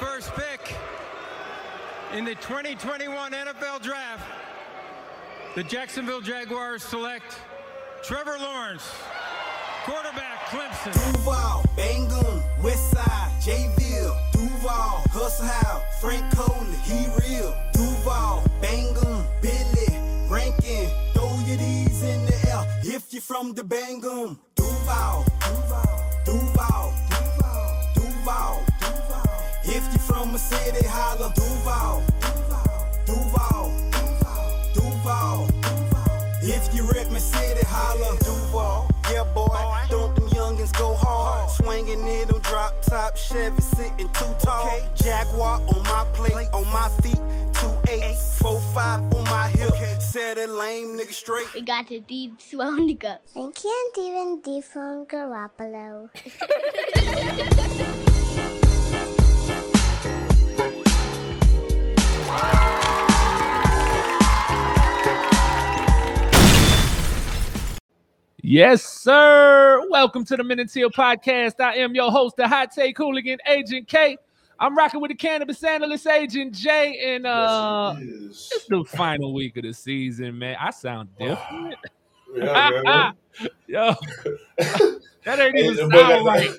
first pick in the 2021 NFL Draft, the Jacksonville Jaguars select Trevor Lawrence, quarterback, Clemson. Duval, Bangum, Westside, Jayville, Duval, Hustle House, Frank Coley, he real. Duval, Bangum, Billy, Rankin, throw your D's in the air if you from the Bangum. Duval, Duval, Duval, Duval, Duval, Duval. If you from a city, holla Duval, Duval, Duval, Duval, Duval. If you rep my city, holla Duval. Yeah, boy, don't them youngins go hard. Swinging in them drop top Chevy, sitting too tall. Jaguar on my plate, on my feet, two eight, four five on my hip. Set a lame nigga straight. We got the deed swollen to go. I can't even dethrone Garoppolo. Yes, sir. Welcome to the Men in Teal Podcast. I am your host, the Hot Take Hooligan, Agent K. I'm rocking with the cannabis analyst, Agent J, and uh, Yes, it's the final week of the season, man. I sound different. Yeah. Yo, that ain't even the boy got sound right.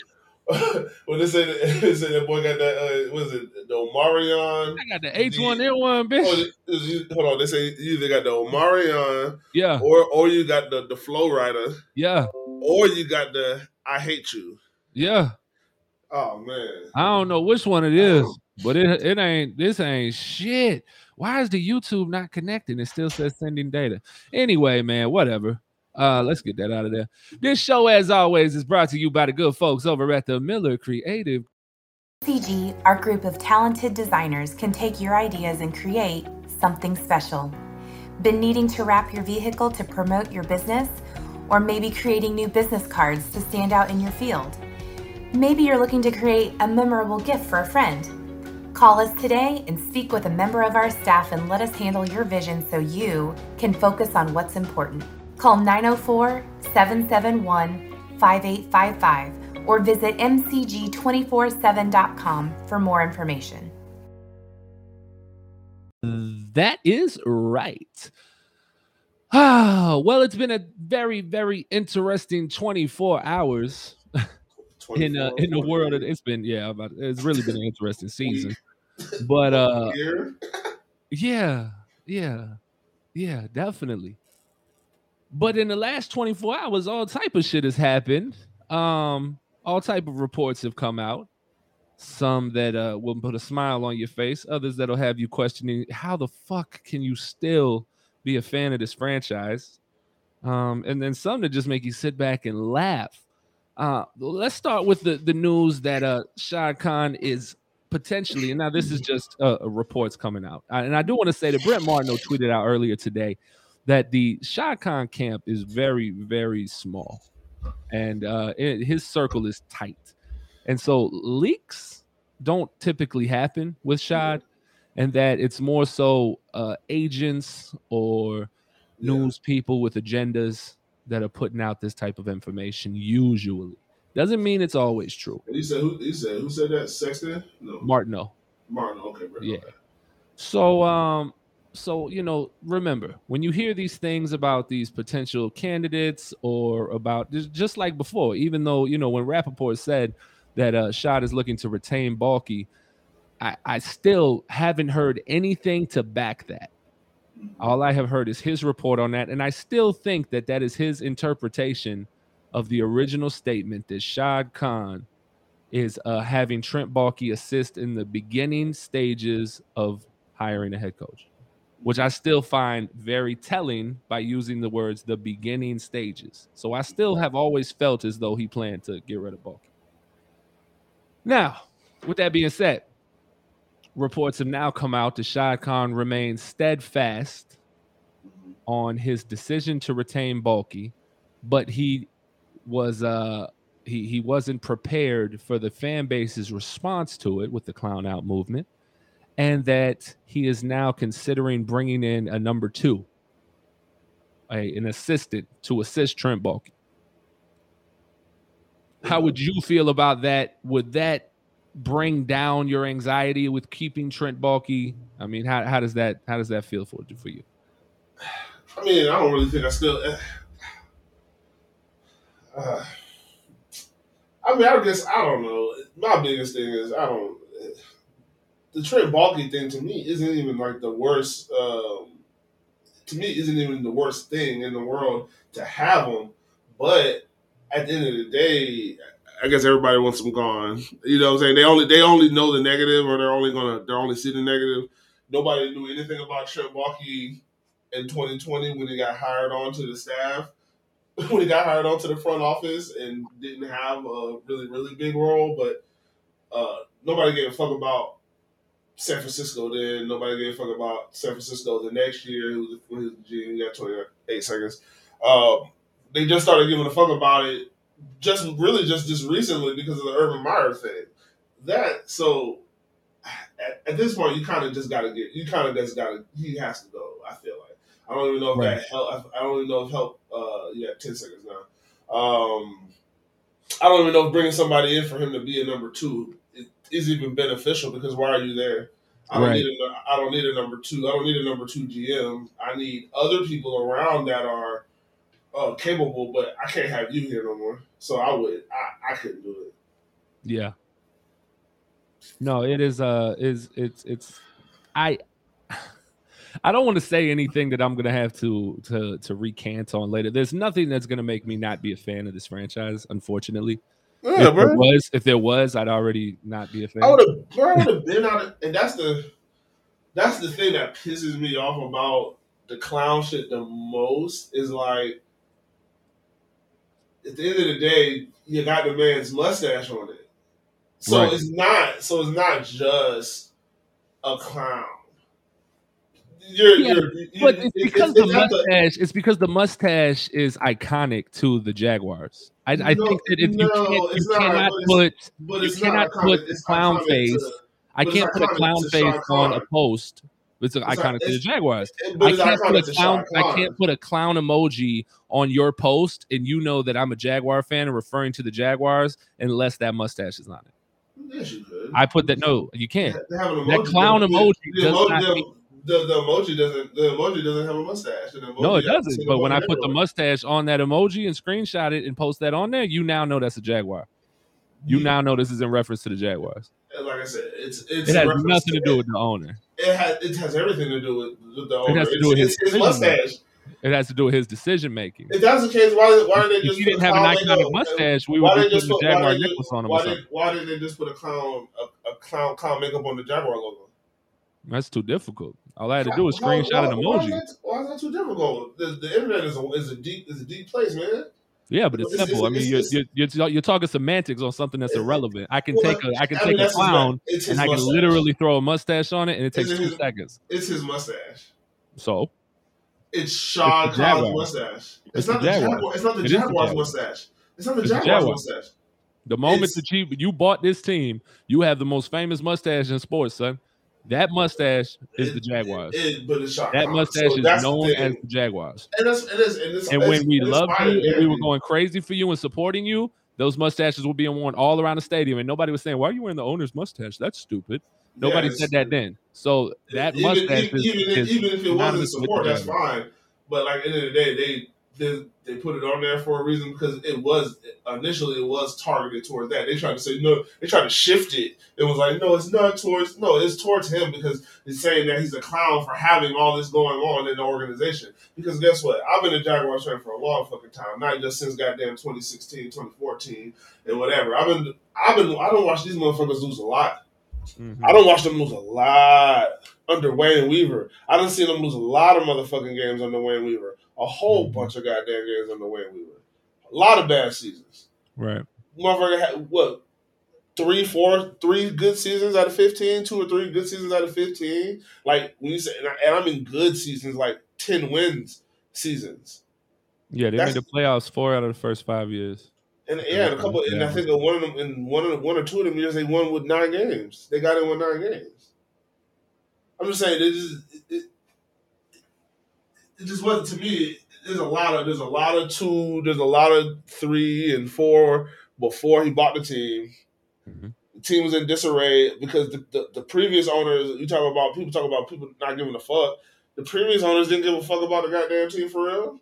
Well, they say they say that boy got that. Uh, what is it? The Omarion. I got the H1N1, bitch. Oh, it- it- you- hold on. They say you either got the Omarion yeah, or or you got the the Flo Rida yeah, or you got the I Hate You. yeah. Oh man. I don't know which one it is, but it it ain't this ain't shit. Why is the YouTube not connecting? It still says sending data. Anyway, man, whatever. Uh, let's get that out of there. This show, as always, is brought to you by the good folks over at the Miller Creative. CG, our group of talented designers can take your ideas and create something special. Been needing to wrap your vehicle to promote your business? Or maybe creating new business cards to stand out in your field? Maybe you're looking to create a memorable gift for a friend. Call us today and speak with a member of our staff and let us handle your vision so you can focus on what's important. Call 904 771 5855 or visit mcg247.com for more information. That is right. Ah, well, it's been a very, very interesting 24 hours in uh, in the world. It's been yeah, about it's really been an interesting season. But uh Yeah, yeah, yeah, definitely. But in the last 24 hours, all type of shit has happened. Um, all type of reports have come out. Some that uh will put a smile on your face, others that'll have you questioning how the fuck can you still be a fan of this franchise? Um, and then some that just make you sit back and laugh. Uh, let's start with the the news that uh Shad Khan is potentially, and now this is just uh, reports coming out, and I do want to say that Brent Martineau tweeted out earlier today that the Shad Khan camp is very, very small, and uh, it, his circle is tight, and so leaks don't typically happen with Shad, and that it's more so uh, agents or Yeah. news people with agendas that are putting out this type of information. Usually, doesn't mean it's always true. And you said who? You said who said that? Sexton? No, Martineau. Martin. Okay, bro. Yeah. So um so you know remember when you hear these things about these potential candidates or about just, like before even though you know when Rapoport said that uh Shad is looking to retain Baalke I I still haven't heard anything to back that. All I have heard is his report on that and I still think that that is his interpretation of the original statement that Shad Khan is uh, having Trent Baalke assist in the beginning stages of hiring a head coach, which I still find very telling by using the words the beginning stages. So I still have always felt as though he planned to get rid of Baalke. Now, with that being said, reports have now come out that Shad Khan remains steadfast on his decision to retain Baalke, but he was uh he he wasn't prepared for the fan base's response to it with the clown out movement and that he is now considering bringing in a number two a, an assistant to assist Trent Baalke. How would you feel about that? Would that bring down your anxiety with keeping Trent Baalke? I mean, how, how does that how does that feel for for you? I mean, I don't really think I still. Uh, I mean, I guess I don't know. My biggest thing is I don't. The Trent Baalke thing to me isn't even like the worst. Um, to me, isn't even the worst thing in the world to have him. But at the end of the day, I guess everybody wants him gone. You know what I'm saying? They only they only know the negative, or they're only gonna they're only see the negative. Nobody knew anything about Trent Baalke in 2020 when he got hired onto the staff when he got hired onto the front office and didn't have a really really big role, but uh, nobody gave a fuck about San Francisco. Then nobody gave a fuck about San Francisco the next year. He was he was he got 28 seconds. Um, they just started giving a fuck about it just really just just recently because of the Urban Meyer thing. That so at, at this point you kind of just got to get you kind of just got to he has to go. I feel like I don't even know if Right. that help. I don't even know if help. Uh, yeah, ten seconds now. Um, I don't even know if bringing somebody in for him to be a number two is, even beneficial because why are you there? I don't Right. need a I don't need a number two. I don't need a number two GM. I need other people around that are uh, capable, but I can't have you here no more. So I would I, I couldn't do it. Yeah. No, it is uh is it's it's I I don't want to say anything that I'm gonna have to to to recant on later. There's nothing that's gonna make me not be a fan of this franchise, unfortunately. Yeah, if there was if there was, I'd already not be a fan. I would have, bro, I would have been out, of, and that's the, that's the thing that pisses me off about the clown shit the most is like, at the end of the day, you got the man's mustache on it, so Right. it's not, so it's not just a clown. You're, Yeah, you're, you But it's because it's the not the- mustache. It's because the mustache is iconic to the Jaguars. I, I No, think that if you can't, you cannot it's- put, but you cannot put the clown face. to- I can't put a clown face on a post. It's It's iconic to the Jaguars. I can't put a clown. I can't put a clown emoji on your post, and you know that I'm a Jaguar fan and referring to the Jaguars, unless that mustache is on it. Yes, you could. I put that. No, you can't. They have an That clown emoji does not mean- the, the emoji doesn't. The emoji doesn't have a mustache. and the No, it doesn't. But when I put the mustache on that emoji and screenshot it and post that on there, you now know that's a Jaguar. You Yeah. now know this is in reference to the Jaguars. And like I said, it's it's It has nothing to do with the owner. It has it has everything to do with, with the owner. It has to do with his his mustache. It has to do with his decision making. If that's the case, why why did they just? If he didn't have an iconic mustache, we would just the put- why Jaguar necklace on him. Why did why did they just put a clown a, a clown clown makeup on the Jaguar logo? That's too difficult. All I had to do was screenshot an Why is, emoji. that, why is that too difficult? The, the internet is a is a deep is a deep place, man. Yeah, but it's It's- simple. I it's- mean, you're, it's- you're, you're, you're talking semantics on something that's irrelevant. I can Well, take a I can I mean, take a clown and I can literally throw a mustache on it, and it takes two his- seconds. It's his mustache. So It's It's Jaguars. mustache. It's, not the. Jaguar. It's not the Jaguars mustache. It's not the Jaguars mustache. the moment that you you bought this team, you have the most famous mustache in sports, son. That mustache is It- the Jaguars. It, but it's that mustache So is that's the known as the Jaguars. and that's it's and, it's, And when we loved you and we were going crazy for you and supporting you, those mustaches were being worn all around the stadium, and nobody was saying, "Why are you wearing the owner's mustache? That's stupid." Nobody Yes. said that then. So that even, mustache even, is, even, if, is even if it wasn't support, that's fine. But like at the end of the day, they they they put it on there for a reason because it was initially it was targeted towards that. They tried to say no, they tried to shift it. It was like no, it's not towards no, it's towards him because it's saying that he's a clown for having all this going on in the organization. Because guess what? I've been a Jaguars fan for a long fucking time, not just since goddamn 2016, 2014, and whatever. I've been I've been I don't watch these motherfuckers lose a lot. Mhm. I don't watch them lose a lot under Wayne Weaver. I don't see them lose a lot of motherfucking games under Wayne Weaver. A whole Mhm. bunch of goddamn games under Wayne were A lot of bad seasons. Right. Motherfucker had what? Three, four, three good seasons out of 15, two or three good seasons out of 15. Like, when you say, and, I, and I mean good seasons, like 10 wins seasons. Yeah, they That's- made the playoffs four out of the first five years. And yeah, and a couple, and I think one of them, in one of the, one or two of them years, they won with nine games. They got in with nine games. I'm just saying, this is, it, it, just wasn't to me. There's a lot of there's a lot of two, there's a lot of three and four before he bought the team. Mhm. The team was in disarray because the, the, the previous owners, you talk about people talk about people not giving a fuck. The previous owners didn't give a fuck about the goddamn team for real.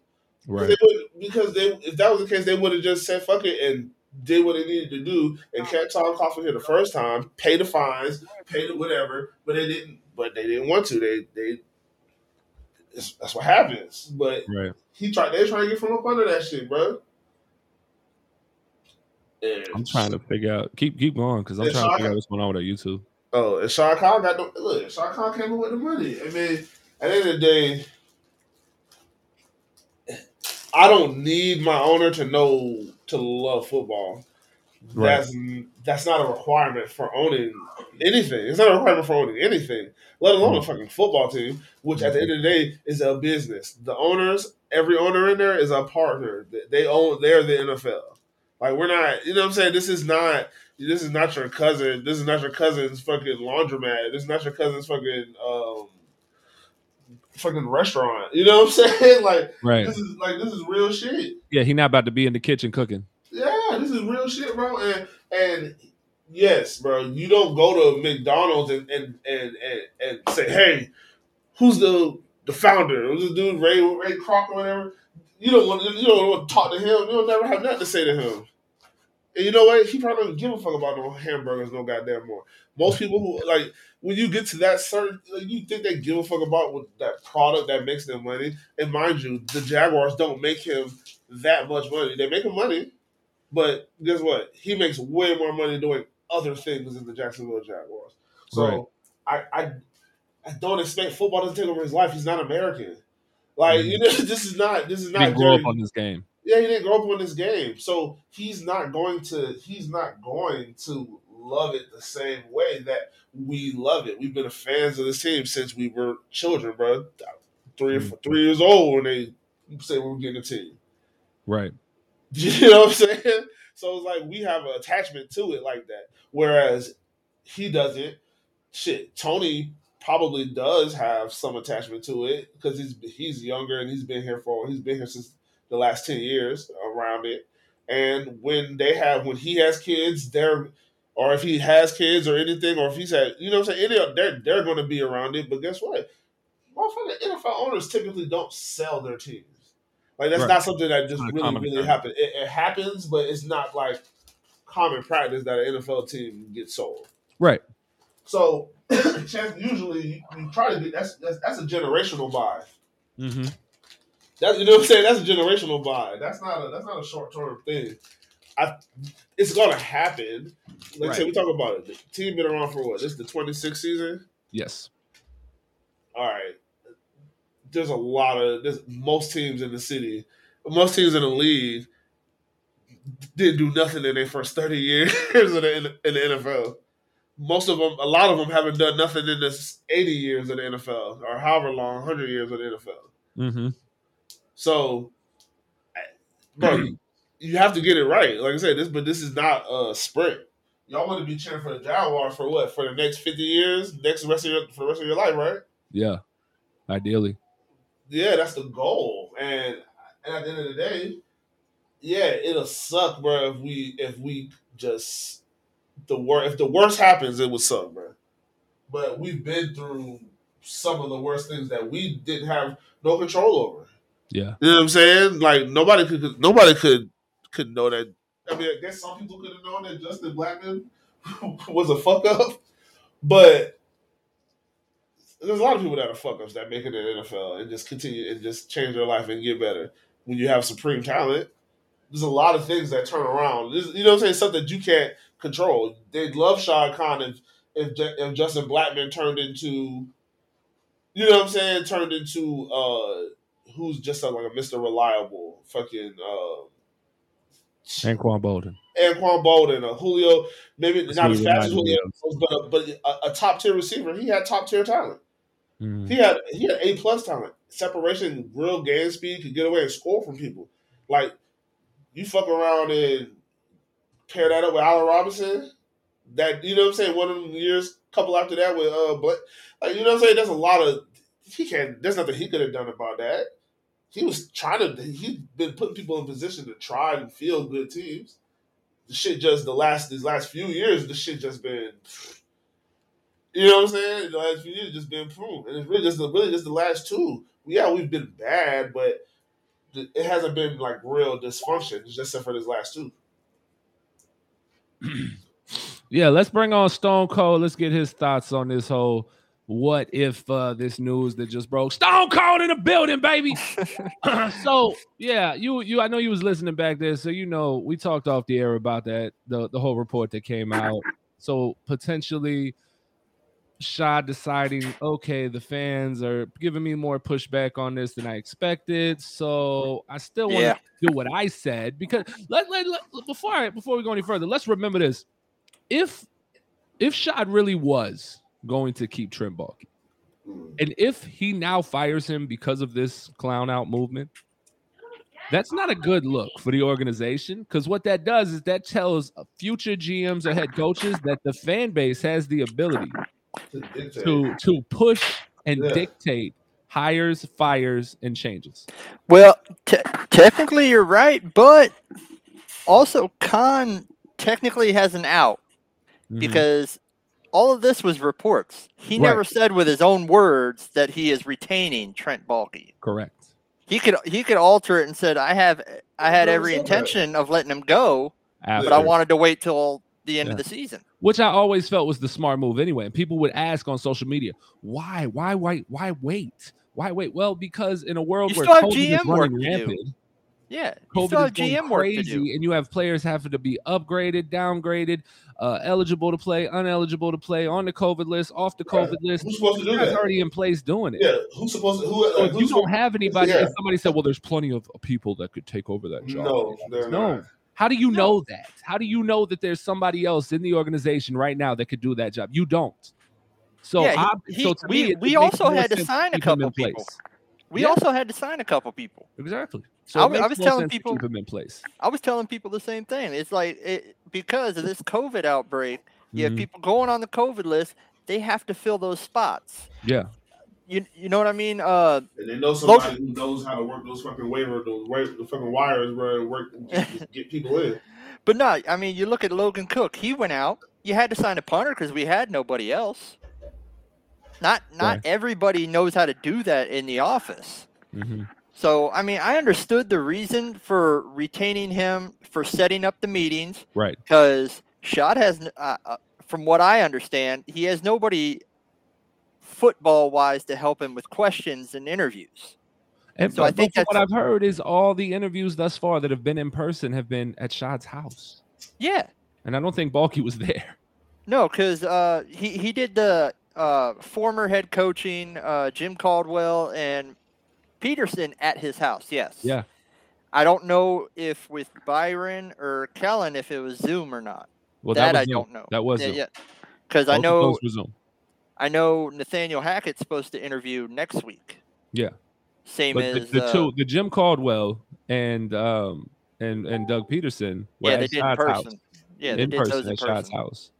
Right. They would, because they, if that was the case, they would have just said fuck it and did what they needed to do and kept Tom Coughlin here the first time, pay the fines, pay the whatever, but they didn't. But they didn't want to. They they. It's, that's what happens. But Right. he tried. They trying to get from up under that shit, bro. And I'm trying to figure out. Keep keep going because I'm trying to shocking. figure out what's going on with that YouTube. Oh, and Shad Khan got the look. Shad Khan came in with the money. I mean, at the end of the day, I don't need my owner to know to love football. Right. That's that's not a requirement for owning anything. It's not a requirement for owning anything, let alone a fucking football team. Which at the end of the day is a business. The owners, every owner in there is a partner. They- They own. They're the NFL. Like we're not. You know what I'm saying? This is not. This is not your cousin. This is not your cousin's fucking laundromat. This is not your cousin's fucking um, fucking restaurant. You know what I'm saying? Like Right. this is like this is real shit. Yeah, he not about to be in the kitchen cooking. This is real shit, bro. And and yes, bro, you don't go to McDonald's and and and and, and say, hey, who's the the founder? Who's this dude Ray Ray Kroc or whatever? You don't want you don't want to talk to him. You'll never have nothing to say to him. And you know what? He probably doesn't give a fuck about no hamburgers, no goddamn more. Most people who like when you get to that certain, like, you think they give a fuck about what, that product that makes them money. And mind you, the Jaguars don't make him that much money. They make him money, but guess what? He makes way more money doing other things in the Jacksonville Jaguars. So I, I I don't expect football to take over his life. He's not American. Like mm. you know, this is not this is He not didn't grow Jerry- up on this game. yeah, he didn't grow up on this game, so he's not going to he's not going to love it the same way that we love it. We've been fans of this team since we were children, bro. Three or four, three years old when they say we were getting a team. Right. You know what I'm saying? So it's like we have an attachment to it like that. Whereas he doesn't. Shit, Tony probably does have some attachment to it because he's he's younger and he's been here for he's been here since the last ten years around it. And when they have when he has kids, they're or if he has kids or anything, or if he's had you know what I'm saying, they're they're going to be around it. But guess what? Motherfucking NFL owners typically don't sell their teams. Like that's Right. not something that just really really occurrence. happens. It, it happens, but it's not like common practice that an NFL team gets sold. Right. So usually you, try to get that's, that's that's a generational buy. Mm-hmm. That you know what I'm saying? That's a generational buy. That's not a that's not a short term thing. I it's gonna happen. Like Right. we talk about it. The team been around for what? This is the 26th season. Yes. All right. There's a lot of there's most teams in the city, most teams in the league didn't do nothing in their first 30 years in the, in the NFL. Most of them, a lot of them haven't done nothing in this 80 years of the NFL or however long, 100 years of the NFL. Mm-hmm. So, bro, you have to get it right. Like I said, this, but this is not a sprint. Y'all want to be cheering for the Jaguars for what? For the next 50 years, next rest of your for the rest of your life, right? Yeah. Ideally. Yeah, that's the goal. And, and at the end of the day, yeah, it'll suck, bro, if we if we just the worst if the worst happens, it would suck, bro. But we've been through some of the worst things that we didn't have no control over. Yeah. You know what I'm saying? Like nobody could nobody could could know that. I mean, I guess some people could have known that Justin Blackmon was a fuck up, but there's a lot of people that are fuck ups that make it in the NFL and just continue and just change their life and get better. When you have supreme talent, there's a lot of things that turn around. This, you know what I'm saying? Something that you can't control. They'd love Shad Khan if if, if Justin Blackmon turned into, you know what I'm saying? Turned into uh who's just a, like a Mr. Reliable fucking uh Anquan Boldin. Anquan Boldin or Julio, maybe not as fast as Julio, but but a, a top tier receiver. He had top tier talent. Mhm. He had he had A plus talent, separation, real game speed, could get away and score from people. Like you fuck around and pair that up with Allen Robinson. That you know what I'm saying. One of them years, couple after that with uh, but like you know what I'm saying. There's a lot of he can't. There's nothing he could have done about that. He was trying to. He's been putting people in position to try and field good teams. the shit just the last these last few years, the shit just been. You know what I'm saying? The last few years just been boom, and it's really just the, really just the last two. Yeah, we've been bad, but it hasn't been like real dysfunction. It's just except for this last two. Yeah, let's bring on Stone Cold. Let's get his thoughts on this whole what if uh this news that just broke. Stone Cold in the building, baby. so yeah, you you I know you was listening back there, so you know we talked off the air about that, the the whole report that came out. So potentially Shad deciding, okay, the fans are giving me more pushback on this than I expected. So I still want to Yeah. do what I said because let, let, let before I, before we go any further, let's remember this. If if Shad really was going to keep Mm. and if he now fires him because of this clown out movement, that's not a good look for the organization. Because what that does is that tells future GMs or head coaches that the fan base has the ability To to to push and Yeah. dictate hires, fires, and changes. Well, te- technically you're right, but also Khan technically has an out Mhm. because all of this was reports. He Right. never said with his own words that he is retaining Trent Baalke. correct. He could he could alter it and said I have I had every said that. intention of letting him go, After. but I wanted to wait till the end of the season. which I always felt was the smart move anyway. And people would ask on social media, why, why, why, why wait? Why wait? Well, because in a world You where still have COVID is GM work running rampant, Yeah, you COVID still have is going GM work crazy, and you have players having to be upgraded, downgraded, uh, eligible to play, uneligible to play, on the COVID list, off the Right. COVID list. Who's supposed to do that? already in place doing it. Yeah, who's supposed to? Who? So Like, if you don't have anybody, Yeah. if somebody said, "Well, there's plenty of people that could take over that job," No, they're no. How do you No. know that? How do you know that there's somebody else in the organization right now that could do that job? You don't. So, Yeah, he- so to we- me, we also had to sign a him in couple people. place. We Yeah. also had to sign a couple people. Exactly. So I I was telling people- keep him in place. I was telling people the same thing. It's like it, because of this COVID outbreak, you have Mhm. people going on the COVID list. They have to fill those spots. Yeah. You you know what I mean? Uh, And they know somebody who knows how to work those fucking waiver, those the fucking wires, bro, and work get, get people in. but no, I mean you look at Logan Cooke. He went out. You had to sign a punter because we had nobody else. Not not Right. everybody knows how to do that in the office. hmm So I mean, I understood the reason for retaining him for setting up the meetings Right. because Shad has, n- uh, uh, from what I understand, he has nobody football wise to help him with questions and interviews. And So I think from what I've heard is all the interviews thus far that have been in person have been at Shad's house, Yeah, and I don't think Baalke was there. no, because uh, he he did the uh, former head coaching uh, Jim Caldwell and Pederson at his house. Yes. Yeah. I don't know if with Byron or Kellen if it was Zoom or not. Well, that was I Zoom. don't know. That was Yeah, Zoom. yeah. Because I know were Zoom. I know Nathaniel Hackett's supposed to interview next week. Yeah. Same But the, as the uh, two, the Jim Caldwell and um and and Doug Pederson were yeah, they at did in Shad's house. person. Yeah, they in did person those in at Shad's house.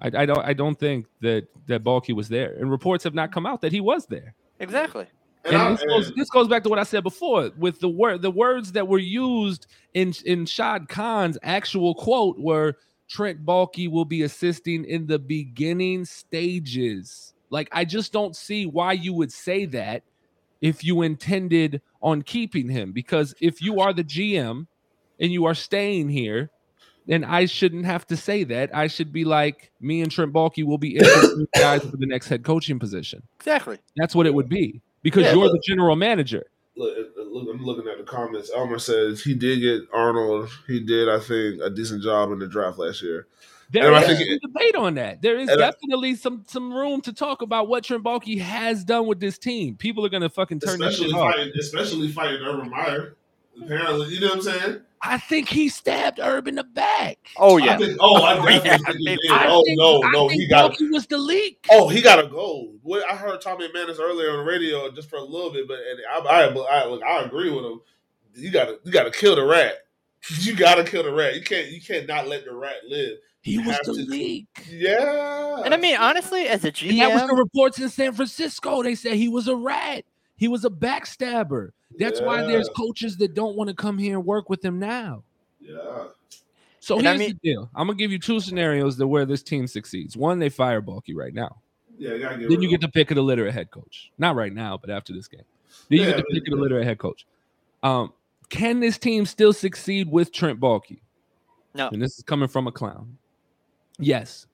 I, I don't I don't think that that Baalke was there, and reports have not come out that he was there. Exactly. And, And, this, goes, and this goes back to what I said before with the word the words that were used in in Shad Khan's actual quote were Trent Baalke will be assisting in the beginning stages. Like I just don't see why you would say that if you intended on keeping him because if you are the GM and you are staying here then I shouldn't have to say that. I should be like me and Trent Baalke will be guys for the next head coaching position. Exactly. That's what it would be because Yeah, you're but- the general manager. Look, uh, uh, look, I'm looking at the comments. Elmer says he did get Arnold. He did, I think, a decent job in the draft last year. There And I is think some it- debate on that. There is and I- definitely some some room to talk about what Trent Baalke has done with this team. People are gonna fucking turn this Especially shit off. fighting, especially fighting Urban Meyer. Apparently, you know what I'm saying? I think he stabbed Herb in the back. Oh I yeah. think, oh, I Oh, yeah, think he did. I Oh think, no, I no, think he got. Baalke was the leak. Oh, he got a go. What I heard Tommy Manis earlier on the radio just for a little bit, but and I, I, I, look, I agree with him. You gotta, you gotta kill the rat. You gotta kill the rat. You can't, you can't not let the rat live. he was the to- leak. Yeah. And I mean, honestly, as a And that was the reports in San Francisco. They said he was a rat. He was a backstabber. That's why there's coaches that don't want to come here and work with him now. yeah. So And I here's mean- the deal. I'm gonna give you two scenarios that where this team succeeds. One, they fire Baalke right now. Yeah, you get Then you get the pick of the litter at head coach. Not right now, but after this game. Then you Yeah, get the but- pick of the litter at head coach. Um, can this team still succeed with Trent Baalke? No. And this is coming from a clown. Yes.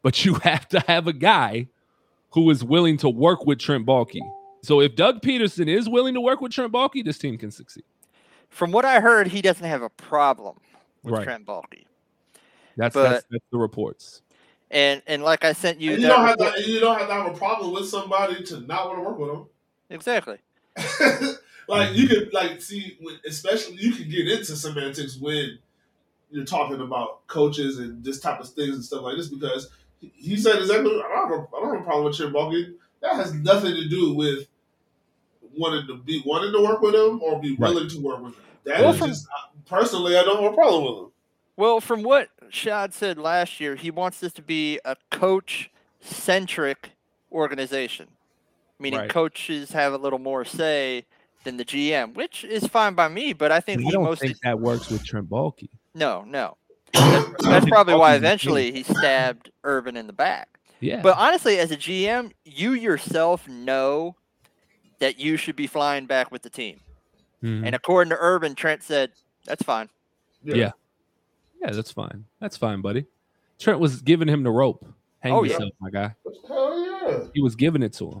But you have to have a guy who is willing to work with Trent Baalke. So if Doug Pederson is willing to work with Trent Baalke, this team can succeed. From what I heard, he doesn't have a problem with Right. Trent Baalke. That's, But- that's that's the reports. And and like I sent you, you that don't have to. You don't have to have a problem with somebody to not want to work with them. exactly. like you could like see, when- especially you can get into semantics when you're talking about coaches and this type of things and stuff like this because he- he said exactly. I don't have a, I don't have a problem with Trent Baalke. That has nothing to do with wanting to be wanting to work with him or be Right. willing to work with him. That is Well, from- just personally, I don't have a problem with him. Well, from what Shad said last year, he wants this to be a coach centric organization, meaning Right. coaches have a little more say than the GM, which is fine by me. But I think I he don't mostly think that works with Trent Baalke. no, no. That's, that's probably why eventually he stabbed Urban in the back. Yeah. But honestly, as a GM, you yourself know that you should be flying back with the team. Mhm. And according to Urban, Trent said, "That's fine." Yeah. Yeah, that's fine. That's fine, buddy. Trent was giving him the rope. Hang Oh, yeah. yourself, my guy. Hell yeah. He was giving it to him.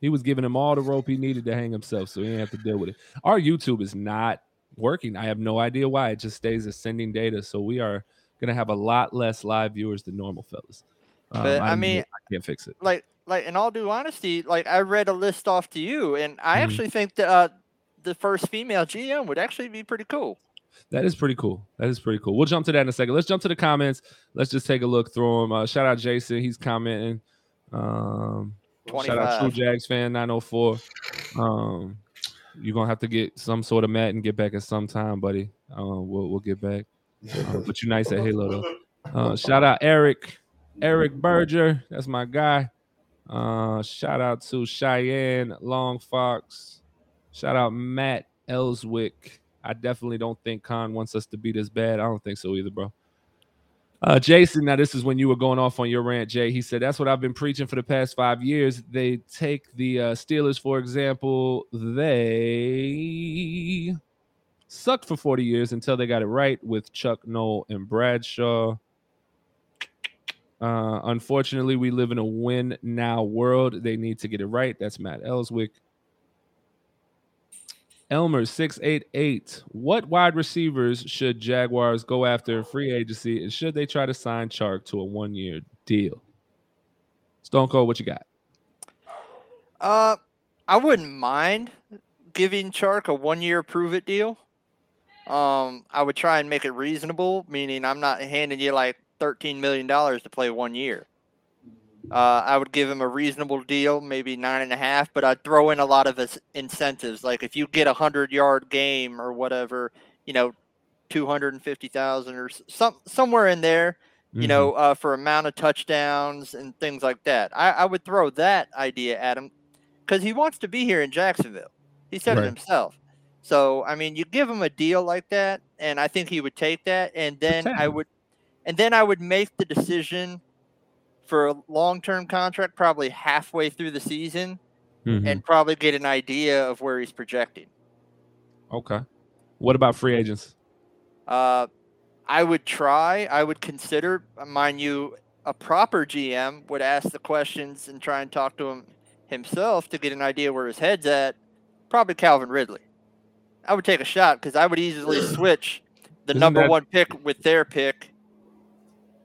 He was giving him all the rope he needed to hang himself, so he didn't have to deal with it. Our YouTube is not working. I have no idea why. It just stays ascending data, so we are gonna have a lot less live viewers than normal, fellas. Um, But, I don't mean- I can't fix it. like like in all due honesty, like I read a list off to you, and I Mhm. actually think that uh, the first female GM would actually be pretty cool. That is pretty cool. That is pretty cool. We'll jump to that in a second. Let's jump to the comments. Let's just take a look through them. Uh, shout out Jason. He's commenting. Um, shout out True Jags fan 904. Um, you're gonna have to get some sort of mat and get back at some time, buddy. Um, we'll we'll get back. Uh, but you're nice at Halo though. Uh, shout out Eric, Eric Berger. That's my guy. Uh, shout out to Cheyenne Long Fox. Shout out Matt Ellswick. I definitely don't think Khan wants us to be this bad. I don't think so either, bro. Uh, Jason, now this is when you were going off on your rant, Jay. He said that's what I've been preaching for the past five years. They take the uh, Steelers, for example, they sucked for 40 years until they got it right with Chuck Noll and Bradshaw. Uh, unfortunately, we live in a win now world. They need to get it right. That's Matt Ellswick. Elmer six eight eight. What wide receivers should Jaguars go after free agency, and should they try to sign Chark to a one year deal? Stone Cold, what you got? Uh, I wouldn't mind giving Chark a one-year prove-it deal. Um, I would try and make it reasonable, meaning I'm not handing you like thirteen million dollars to play one year. Uh, I would give him a reasonable deal, maybe nine and a half, but I'd throw in a lot of his incentives. Like if you get a hundred yard game or whatever, you know, two hundred and fifty thousand or some somewhere in there, Mm-hmm. you know, uh, for amount of touchdowns and things like that. I, I would throw that idea at him because he wants to be here in Jacksonville. He said Right. it himself. So I mean, you give him a deal like that, and I think he would take that. And then I would, and then I would make the decision for a long-term contract, probably halfway through the season, Mhm. and probably get an idea of where he's projecting. okay. What about free agents? Uh, I would try. I would consider, mind you, a proper GM would ask the questions and try and talk to him himself to get an idea where his head's at. Probably Calvin Ridley. I would take a shot because I would easily switch the Isn't number that- one pick with their pick.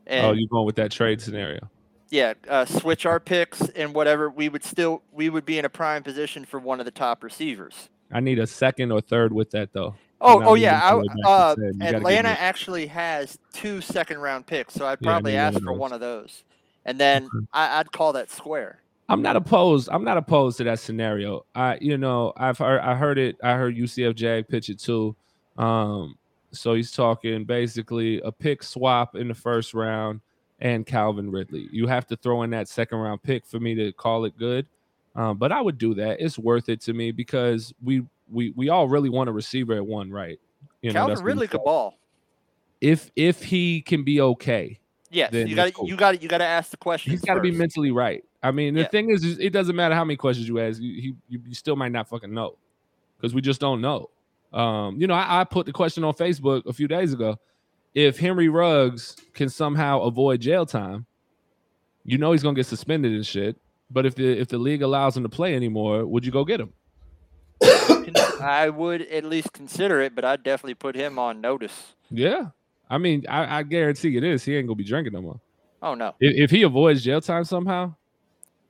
And oh, you're going with that trade scenario? yeah, uh, switch our picks and whatever. We would still we would be in a prime position for one of the top receivers. I need a second or third with that though. Oh, oh yeah. I, go back and uh, say, you gotta give Atlanta actually has two second round picks, so I'd probably one ask of for one of those, and then I, I'd call that square. I'm not opposed. I'm not opposed to that scenario. I, you know, I've heard, I heard it. I heard UCF Jag pitch it too. Um, so he's talking basically a pick swap in the first round and Calvin Ridley. You have to throw in that second round pick for me to call it good. Um, but I would do that. It's worth it to me because we we we all really want a receiver at one, right? You know, Calvin Ridley could ball. if if he can be okay, Yes, you got cool. you got you got to ask the question. he's got to be mentally right. I mean, the Yeah. thing is, it doesn't matter how many questions you ask, you, you, you you still might not fucking know because we just don't know. Um, you know, I, I put the question on Facebook a few days ago. If Henry Ruggs can somehow avoid jail time, you know he's gonna get suspended and shit. But if the if the league allows him to play anymore, would you go get him? I would at least consider it, but I'd definitely put him on notice. Yeah, I mean, I, I guarantee it is. He ain't gonna be drinking no more. Oh no, If, if he avoids jail time somehow,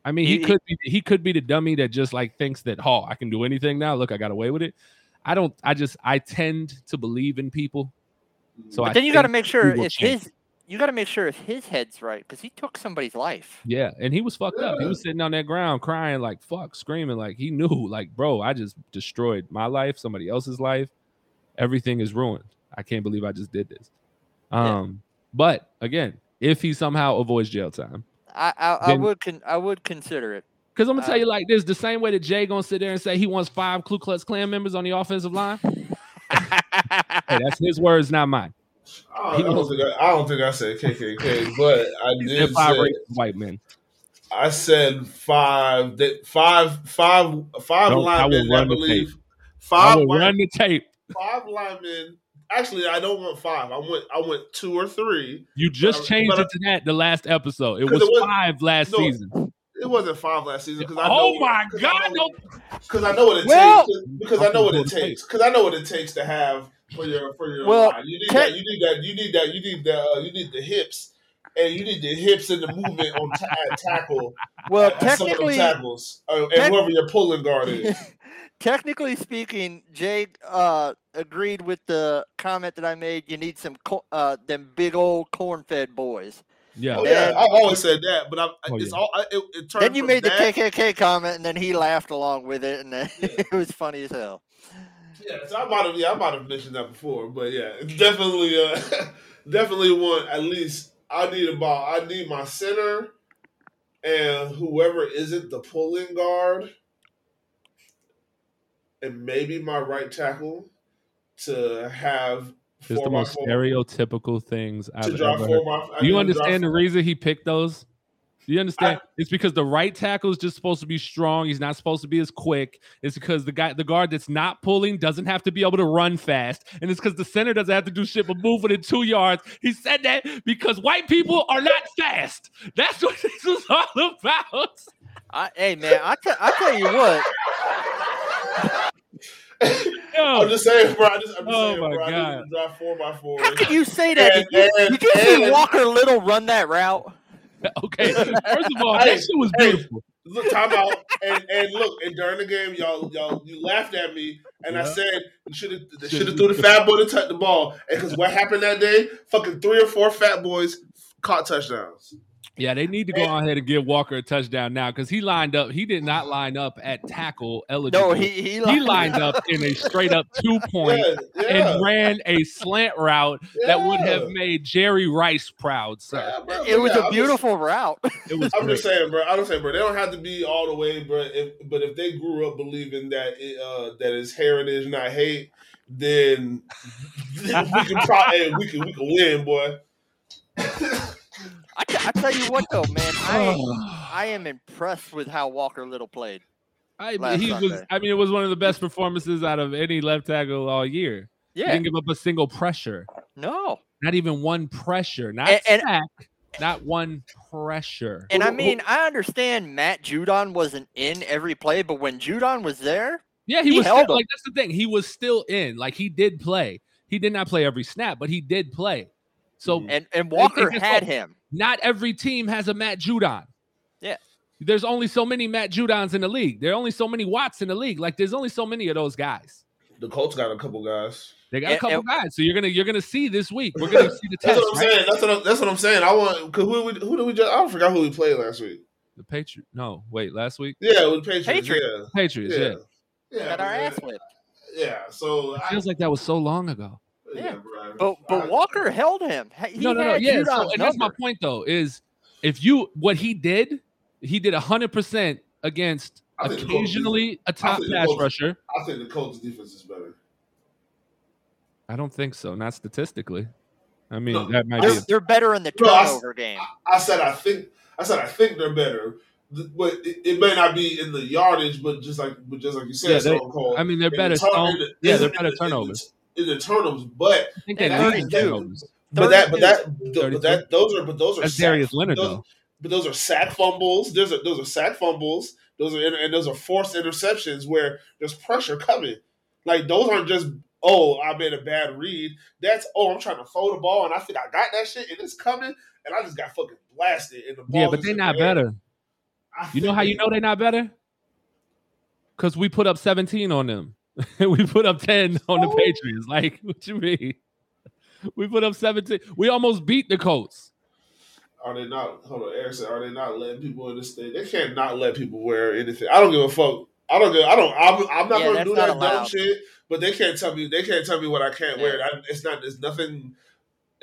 I mean, he, He- he- could be he could be the dummy that just like thinks that, oh, I can do anything now. Look, I got away with it. I don't. I just I tend to believe in people. So but I then you got to make sure will if change. his you got to make sure if his head's right because he took somebody's life. Yeah, and he was fucked up. He was sitting on that ground crying like fuck, screaming like he knew, like, bro, I just destroyed my life, somebody else's life. Everything is ruined. I can't believe I just did this. Yeah. Um, but again, if he somehow avoids jail time, I I, I would con- I would consider it. Because I'm gonna tell you like this, the same way that Jay gonna sit there and say he wants five Ku Klux Klan members on the offensive line. hey, that's his words, not mine. Oh, I don't, I don't think I, I don't think I said KKK, but I did five say white men. I said five that five five five Don't- I will linemen. I, run the believe I five will line- run the tape. five linemen. Actually, I don't want five. I want I want two or three. You just But- changed but I- it to that the last episode. It 'Cause was, it was- five last no, season. It wasn't five last season because I know. Oh know, my 'cause God, I no. because I know what it Well- takes because I know what it takes because I know what it takes to have for your for your Well, line. You need tech- that. You need that. You need that. You need the. Uh, you need the hips. And you need the hips and the movement on ta- at tackle. Well, at- at some of them technically, tackles, uh, and tec- whoever your pulling guard is. technically speaking, Jay uh, agreed with the comment that I made. You need some co- uh, them big old corn-fed boys. Yeah. Oh yeah, And- I've always said that, but I, Oh, it's yeah. all. I, it, it turned Then you from made the that- KKK comment, and then he laughed along with it, and Yeah. it was funny as hell. Yeah, so I might have. Yeah, I might have mentioned that before, but yeah, definitely, uh, definitely want at least. I need about. I need my center, and whoever isn't the pulling guard, and maybe my right tackle to have It's the most stereotypical things I've ever heard. by. Do you understand the reason he picked those? Do you understand? it's because the right tackle is just supposed to be strong. He's not supposed to be as quick. It's because the guy, the guard that's not pulling, doesn't have to be able to run fast, and it's because the center doesn't have to do shit but move within two yards. He said that because white people are not fast. That's what this was all about. I, hey man, I tell you what, Yo, I'm just saying, bro. I just, I'm just Oh saying, my bro. I God. need to drop four by four. how could you say that? And- Did you, and- did you see Walker Little run that route? okay. First of all, Hey, that shit was hey. beautiful. Look, time out. And and look, and during the game, y'all y'all you laughed at me, and I said you should have they should have threw the fat boy to touch the ball. And because what happened that day, fucking three or four fat boys caught touchdowns. Yeah, they need to go on ahead and give Walker a touchdown now because he lined up. He did not line up at tackle eligible. No, he he, he lined up in a straight up two point Yeah, yeah. and ran a slant route that would have made Jerry Rice proud, sir. Yeah, bro, It was yeah, a I'm beautiful route. It was I'm great. just saying, bro. I'm just saying, bro. They don't have to be all the way, bro. If, but if they grew up believing that it, uh, that it's heritage, not hate, then we can probably we can we can win, boy. I, t- I tell you what though, man, I I am impressed with how Walker Little played. I, last he was. I mean, it was one of the best performances out of any left tackle all year. He Yeah, didn't give up a single pressure, no, not even one pressure, not And- and- sack, not one pressure. and I Who- who- mean I understand Matt Judon wasn't in every play, but when Judon was there, Yeah, he, He was held still, him. like that's the thing. He was still in. Like he did play. He did not play every snap, but he did play. So Mhm. and and Walker guess had what? him. not every team has a Matt Judon. Yeah. There's only so many Matt Judons in the league. There are only so many Watts in the league. Like there's only so many of those guys. The Colts got a couple guys. They got a couple and- guys. So you're gonna you're gonna see this week. We're gonna see the test. That's what I'm right? saying. That's what I'm, that's what I'm saying. I want because who we, who did we just? I forgot who we played last week. The Patriots. No, wait, last week. Yeah, with the Patriots. Patriots. Patriots. Yeah, Yeah. yeah, yeah. Got our ass whipped. Yeah, so It I, feels like that was so long ago. Yeah. But but Walker held him. He no, no, no. Yeah. So, Judon's and that's my point though. Is if you what he did, he did hundred percent against I think the Colts occasionally a top pass Colts- rusher. I think the Colts defense is better. I don't think so. Not statistically. I mean, No, that might They're, be. A, they're better in the No, I s- turnover game. I said I think I said I think they're better. But it, it may not be in the yardage, but just like but just like you said, Yeah, they- Stone Cold. I mean, they're better. the turn- Stone, the- yeah, they're better in the- turnovers. In the turnovers, but I think they Yeah, lead turnovers. but that but that 32. but that those are but those are That's sack- Darius Leonard those, though. but those are sack fumbles. Those are those are sack fumbles. Those are and those are forced interceptions where there's pressure coming. Like those aren't just oh I made a bad read. That's oh I'm trying to throw the ball and I think I got that shit and it's coming and I just got fucking blasted and the ball. Yeah, but they're not the air. better. I You know think how you know they're not better? Because we put up 17 on them. we put up 10 on the Oh. Patriots. Like, what you mean? We put up 17. We almost beat the Colts. Are they not? Hold on, Eric said, are they not letting people in the state? They can't not let people wear anything. I don't give a fuck. I don't give. I don't. I'm, I'm not Yeah, gonna do not that dumb shit. But they can't tell me. They can't tell me what I can't wear. I, it's not. It's nothing.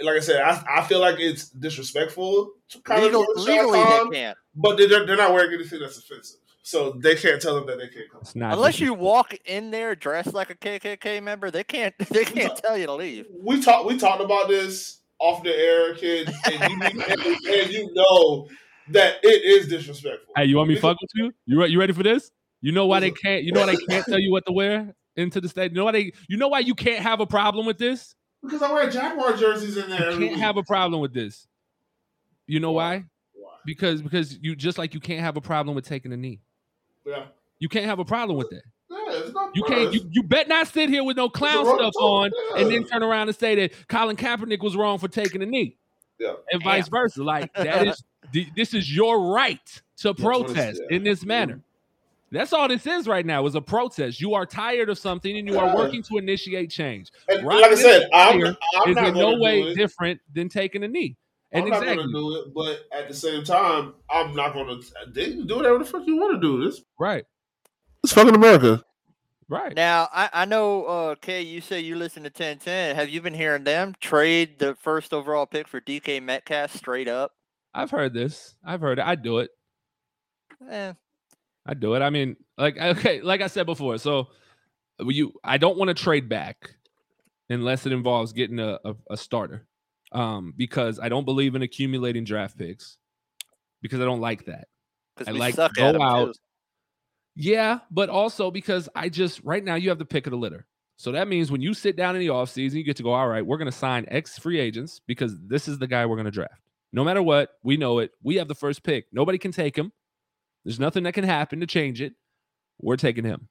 Like I said, I, I feel like it's disrespectful. To kind Legal, of legally, they can't. But they're, they're not wearing anything that's offensive, so they can't tell them that they can't come. It's not Unless you walk in there dressed like a KKK member, they can't. They can't tell you to leave. We talked. We talked about this off the air, kid, and you, and, and you know that it is disrespectful. Hey, you want me to fuck with you? You re- you ready for this? You know why they can't? You know why they can't tell you what to wear into the state? You know why they? You know why you can't have a problem with this? Because I wear Jaguar jerseys in there. You can't have a problem with this. You know why? Why? Because because you just like you can't have a problem with taking a knee. Yeah. You can't have a problem with that. Yeah, You can't. You, you bet not sit here with no clown stuff talk, on and then turn around and say that Colin Kaepernick was wrong for taking a knee, Yeah. and vice versa. Like that is this is your right to That's what it's- protest yeah. in this manner. That's all this is right now is a protest. You are tired of something and you are working to initiate change. And Right like I said, I'm, I'm is not in no way different than taking a knee. And I'm not going to do it, but at the same time, I'm not going to. They can do whatever the fuck you want to do. This right, it's fucking America. right. Now, I, I know, uh, Kay, you say you listen to 1010. Have you been hearing them trade the first overall pick for DK Metcalf straight up? I've heard this. I've heard it. I do it. Eh, I do it. I mean, like okay, like I said before. So you, I don't want to trade back unless it involves getting a, a, a starter, um, because I don't believe in accumulating draft picks because I don't like that. I like suck go out. too. Yeah, but also because I just right now you have the pick of the litter. So that means when you sit down in the offseason, you get to go, all right, we're going to sign X free agents because this is the guy we're going to draft. No matter what, we know it. We have the first pick. Nobody can take him. There's nothing that can happen to change it. We're taking him.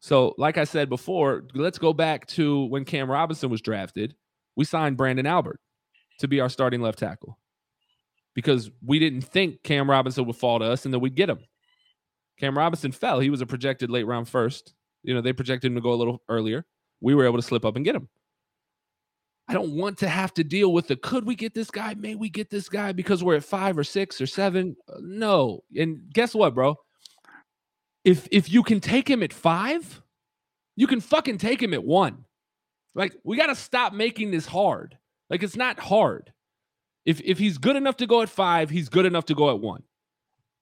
So, like I said before, let's go back to when Cam Robinson was drafted. We signed Branden Albert to be our starting left tackle because we didn't think Cam Robinson would fall to us and that we'd get him. Cam Robinson fell. He was a projected late round first. You know, they projected him to go a little earlier. We were able to slip up and get him. I don't want to have to deal with the could we get this guy? May we get this guy because we're at five or six or seven? Uh, No. And guess what, bro? If if you can take him at five, you can fucking take him at one. Like we got to stop making this hard. Like it's not hard. If if he's good enough to go at five, he's good enough to go at one.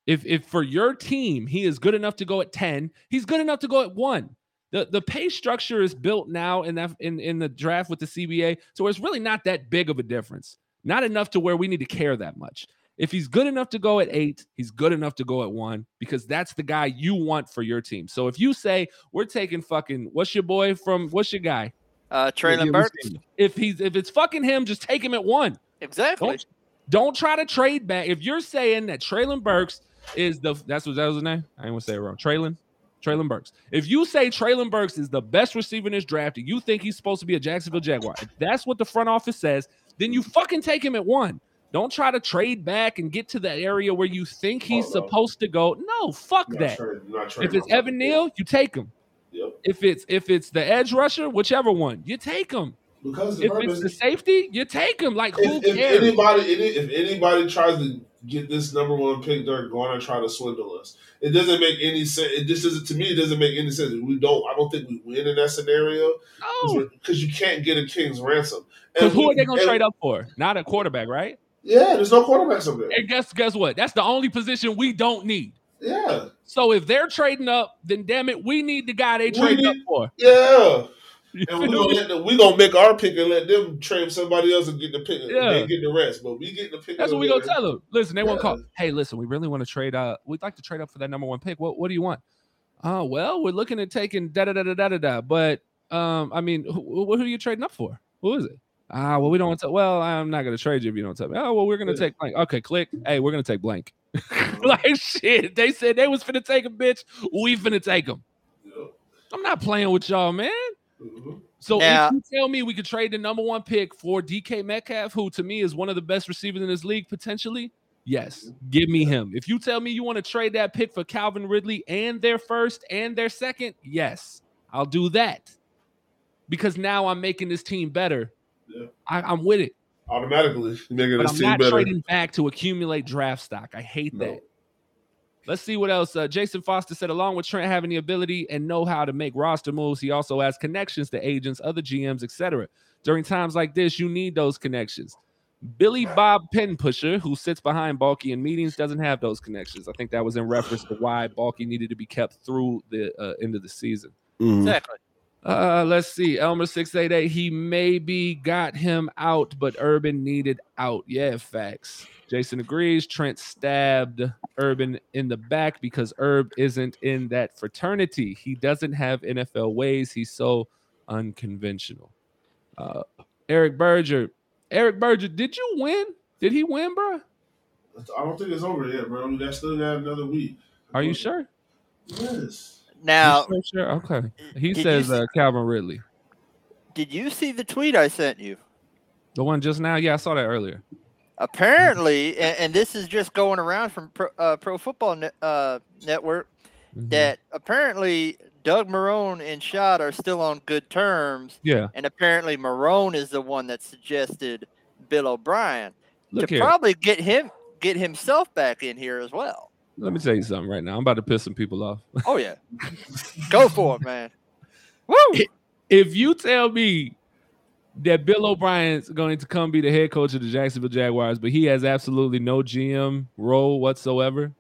If if for your team he is good enough to go at 10, he's good enough to go at 1. The the pay structure is built now in that in, in the draft with the CBA, so it's really not that big of a difference. Not enough to where we need to care that much. If he's good enough to go at 8, he's good enough to go at 1 because that's the guy you want for your team. So if you say we're taking fucking what's your boy from what's your guy? Uh, Treylon Burks. If he's if it's fucking him, just take him at 1. Exactly. Don't don't try to trade back. If you're saying that Treylon Burks is the that's what that was his name. I ain't gonna say it wrong. Treylon. Treylon Burks. If you say Treylon Burks is the best receiver in this draft, and you think he's supposed to be a Jacksonville Jaguar, if that's what the front office says, then you fucking take him at one. Don't try to trade back and get to the area where you think he's Oh, no. supposed to go. No, fuck Not that. trade- If it's my Evan Neal, you take him. Yep. If it's if it's the edge rusher, whichever one, you take him. Because If purpose- it's the safety, you take him. Like who if, if cares? anybody any, if anybody tries to get this number one pick, they're going to try to swindle us. It doesn't make any sense. It just doesn't to me. It doesn't make any sense. We don't. I don't think we win in that scenario no. because you can't get a king's ransom. Because who we- are they gonna trade up for? Not a quarterback, right? Yeah, there's no quarterbacks up there. And guess guess what? That's the only position we don't need. Yeah, So if they're trading up, then damn it, we need the guy they trade up for. yeah. And we're gonna me? let them, we gonna make our pick and let them trade somebody else and get the pick. Yeah. They get the rest, but we get the pick. That's what we gonna tell them. Listen, they won't call. Hey, listen, we really want to trade. Uh, we'd like to trade up for that number one pick. What What do you want? Uh, well, we're looking at taking da da da da da da da. But um, I mean, who, who are you trading up for? Who is it? Ah, well, we don't want to. Well, I'm not gonna trade you if you don't tell me. Oh, well, we're gonna take blank. Okay, click. Hey, we're gonna take blank. like shit. They said they was finna take a bitch. We finna take him. I'm not playing with y'all, man. Mhm. So Now- if you tell me we could trade the number one pick for DK Metcalf, who to me is one of the best receivers in this league, potentially, yes, give me him. If you tell me you want to trade that pick for Calvin Ridley and their first and their second, yes, I'll do that. Because now I'm making this team better. Yeah. I, I'm with it. Automatically making But this I'm team not better. trading back to accumulate draft stock. I hate No. that. Let's see what else. Uh, Jason Foster said, along with Trent having the ability and know how to make roster moves, he also has connections to agents, other GMs, etc. During times like this, you need those connections. Billy Bob Penpusher, who sits behind Baalke in meetings, doesn't have those connections. I think that was in reference to why Baalke needed to be kept through the uh, end of the season. Mhm. Exactly. Uh, let's see. Elmer six eight eight. He maybe got him out, but Urban needed out. Yeah, facts. Jason agrees. Trent stabbed Urban in the back because Herb isn't in that fraternity. He doesn't have NFL ways. He's so unconventional. Uh, Eric Berger. Eric Berger, did you win? Did he win, bro? I don't think it's over yet, bro. That still got another week. Are you sure? Yes. Now, sure? sure? Okay. He says see- uh, Calvin Ridley. did you see the tweet I sent you? The one just now? Yeah, I saw that earlier. Apparently, and, and this is just going around from Pro, uh, Pro Football Net, uh, Network, Mhm. that apparently Doug Marrone and Shad are still on good terms, Yeah. and apparently Marrone is the one that suggested Bill O'Brien Look to here. probably get him get himself back in here as well. Let me tell you something right now. I'm about to piss some people off. Oh yeah, go for it, man. Woo! if you tell me that Bill O'Brien's going to come be the head coach of the Jacksonville Jaguars, but he has absolutely no GM role whatsoever,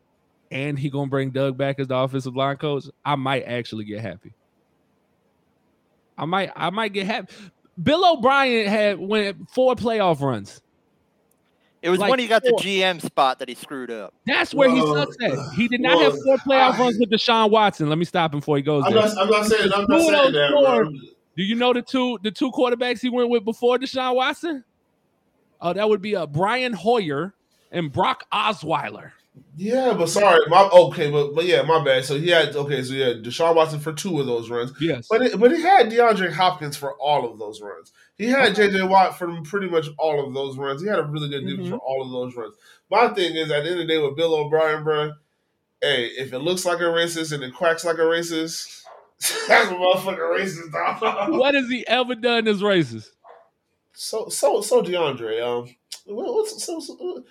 and he gonna bring Doug back as the offensive line coach, I might actually get happy. I might, I might get happy. Bill O'Brien had went four playoff runs. It was like when he got the. GM spot that he screwed up. That's where he Well, sucks at. He did not have four playoff I- runs with Deshaun Watson. Let me stop him before he goes I'm there. not, I'm not saying I'm not Two saying that, four- Do you know the two the two quarterbacks he went with before Deshaun Watson? Oh, that would be uh, Brian Hoyer and Brock Osweiler. Yeah, but sorry, my okay, but but yeah, my bad. So he had okay, so yeah, Deshaun Watson for two of those runs, Yes. but it, but he had DeAndre Hopkins for all of those runs. He had JJ Watt for pretty much all of those runs. He had a really good defense Mhm. for all of those runs. My thing is, at the end of the day, with Bill O'Brien, bro, hey, if it looks like a racist and it quacks like a racist, that's a motherfucking racist, dog. what has he ever done that's racist? So so so DeAndre, um, what's so, so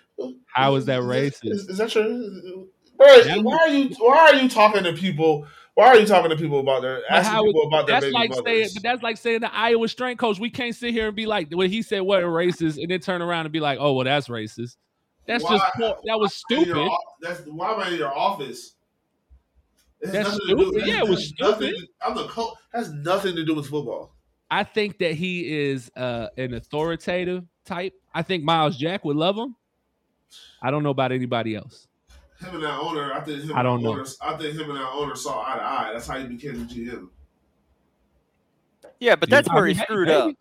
How is that racist? Is, is that true? bro? That Why are you why are you talking to people? Why are you talking to people about their asking how people about their That's like mothers? saying, but that's like saying the Iowa strength coach. We can't sit here and be like, when he said what racist, and then turn around and be like, oh well, that's racist. That's Why- just that was In your stupid. that's why am I in your office? It That's nothing to do- stupid. has- Yeah, it was stupid. to- I'm the coach. Has nothing to do with football. I think that he is uh, an authoritative type. I think Myles Jack would love him. I don't know about anybody else. Him and that owner, I think him I don't and that know. owner, I think him and that owner saw eye to eye. That's how he became the GM. Yeah, but that's I where mean, he screwed maybe. up.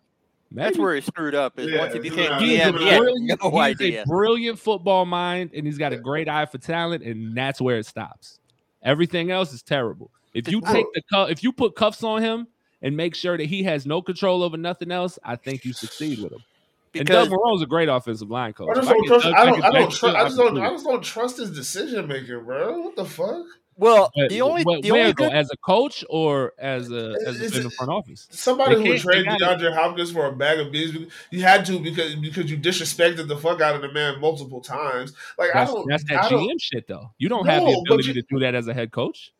That's where he screwed up. Is Yeah, once he he became was- He a GM, he had brilliant, no he idea. a brilliant football mind, and he's got a great eye for talent, and that's where it stops. Everything else is terrible. If you take the cu- if you put cuffs on him and make sure that he has no control over nothing else, I think you succeed with him. And Because Doug Marrone's a great offensive line coach. I just don't trust. I don't. I don't Jacksonville, trust. I just don't. I just don't trust his decision making, bro. What the fuck? well, But- the only but the where only good, as a coach or as a as a, in the front office. Somebody They who would trade DeAndre Hopkins for a bag of beans, you had to because because you disrespected the fuck out of the man multiple times. Like That's, I don't. that's that I don't- GM shit though. You don't have the ability you- to do that as a head coach.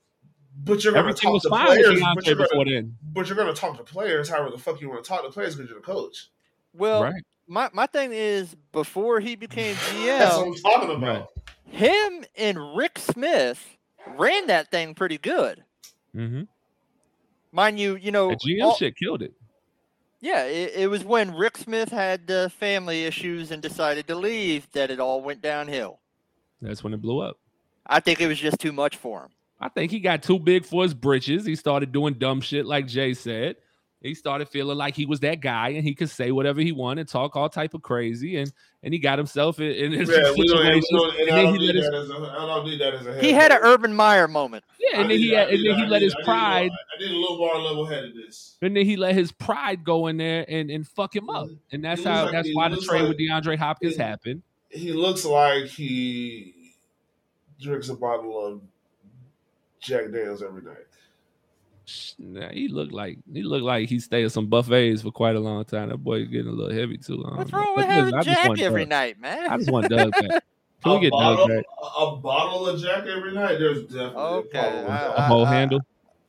But you're gonna talk to players. But you're, gonna, then, but you're gonna talk to players however the fuck you want to talk to players because you're the coach. well, right? My my thing is before he became GM. That's what I'm talking about. him and Rick Smith ran that thing pretty good. Mm-hmm. Mind you, you know, The GM all, shit killed it. Yeah, it, it was when Rick Smith had uh, family issues and decided to leave that it all went downhill. That's when it blew up. I think it was just too much for him. I think he got too big for his britches. He started doing dumb shit, like Jay said. He started feeling like he was that guy and he could say whatever he wanted, talk all type of crazy, and and he got himself in, in his Yeah, we don't, we situations. don't, and and I don't he need that as a, I don't need that as a head. He had an. Urban Meyer moment. yeah, and I then he need- and need- then he let need- his I need pride, I need a little more level headedness. and then he let his pride go in there and and fuck him up, mm-hmm. and that's how like- that's why the trade like- with DeAndre Hopkins he- happened. He looks like he drinks a bottle of Jack Daniels every night. Nah, he looked like he looked like he stayed at some buffets for quite a long time. That boy getting a little heavy too. I What's don't know. wrong with But listen, having I Jack every Doug. night, man? I just want Doug back. Can we a get Doug bottle, back? a, a bottle of Jack every night. There's definitely Okay, a problem with I- that. A whole I- handle.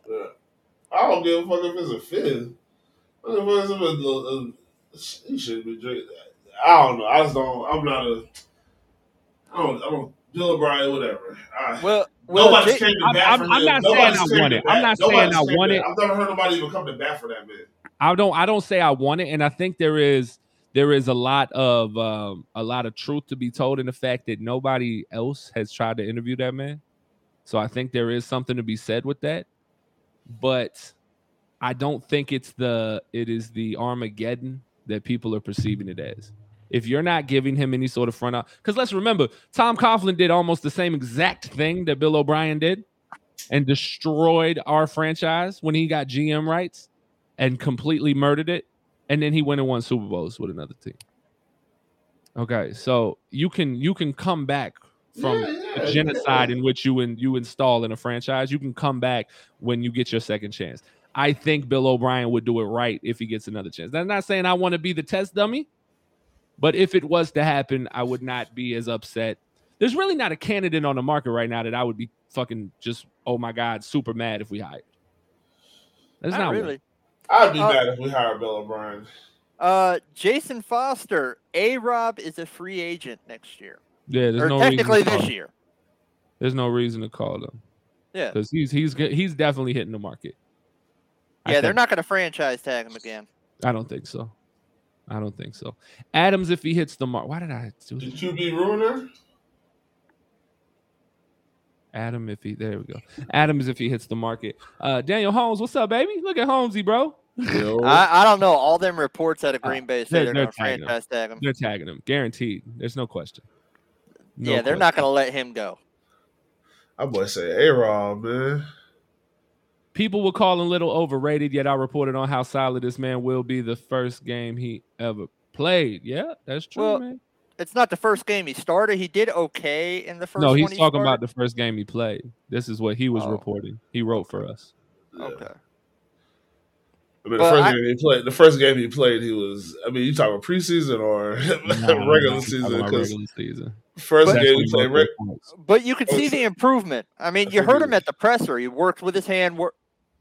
Yeah. I don't give a fuck if it's a fifth. I don't give a fuck if it's a, a, he should be drinking. I don't know. I just don't. I'm not a. I don't. I don't. Bill O'Brien, whatever. I, well, well, nobody's came to I'm- bat I'm him. not saying I want it. I'm not saying Nobody's I came want it. I've never heard nobody even come to bat for that man. I don't I don't say I want it, and I think there is there is a lot of um, a lot of truth to be told in the fact that nobody else has tried to interview that man. So I think there is something to be said with that, but I don't think it's the it is the Armageddon that people are perceiving it as. If you're not giving him any sort of front out, because let's remember, Tom Coughlin did almost the same exact thing that Bill O'Brien did, and destroyed our franchise when he got GM rights and completely murdered it. And then he went and won Super Bowls with another team. Okay, so you can you can come back from Yeah, yeah, a genocide yeah. in which you in, you install in a franchise. You can come back when you get your second chance. I think Bill O'Brien would do it right if he gets another chance. I'm not saying I want to be the test dummy, but if it was to happen, I would not be as upset. There's really not a candidate on the market right now that I would be fucking just oh my god super mad if we hired. There's not not, one. really. I'd be Uh, mad if we hired Bill O'Brien. Uh, Jason Foster, A Rob is a free agent next year, Yeah, there's or no technically reason to call this him. year. There's no reason to call them Yeah, because he's he's he's definitely hitting the market. Yeah, they're not going to franchise tag him again. I don't think so. I don't think so. Adams, if he hits the mark, why did I do The that? QB ruiner. Adam, if he there we go. Adams, if he hits the market. Uh, Daniel Holmes, what's up, baby? Look at Holmesy, bro. I, I don't know. All them reports out of Uh, Green Bay they're- say they're, they're going to tagging him. franchise tag him. They're tagging him, guaranteed. There's no question. No yeah, they're not going to let him go. I boy say A Rob, man. People were calling a Little overrated, yet I reported on how solid this man will be the first game he ever played. Yeah, that's true, Well, man. It's not the first game he started. He did okay in the first. No, he's one he talking about the first game he played. This is what he was Oh. reporting. He wrote for us. Okay. I mean, the first I- game he played, the first game he played, he was. I mean, you talking about preseason or Nah, regular I'm season? about Because regular season. first But- game when he he played, broke reg- those points. But you could Oh, see the improvement. I mean, you heard him at the presser. He worked with his hand wor-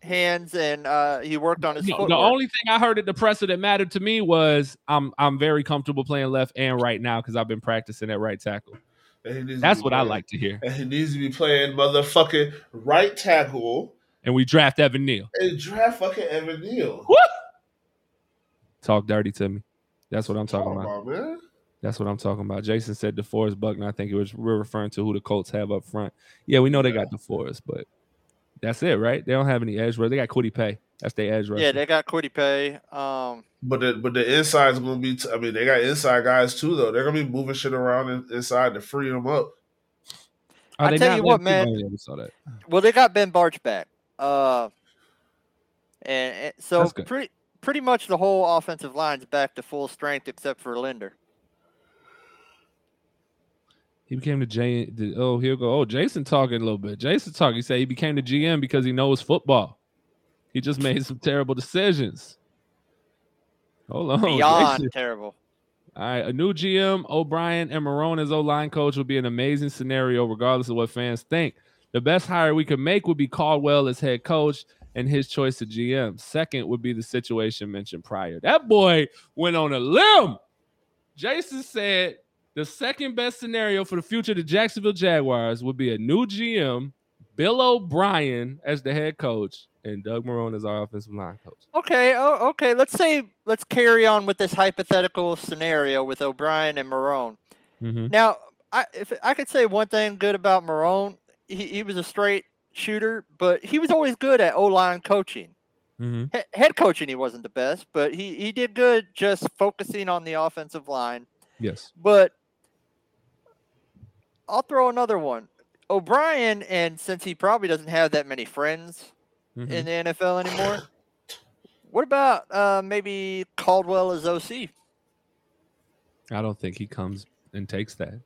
hands and uh, he worked on his No, footwork. the only thing I heard at the presser that mattered to me was I'm I'm very comfortable playing left and right now because I've been practicing at right tackle. and he needs to That's be what I like to hear. And he needs to be playing motherfucking right tackle And we draft Evan Neal. and draft fucking Evan Neal. What? Talk dirty to me. That's what I'm talking Come about. on, man. That's what I'm talking about. Jason said DeForest Buckner. I think it was we're referring to who the Colts have up front. Yeah, we know they got DeForest, but that's it, right? They don't have any edge rush. They got Kwity Paye. That's their edge rush. yeah, they got Kwity Paye. Um, But the but the inside's gonna be. T- I mean, they got inside guys too, though. They're gonna be moving shit around in, inside to free them up. Are I tell you what, man. Oh, yeah, we saw that. well, they got Ben Bartch back. Uh, and, and so pretty pretty much the whole offensive line's back to full strength except for Linder. He became the J. The, oh, he'll go. Oh, Jason talking a little bit. Jason talking. He said he became the GM because he knows football. He just made some terrible decisions. Hold on, Beyond Jason. terrible. All right, a new GM, O'Brien and Marrone as O line coach would be an amazing scenario, regardless of what fans think. The best hire we could make would be Caldwell as head coach and his choice of GM. Second would be the situation mentioned prior. That boy went on a limb. Jason said the second best scenario for the future of the Jacksonville Jaguars would be a new GM, Bill O'Brien as the head coach and Doug Marrone as our offensive line coach. Okay, oh, okay. Let's say let's carry on with this hypothetical scenario with O'Brien and Marrone. Mhm. Now, I if I could say one thing good about Marrone, he, he was a straight shooter, but he was always good at O line coaching. Mhm. He- head coaching, he wasn't the best, but he he did good just focusing on the offensive line. Yes. But I'll throw another one. O'Brien, and since he probably doesn't have that many friends Mhm. in the NFL anymore, what about uh, maybe Caldwell as OC? I don't think he comes and takes that.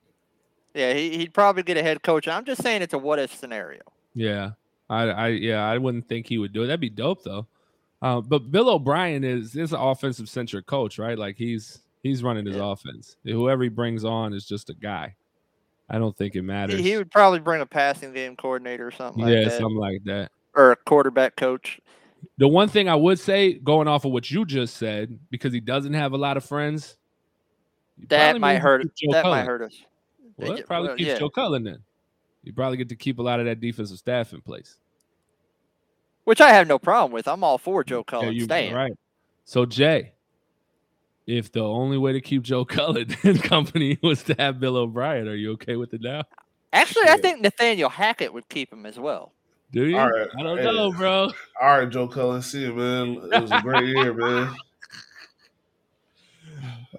Yeah, he, he'd probably get a head coach. I'm just saying it's a what if scenario. Yeah. I, I yeah, I wouldn't think he would do it. That'd be dope though. Uh, but Bill O'Brien is is an offensive centric coach, right? Like he's he's running his Yeah. offense. Whoever he brings on is just a guy. I don't think it matters. He, he would probably bring a passing game coordinator or something like that. yeah, something like that. or a quarterback coach. The one thing I would say, going off of what you just said, because he doesn't have a lot of friends, That might hurt. That Cullen. might hurt us. Well, Yeah, it probably well, keeps yeah. Joe Cullen then. You probably get to keep a lot of that defensive staff in place. Which I have no problem with. I'm all for Joe Yeah, Cullen you staying. right. So Jay, if the only way to keep Joe Cullen and company was to have Bill O'Brien, are you okay with it now? Actually, I think Nathaniel Hackett would keep him as well. Do you? All right, I don't hey. know, bro. All right, Joe Cullen. See you, man. It was a great year, man.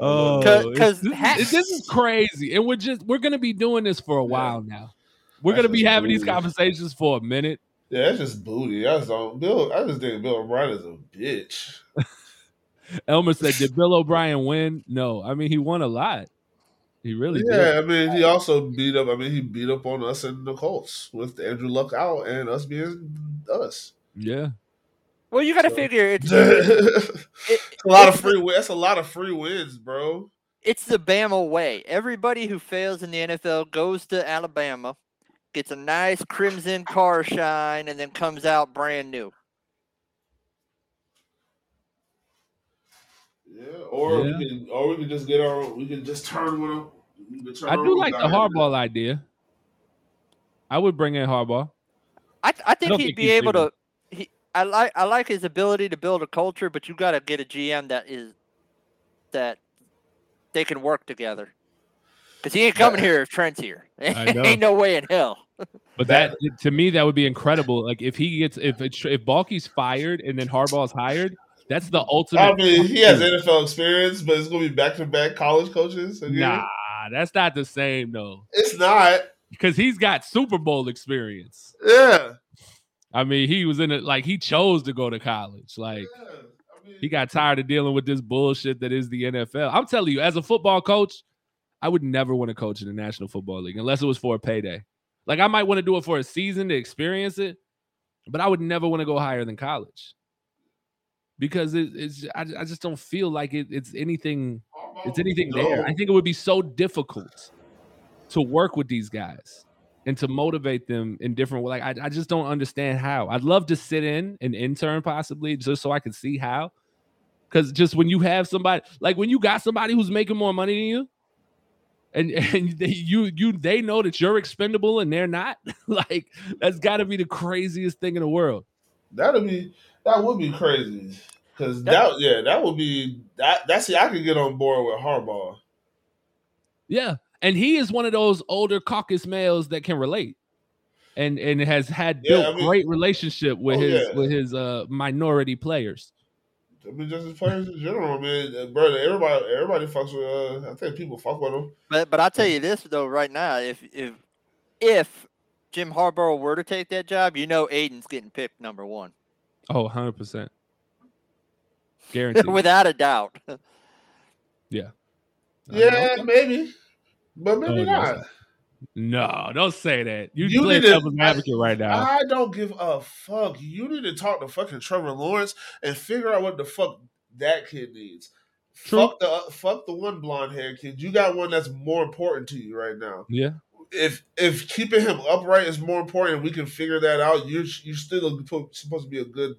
Oh, 'Cause- it's- 'cause this, Hack- is, this is crazy, and we're just we're gonna be doing this for a while now. We're That's gonna be just having these conversations for a minute. Yeah, that's just booty. That's all. Bill. I just think Bill O'Brien is a bitch. Elmer said, "Did Bill O'Brien win? No, I mean he won a lot. He really did. Yeah, did. I mean, he also beat up. I mean, he beat up on us and the Colts with Andrew Luck out and us being us. Yeah, Well, you got to So- figure it's a it, lot of free. win- That's a lot of free wins, bro. it's the Bama way. Everybody who fails in the NFL goes to Alabama, gets a nice crimson car shine, and then comes out brand new. Yeah, or Yeah. we can, or we can just get our. We can just turn with him. We can turn I do like the guy. hardball idea. I would bring in Harbaugh. I I think don't he'd think be able leaving. to. He, I like I like his ability to build a culture, but you got to get a GM that is that they can work together. Cause he ain't coming here if Trent's here. I ain't no way in hell. But that, to me, that would be incredible. Like if he gets if it, if Baalke's fired and then Harbaugh's hired, that's the ultimate. I mean, he has NFL experience, but it's gonna be back to back college coaches. Again. Nah, that's not the same though, it's not. because he's got Super Bowl experience. Yeah. I mean, he was in it like he chose to go to college. Like Yeah. I mean, he got tired of dealing with this bullshit that is the NFL. I'm telling you, as a football coach, I would never want to coach in the National Football League unless it was for a payday. Like I might want to do it for a season to experience it, but I would never want to go higher than college because it, it's I, I just don't feel like it, it's anything it's anything there. I think it would be so difficult to work with these guys and to motivate them in different like I, I just don't understand how. I'd love to sit in an intern possibly just so I can see how. Cause just when you have somebody like when you got somebody who's making more money than you, and and they, you you they know that you're expendable and they're not, like that's got to be the craziest thing in the world. that'll be that would be crazy. Cause That- that, yeah, that would be that that's see I could get on board with Harbaugh. Yeah, and he is one of those older caucus males that can relate, and and has had Yeah, built I mean- great relationship with Oh, his yeah. with his uh minority players. I mean, just as players in general, man. Uh, Brother, everybody, everybody fucks with. Uh, I think people fuck with him. But but I'll tell you this though, right now, if if if Jim Harbaugh were to take that job, you know Aidan's getting picked number one. Oh, 100 percent, guaranteed. Without a doubt. yeah, I Yeah, know. maybe, but maybe Oh, no. not. No, don't say that. You, You play need to- devil's advocate right now. I don't give a fuck. You need to talk to fucking Trevor Lawrence and figure out what the fuck that kid needs. True. Fuck the fuck the one blonde hair kid. You got one that's more important to you right now. yeah, If if keeping him upright is more important, we can figure that out. You you still supposed to be a good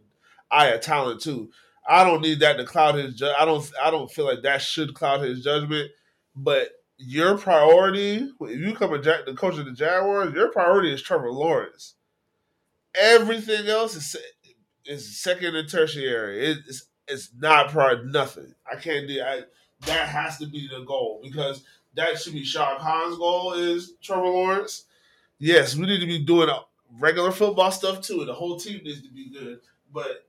eye of talent too. I don't need that to cloud his. Ju- I don't. I don't feel like that should cloud his judgment. But your priority, if you come a ja- the coach of the Jaguars, your priority is Trevor Lawrence. everything else is is second and tertiary. It- It's it's not part nothing. I can't do. I that has to be the goal because that should be Shad Khan's goal. Is Trevor Lawrence? Yes, we need to be doing regular football stuff too, and the whole team needs to be good. But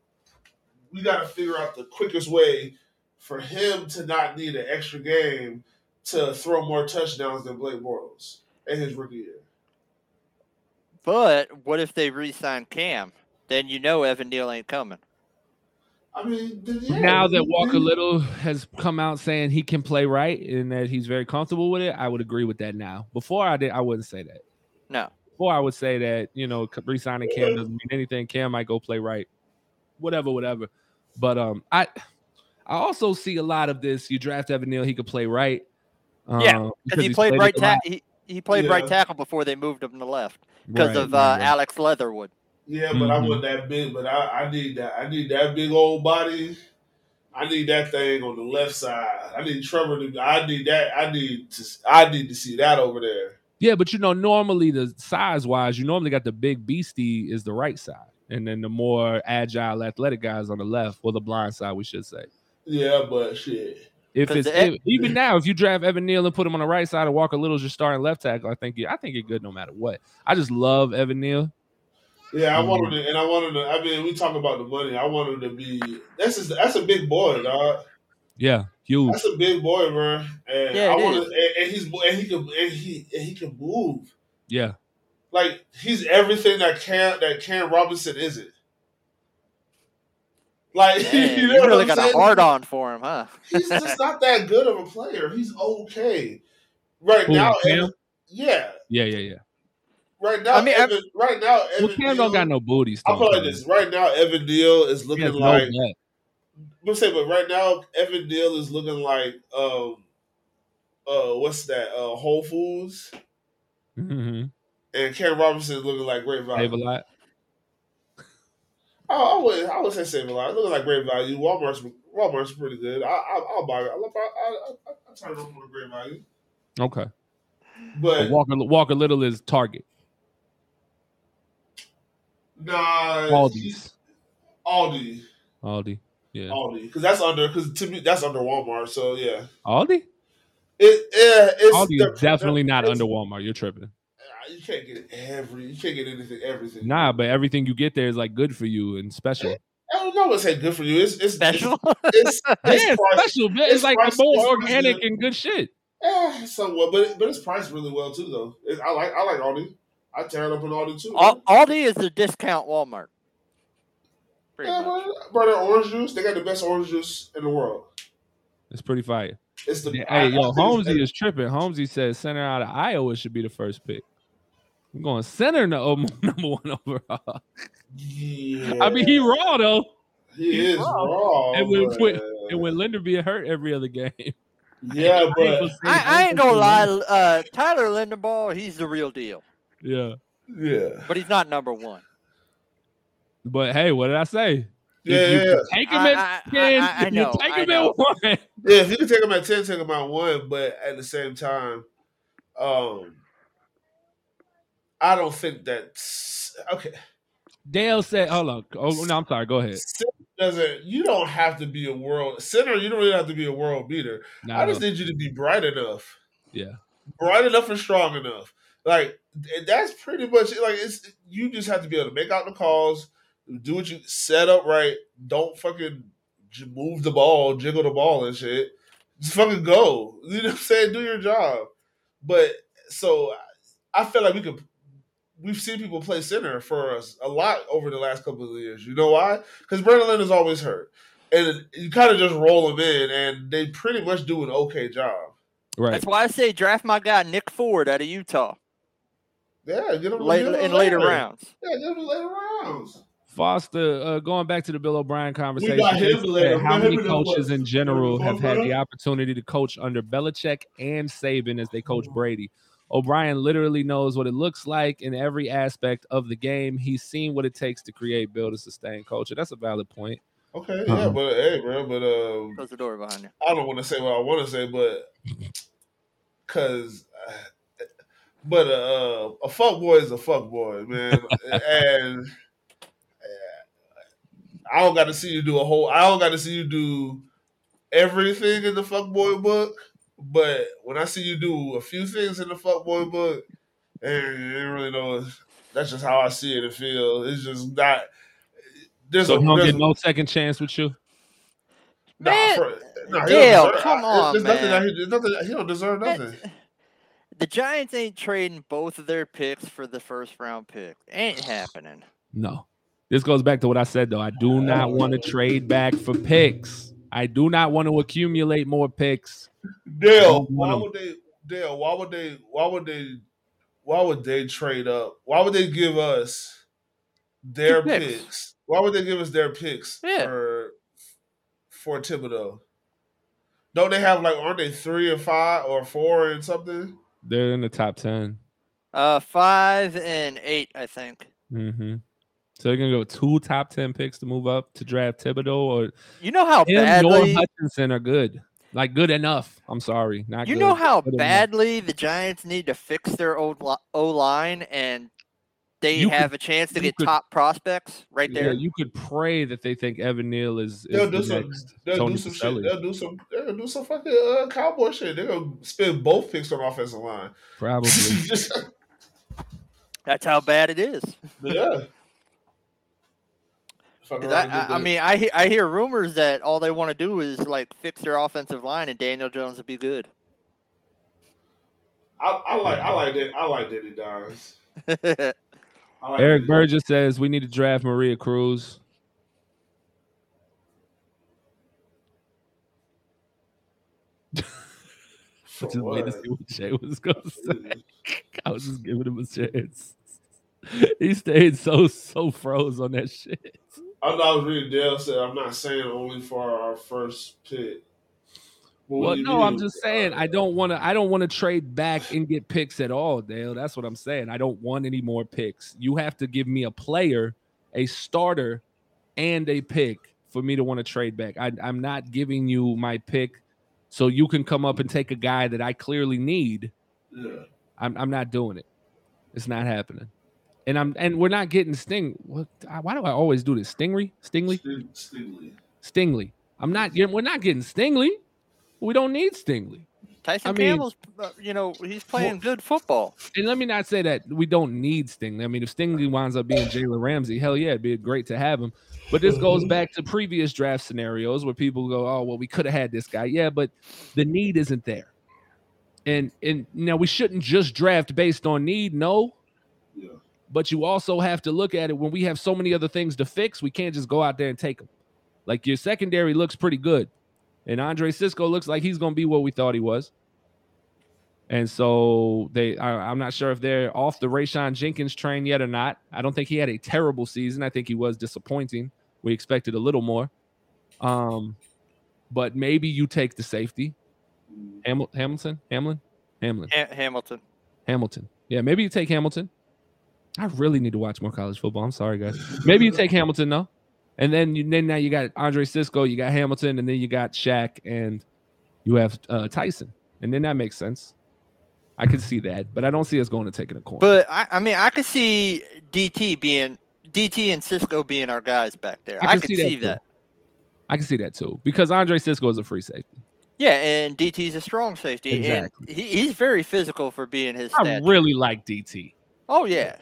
we got to figure out the quickest way for him to not need an extra game to throw more touchdowns than Blake Bortles in his rookie year. But what if they re-sign Cam? Then you know Evan Neal ain't coming. I mean, yeah, now that Walker he- Little has come out saying he can play right and that he's very comfortable with it, I would agree with that now. Before I did, I wouldn't say that. No. Before I would say that you know c- re-signing Cam doesn't mean anything. Cam might go play right, whatever, whatever. But um, I I also see a lot of this. You draft Evan Neal, he could play right. Yeah, um, Because he he's played right tackle. He, he played right tackle before they moved him to left because Right, of uh, right, right. Alex Leatherwood. Yeah, but I Mhm. want that big. But I, I need that. I need that big old body. I need that thing on the left side. I need Trevor to. I need that. I need to. I need to see that over there. Yeah, but you know, normally the size wise, you normally got the big beastie is the right side, and then the more agile, athletic guys on the left, or the blind side, we should say. Yeah, but shit. If 'Cause it's the- if- even now, if you draft Evan Neal and put him on the right side and Walker Little's your starting left tackle, I think you, I think you're good no matter what. I just love Evan Neal. Yeah, I Mhm. wanted to, and I wanted to. I mean, we talk about the money. I wanted to be. That's just, that's a big boy, dog. Yeah, huge. That's a big boy, bro. And Yeah, I want is. to, and, and he's and he can and he and he can move. Yeah, Like he's everything that Cam that Cam Robinson isn't. Like Dang, you know you what really I'm got saying? a hard on for him, huh? He's just not that good of a player. He's okay right Who, now. Cam? Evan- yeah, yeah, yeah, yeah. Right now. I mean, I- Evan, right now, Evan Well, Cam don't got no booty. I'll Still, put like this. Right now, Evan Neal is looking no like. butt. I'm say, but right now, Evan Neal is looking like um, uh, what's that? Uh, Whole Foods, Mhm. and Cam Robinson is looking like great value. Save a lot. Oh, I would, I would say save a lot. Looking like great value. Walmart's, Walmart's pretty good. I, I, I'll buy it. I, I, I, I turn it on for the great value. Okay. But Walker Walker Little is Target. Nah, Aldi's. Aldi, Aldi. Yeah. Aldi, because that's under, because to me that's under Walmart. So yeah, Aldi. it, yeah, it's Aldi they're- is definitely not it's- under Walmart. You're tripping. You can't get every, you can't get anything, everything. Nah, but everything you get there is like good for you and special. I don't know what's say good for you. It's it's Special. It's, it's, it's Yeah, priced- special, man. It's it's like priced- more it's organic priced- and good shit. Eh, somewhat, but it, but it's priced really well too, though. It, I like I like Aldi. I tear it up in Aldi too. Al- Aldi is the discount Walmart. Pretty yeah, much. bro, bro, their orange juice. They got the best orange juice in the world. It's pretty fire. It's the Yeah, I- hey, yo, Holmesy is tripping. Holmesy says center out of Iowa should be the first pick. I'm going center no, number one overall. Yeah, I mean, he raw though. he he's is raw. raw. And when- when- And when Linder be hurt every other game. yeah, but I, I ain't gonna lie, uh, Tyler Linderbaum, he's the real deal, Yeah. yeah, but he's not number one. But hey, what did I say? yeah, If you yeah. Take him at I- I- 10. I- I know, take him at one. Yeah, if you can take him at ten, take him at one. But at the same time, um, I don't think that's okay. Dale said, hold on. Oh, no, I'm sorry. Go ahead. Center doesn't you don't have to be a world center. You don't really have to be a world beater. Nah, I just no. need you to be bright enough, Yeah. bright enough and strong enough. Like that's pretty much it. Like it's you just have to be able to make out the calls, do what you set up right. Don't fucking move the ball, jiggle the ball and shit. Just fucking go. You know what I'm saying? Do your job. But so I feel like we could. We've seen people play center for us a lot over the last couple of years. You know why? Because Brandon Lynn is always hurt, and you kind of just roll them in, and they pretty much do an okay job. Right. That's why I say draft my guy Nick Ford out of Utah Yeah, get them late, get 'em in later rounds. Yeah, get them in later rounds. Foster, uh, going back to the Bill O'Brien conversation, got him later. how many him in the coaches in general have had the opportunity to coach under Belichick and Saban as they coach Brady? O'Brien literally knows what it looks like in every aspect of the game. He's seen what it takes to create, build, and sustain culture. That's a valid point. Okay, yeah, Uh-huh. but hey, bro, but um, Close the door behind you. I don't want to say what I want to say, but because, but uh, a fuck boy is a fuck boy, man, and I don't got to see you do a whole. I don't got to see you do everything in the fuck boy book. But when I see you do a few things in the fuck boy book, and you really know. That's just how I see it and feel. It's just not. There's So a he don't get no second chance with you. Nah, Man, for, nah, he Dale, deserve- come I- on, there's nothing that man. he, there's nothing, he don't deserve nothing. The Giants ain't trading both of their picks for the first round pick. Ain't happening. No. This goes back to what I said though. I do not want to trade back for picks. I do not want to accumulate more picks. Dale, why would they? Dale, why would they? Why would they? Why would they trade up? Why would they give us their picks. picks? Why would they give us their picks Yeah. for for Thibodeaux? Don't they have like aren't they three or five or four and something? They're in the top 10. Uh, five and eight, I think. hmm So they're gonna go two top 10 picks to move up to draft Thibodeaux or You know how him badly. Hutchinson are good. Like good enough. I'm sorry. Not You good, know how good enough. badly the Giants need to fix their old O line, and they You could- have a chance to get could- top prospects right there. Yeah, there. you could pray that they think Evan Neal is, is They'll the do some. next They'll Tony do some Boselli. shit. They'll do some. They'll do some fucking uh, cowboy shit. They're gonna spend both picks on offensive line. Probably. That's how bad it is. yeah. I, around and get I, I mean, I I hear rumors that all they want to do is like fix their offensive line, and Daniel Jones would be good. I, I like. I like that. I like Danny Dimes. Like Eric Burgess says we need to draft Maria Cruz. Just wait to see what Jay was gonna say. I was just giving him a chance. He stayed so so froze on that shit. I thought I was reading Dale said, I'm not saying only for our first pick. Well, no, I'm just saying I don't want to. I don't want to trade back and get picks at all, Dale. That's what I'm saying. I don't want any more picks. You have to give me a player, a starter, and a pick for me to want to trade back. I, I'm not giving you my pick so you can come up and take a guy that I clearly need. Yeah. I'm, I'm not doing it. It's not happening. And I'm and we're not getting Sting. What? Why do I always do this? Stingray, Stingley, Sting- Stingley. Stingley. I'm not. We're not getting Stingley. We don't need Stingley. Tyson I mean- Campbell's, uh, you know, he's playing good football. And let me not say that we don't need Stingley. I mean, if Stingley winds up being Jalen Ramsey, hell yeah, it'd be great to have him. But this goes back to previous draft scenarios where people go, "Oh, well, we could have had this guy." Yeah, but the need isn't there. And and now we shouldn't just draft based on need. No, Yeah. but you also have to look at it when we have so many other things to fix. We can't just go out there and take them. Like your secondary looks pretty good, and Andre Cisco looks like he's going to be what we thought he was. And so they, I, I'm not sure if they're off the Rayshawn Jenkins train yet or not. I don't think he had a terrible season. I think he was disappointing. We expected a little more. Um, but maybe you take the safety, Hamil- Hamilton, Hamlin, Hamlin. Ha- Hamilton. Hamilton. Yeah, maybe you take Hamilton. I really need to watch more college football. I'm sorry, guys. Maybe you take Hamilton though, and then you then now you got Andre Cisco, you got Hamilton, and then you got Shaq, and you have uh, Tyson, and then that makes sense. I could see that, but I don't see us going to taking a corner. But I, I mean, I could see DT being DT and Cisco being our guys back there. I, can could see see, that that. too. I can see that too because Andre Cisco is a free safety. Yeah, and DT's a strong safety, Exactly. and he, he's very physical for being his I stature. really like DT. Oh yeah,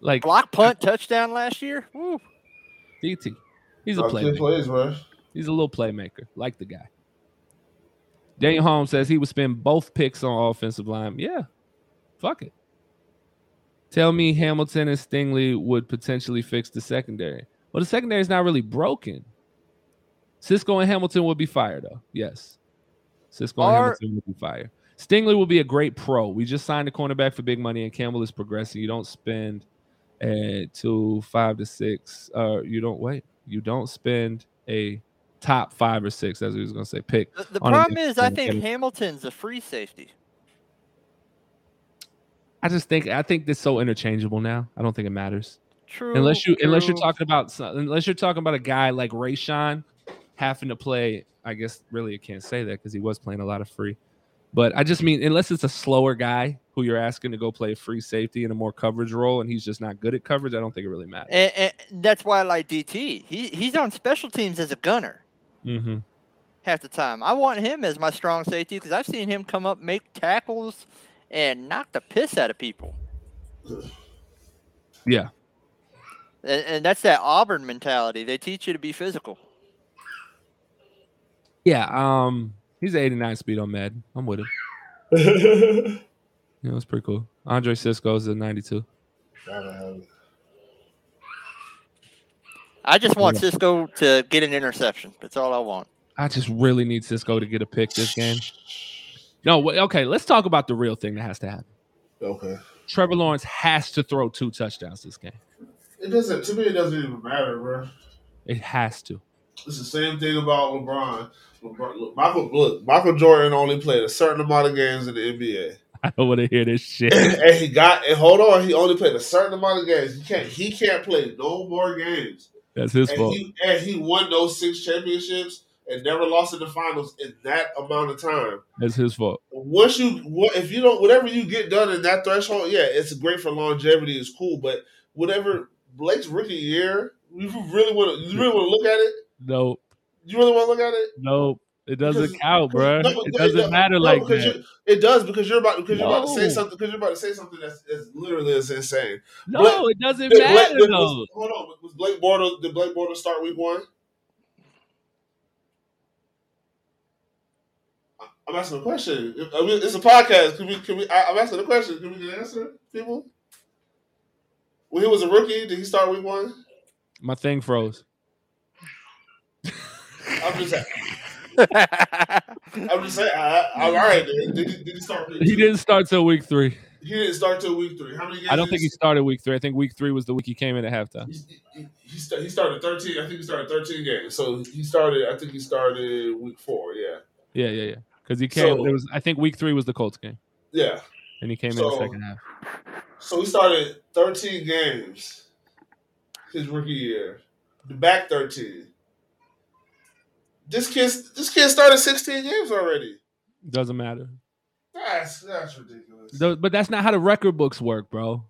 Like block punt touchdown last year. Woo. DT. He's a playmaker. plays, man. He's a little playmaker, like the guy. Daniel Holmes says he would spend both picks on offensive line. Yeah, fuck it. Tell me Hamilton and Stingley would potentially fix the secondary. Well, the secondary is not really broken. Cisco and Hamilton would be fired, though. Yes, Cisco and Are- Hamilton would be fired. Stingley will be a great pro. We just signed a cornerback for big money, and Campbell is progressing. You don't spend uh, to five to six. Uh, you don't wait. You don't spend a top five or six, as he was going to say, pick. The, the problem is, I think. Hamilton's a free safety. I just think I think that's so interchangeable now. I don't think it matters True. unless you unless you're talking about unless you're talking about a guy like Rayshawn having to play. I guess really you can't say that because he was playing a lot of free. But I just mean, unless it's a slower guy who you're asking to go play free safety in a more coverage role, and he's just not good at coverage, I don't think it really matters. And, and that's why I like DT. He he's on special teams as a gunner Mm-hmm. half the time. I want him as my strong safety because I've seen him come up, make tackles, and knock the piss out of people. Yeah. And, and that's that Auburn mentality. They teach you to be physical. Yeah. Um, he's 89 speed on Madden. I'm with him. Yeah, it was pretty cool. Andre Cisco's a 92. Gotta have it. I just want Yeah. Cisco to get an interception. That's all I want. I just really need Cisco to get a pick this game. No, wait, okay, let's talk about the real thing that has to happen. Okay. Trevor Lawrence has to throw two touchdowns this game. It doesn't. To me, it doesn't even matter, bro. It has to. It's the same thing about LeBron. LeBron look, Michael, look, Michael Jordan only played a certain amount of games in the NBA, I don't want to hear this shit. and he got. And hold on, he only played a certain amount of games. He can't. He can't play no more games. That's his And fault. he, and he won those six championships and never lost in the finals in that amount of time. That's his fault. Once you, what if you don't, whatever you get done in that threshold, yeah, it's great for longevity. It's cool, but whatever Blake's rookie year, you really want to, you really want to look at it. Nope. You really want to look at it. Nope. It doesn't count, bro. No, It doesn't no, matter no, like that. It does because you're about because you're about to say something because you're about to say something that's, that's literally is insane. No, Blake- it doesn't Blake- matter though. was- hold on, was Blake Bortles? Did Blake Bortles start week one? I'm asking a question. It's a podcast. Can we? Can we? I, I'm asking a question. Can we get an answer, people? When he was a rookie, did he start week one? My thing froze. I'm just. I'm just saying. I, I, all right. Did he, did he start? He didn't start till week three. He didn't start till week three. How many games? I don't think he started week three. I think week three was the week he came in at halftime. He, he, he, sta- he started 13. I think he started 13 games. So he started. I think he started week four. Yeah. Yeah, yeah, yeah. Because he came. So- it was. I think week three was the Colts game, Yeah. and he came in the second half. So he started 13 games his rookie year. The back 13. This kid, this kid started 16 games already. Doesn't matter. That's that's ridiculous. But that's not how the record books work, bro.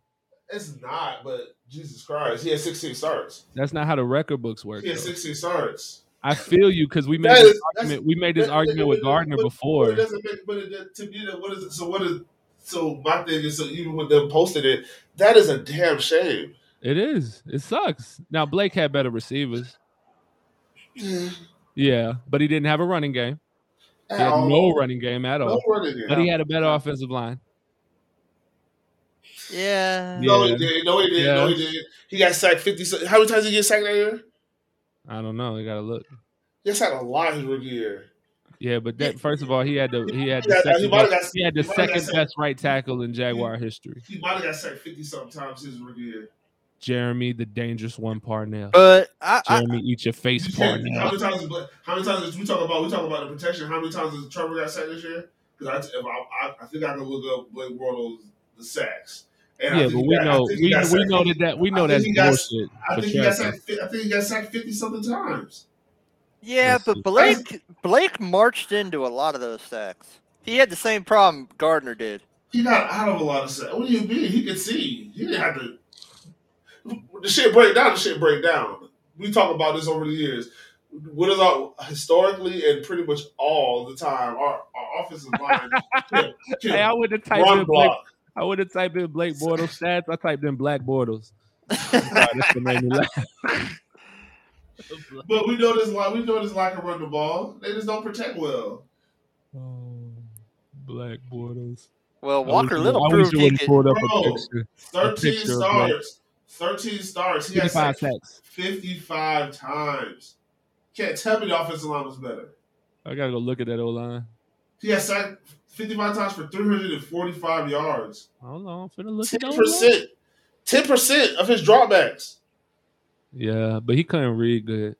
It's not, but Jesus Christ, he had 16 starts. That's not how the record books work. He had 16 starts. I feel you because we made That this argument. We made this But- argument with but- Gardner but- But before. it doesn't make. But it, to me, that what is it? So what is? So my thing is, so even with them posting it, that is a damn shame. It is. It sucks. Now Blake had better receivers. Yeah, but he didn't have a running game. He had Ow. no running game at all. running game. But he had a better offensive line. yeah. No, Yeah. he did. No, he did. No, he Yes. did. He got sacked fifty. How many times did he get sacked that year? I don't know. You gotta look. He got sacked a lot his rookie year. Yeah, but that first of all, he had the he had the Yeah, he second best, got- he had the he might have got second best right tackle in Jaguar history. He might have got sacked fifty something times his rookie year. Jeremy, the dangerous one, Parnell. But I, I Jeremy, eat your face, You can't- How Parnell. many times? Is, how many times? Is, we talk about we talk about the protection. How many times has Trevor got sacked this year? Because I, I, I, I think I can look up Blake Bortles the sacks. And Yeah, but we got- know think we, we know that that we know think that's he got- bullshit. I think he got sacked. I think he got sacked fifty something times. yeah, Let's but see. Blake Blake marched into a lot of those sacks. He had the same problem Gardner did. He got out of a lot of sacks. What do you mean? He could see. He didn't have to. The shit break down. The shit break down. We talk about this over the years. What is our historically and pretty much all the time our, our offensive line can, can Hey, I would have typed in Blake. I would have typed in Blake Bortles stats. I typed in Black Bortles. This made me laugh. But we know this line. We know this line can run the ball. They just don't protect well. Oh, Black Bortles. Well, Walker wish Little I wish proved you he would've could. pulled up a picture. Thirteen picture starts. Thirteen starts. He got 55 sacked sacks. fifty-five times. Can't tell me the offensive line was better. I gotta go look at that O line. He got sacked 55 times for 345 yards. Hold on, I'm finna look at 10%. that. 10% of his dropbacks. Yeah, but he couldn't read good.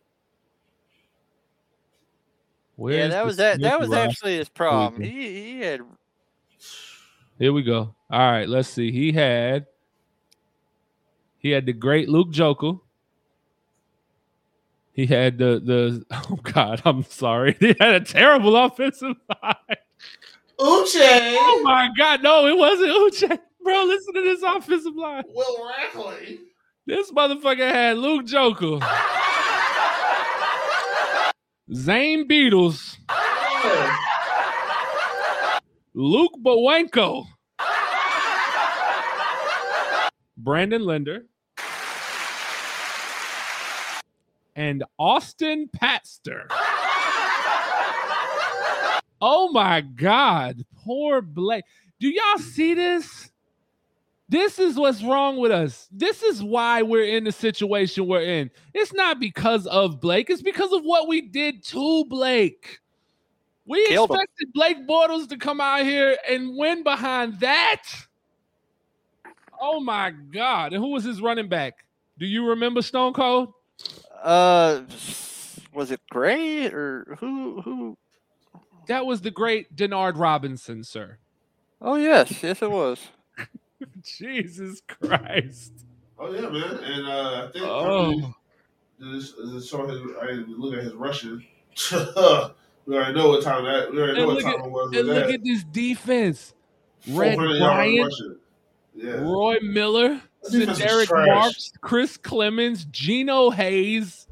Where Yeah, that was that. That was roster? actually his problem. He he had Here we go. All right, let's see. He had he had the great Luke Joeckel. He had the the oh god, I'm sorry. He had a terrible offensive line. Uche. Oh my God, no, it wasn't Uche. Bro, listen to this offensive line. Will Rackley. This motherfucker had Luke Joker, Zane Beadles, Luke Bowanko, Brandon Linder, and Austin Pasztor. Oh my God, poor Blake. Do y'all see this? This is what's wrong with us. This is why we're in the situation we're in. It's not because of Blake, it's because of what we did to Blake. We Killed him. expected Blake Bortles to come out here and win behind that. Oh my God. And who was his running back? Do you remember Stone Cold? Uh, was it Gray or who? Who? That was the great Denard Robinson, sir. Oh yes, yes it was. Jesus Christ. Oh yeah, man. And uh, I think Oh. mean, this, this show his, I look at his Russian. we already know what time that. We already know And what look time at, it was. and look that. at this defense. Red 400 yard Bryant, rushing. Yeah. Roy Miller, That defense is Derek. Marks, Chris Clemons, Geno Hayes,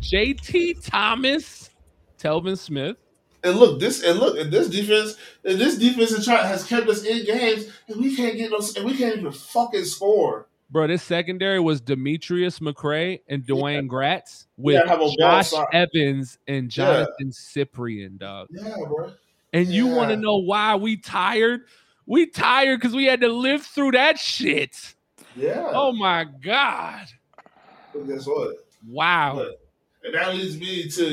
JT Thomas, Telvin Smith. And look, this and look, and this defense, and this defense has, kept us in games, and we can't get no, and we can't even fucking score. Bro, this secondary was Demetrius McCray and Dwayne Gratz with Yeah, have a ball Josh. Evans and Johnathan Cyprien, dog. Yeah, bro. And you want to know why we tired? We tired because we had to live through that shit. Yeah. Oh my God. But guess what? Wow. But- And that leads me to.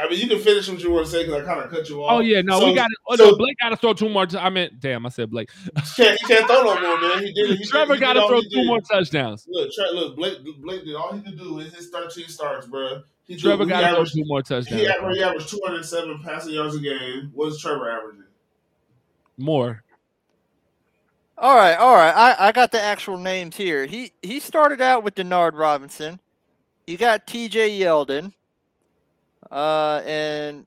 I mean, you can finish what you want to say because I kind of cut you off. Oh yeah, no, So- we got. Oh so- no, Blake got to throw two more. T- I meant, damn, I said Blake. He can't, he can't throw no more, man. He did. He Trevor got to throw two more touchdowns. Look, Tre- look, Blake, Blake did all he could do is his 13 starts, bro. He Trevor got to throw two more He, touchdowns. aver- he averaged 207 passing yards a game. What is Trevor averaging? More. All right, all right. I, I got the actual names here. He he started out with Denard Robinson. You got T.J. Yeldon. Uh, and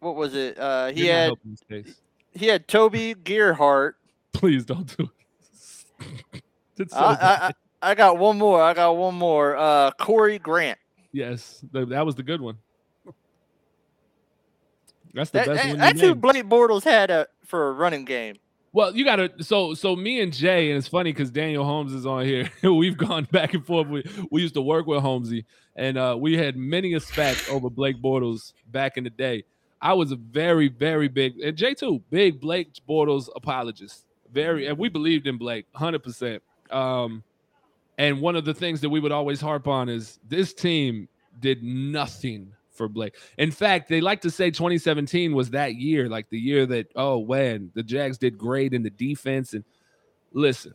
what was it? Uh, he You're had helping his case. he had Toby Gerhart. Please don't do it. It's so I, I. I got one more. I got one more. Uh, Corey Grant. yes, th- that was the good one. That's the That, best that- one. that's who. Blake Bortles had uh for a running game. Well, you gotta so so me and Jay, and it's funny because Daniel Holmes is on here. We've gone back and forth. We we used to work with Holmesy, and uh, we had many a spat over Blake Bortles back in the day. I was a very, very big and Jay too, big Blake Bortles apologist. Very, and we believed in Blake, hundred percent. Um, and one of the things that we would always harp on is this team did nothing for Blake. In fact, they like to say 2017 was that year, like the year that, oh, when the Jags did great in the defense. And listen,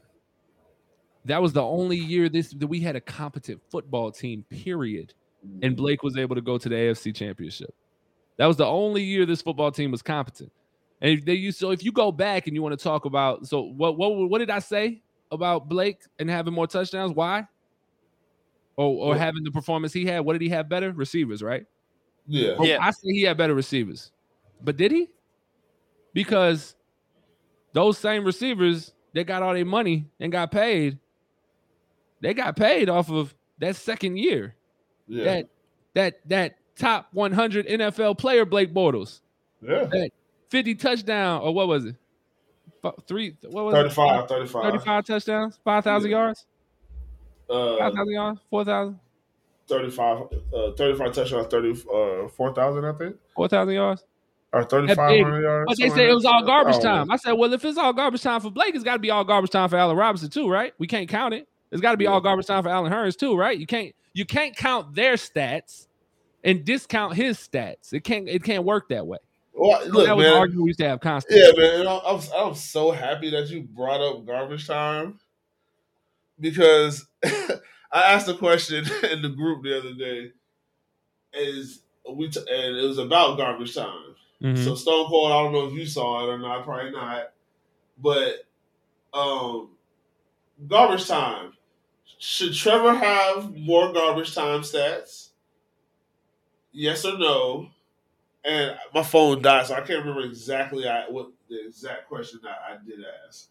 that was the only year this that we had a competent football team, period. And mm-hmm. Blake was able to go to the AFC championship. That was the only year this football team was competent. And if they used so if you go back and you want to talk about so what what what did I say about Blake and having more touchdowns? Why? Or or having the performance he had? What did he have better? Receivers, right? Yeah. Yeah. I say he had better receivers. But did he? Because those same receivers that got all their money and got paid, they got paid off of that second year. Yeah. That that that top 100 NFL player Blake Bortles, yeah. 50 touchdown or what was it? Three what was 35, it? 35. 35 touchdowns, 5,000 Yeah. yards, Uh, 5,000 yards, 4,000, 35, uh, 35 touchdowns, 30, uh, 4,000, I think. 4,000 yards. Or 3,500 yards. But they something said it was all garbage Oh, time. I said, well, if it's all garbage time for Blake, it's got to be all garbage time for Allen Robinson too, right? We can't count it. It's got to be Yeah. all garbage time for Allen Hurns too, right? You can't you can't count their stats and discount his stats. It can't it can't work that way. Well, So look, that was the man. argument we used to have constantly. Yeah, man. I'm, I'm, I'm so happy that you brought up garbage time because I asked a question in the group the other day. Is we t- and it was about garbage time. Mhm. So Stone Cold, I don't know if you saw it or not, probably not. But um garbage time. Should Trevor have more garbage time stats? Yes or no? And my phone died, so I can't remember exactly I, what the exact question that I did ask.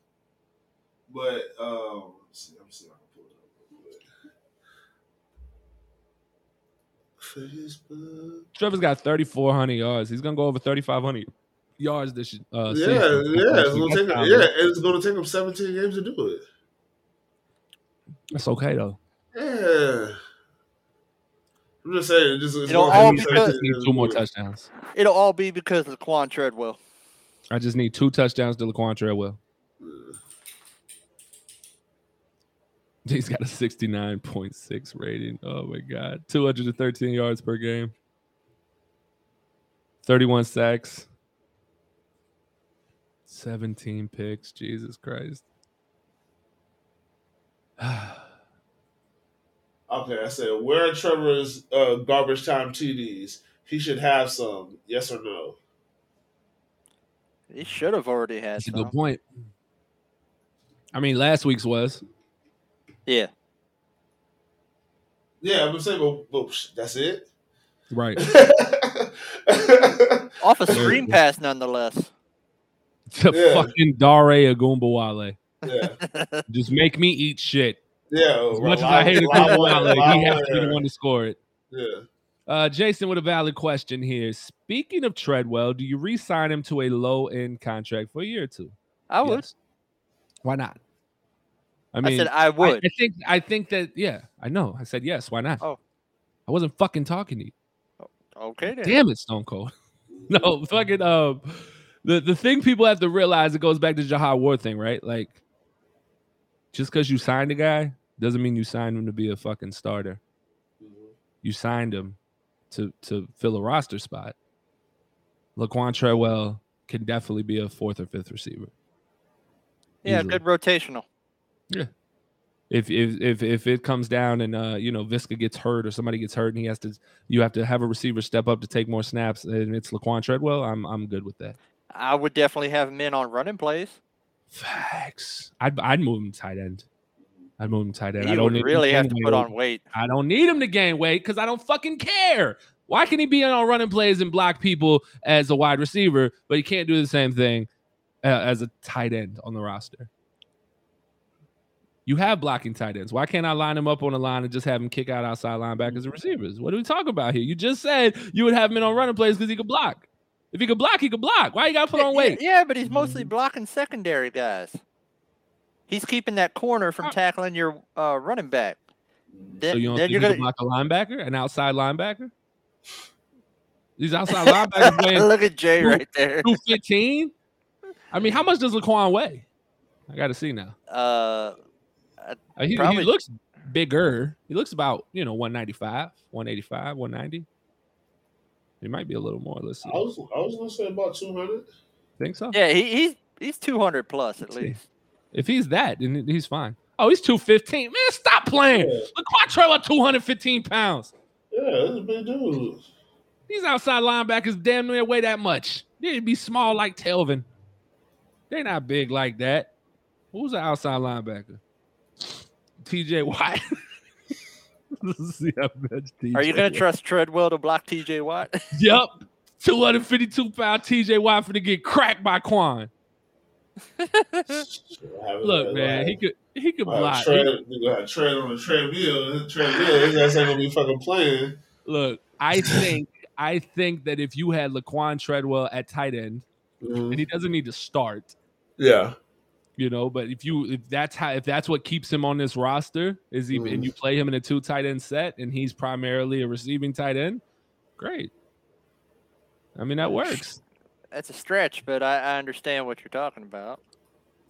But um, let's see, let me see if I can pull it up. real quick. Facebook. Trevor's got 3,400 yards. He's gonna go over 3,500 yards this uh, yeah, season. yeah, it's gonna take him, yeah, and it's gonna take him 17 games to do it. That's okay though. Yeah. I'm just saying, it just it's It'll gonna all take him because- Need two more it. touchdowns. It'll all be because of Quan Treadwell. I just need two touchdowns to Laquan Treadwell. He's got a 69.6 rating. Oh my god. 213 yards per game. 31 sacks. 17 picks. Jesus Christ. Okay, I said, where are Trevor's uh, garbage time TDs? He should have some. Yes or no? He should have already had That's a some. good point. I mean, last week's was. Yeah. Yeah, I'm gonna say, but, but that's it. Right. Off a Yeah. screen pass, nonetheless. To Yeah. fucking Dare Ogunbowale. yeah, Just make me eat shit. yeah. As much as I hate Ogunbowale, he has to be the one to score it. Yeah. Uh, Jason with a valid question here. Speaking of Treadwell, do you re-sign him to a low-end contract for a year or two? I would. Yes. Why not? I I, said I I, would. I think I think that yeah, I know. I said yes. Why not? Oh. I wasn't fucking talking to you. okay then. Damn it, Stone Cold. no, fucking um the, the thing people have to realize it goes back to Jihad Ward thing, right? Like just because you signed a guy doesn't mean you signed him to be a fucking starter. You signed him to to fill a roster spot. Laquan Treadwell can definitely be a fourth or fifth receiver. Yeah, Easily. good rotational. If if if if it comes down and uh you know Visca gets hurt or somebody gets hurt and he has to you have to have a receiver step up to take more snaps and it's Laquan Treadwell, I'm I'm good with that. I would definitely have him in on running plays. Facts. I'd I'd move him tight end. I'd move him tight end. I don't really have to put weight. on weight. I don't need him to gain weight because I don't fucking care. Why can he be on running plays and block people as a wide receiver, but he can't do the same thing uh, as a tight end on the roster? You have blocking tight ends. Why can't I line him up on the line and just have him kick out outside linebackers and receivers? What are we talking about here? You just said you would have him in on running plays because he could block. If he could block, he could block. Why you got to put Yeah, on weight? Yeah, but he's mostly blocking secondary guys. He's keeping that corner from tackling your uh, running back. Then, So you don't then think you're he gonna block a linebacker, an outside linebacker? These outside linebackers weighing look at Jay Who- right there. 215? I mean, how much does Laquan weigh? I got to see now. Uh, Uh, he, he looks bigger. He looks about, you know, 195, 185, 190. He might be a little more. Let's see. I was I was gonna say about 200. Think so? yeah, he, he's he's 200 plus at Let's see. least. If he's that, then he's fine. Oh, he's 215. Man, stop playing. Yeah, Laquan Trevor, 215 pounds. yeah, that's a big dude. These outside linebackers damn near weigh that much. They'd be small like Telvin. They're not big like that. Who's the outside linebacker? TJ Watt. Let's see how much TJ Are you gonna trust Treadwell to block T.J. Watt? Yep. 252 pound TJ Watt for to get cracked by Quan. Look, man, he could he could block. Tread, you gonna have tread on the treadmill. Treadmill. His ass ain't gonna be fucking playing. look, I think I think that if you had Laquan Treadwell at tight end, mm-hmm. and he doesn't need to start, Yeah. You know, but if you if that's how if that's what keeps him on this roster, is he and you mm. play him in a two tight end set and he's primarily a receiving tight end, great. I mean that works. That's a stretch, but I, I understand what you're talking about.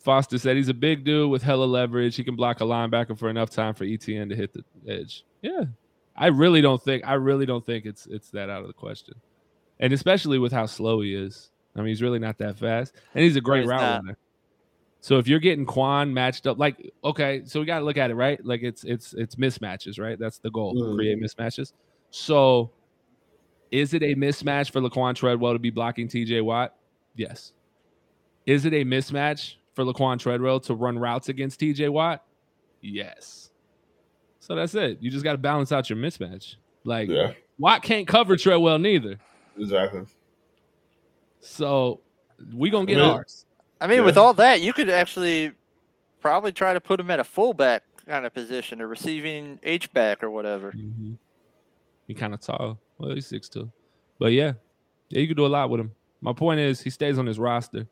Foster said he's a big dude with hella leverage. He can block a linebacker for enough time for ETN to hit the edge. Yeah. I really don't think I really don't think it's it's that out of the question. And especially with how slow he is. I mean, he's really not that fast. And he's a great he's route not. runner. So if you're getting Quan matched up, like okay, so we gotta look at it, right? Like it's it's it's mismatches, right? That's the goal. Mhm. Create mismatches. So is it a mismatch for Laquan Treadwell to be blocking TJ Watt? Yes. Is it a mismatch for Laquan Treadwell to run routes against TJ Watt? Yes. So that's it. You just got to balance out your mismatch. Like Yeah. Watt can't cover Treadwell neither. Exactly. So We gonna get Yeah. ours. I mean, with all that, you could actually probably try to put him at a fullback kind of position, a receiving H back or whatever. Mm-hmm. He kind of tall. Well, he's six two, but yeah, yeah, you could do a lot with him. My point is, he stays on his roster.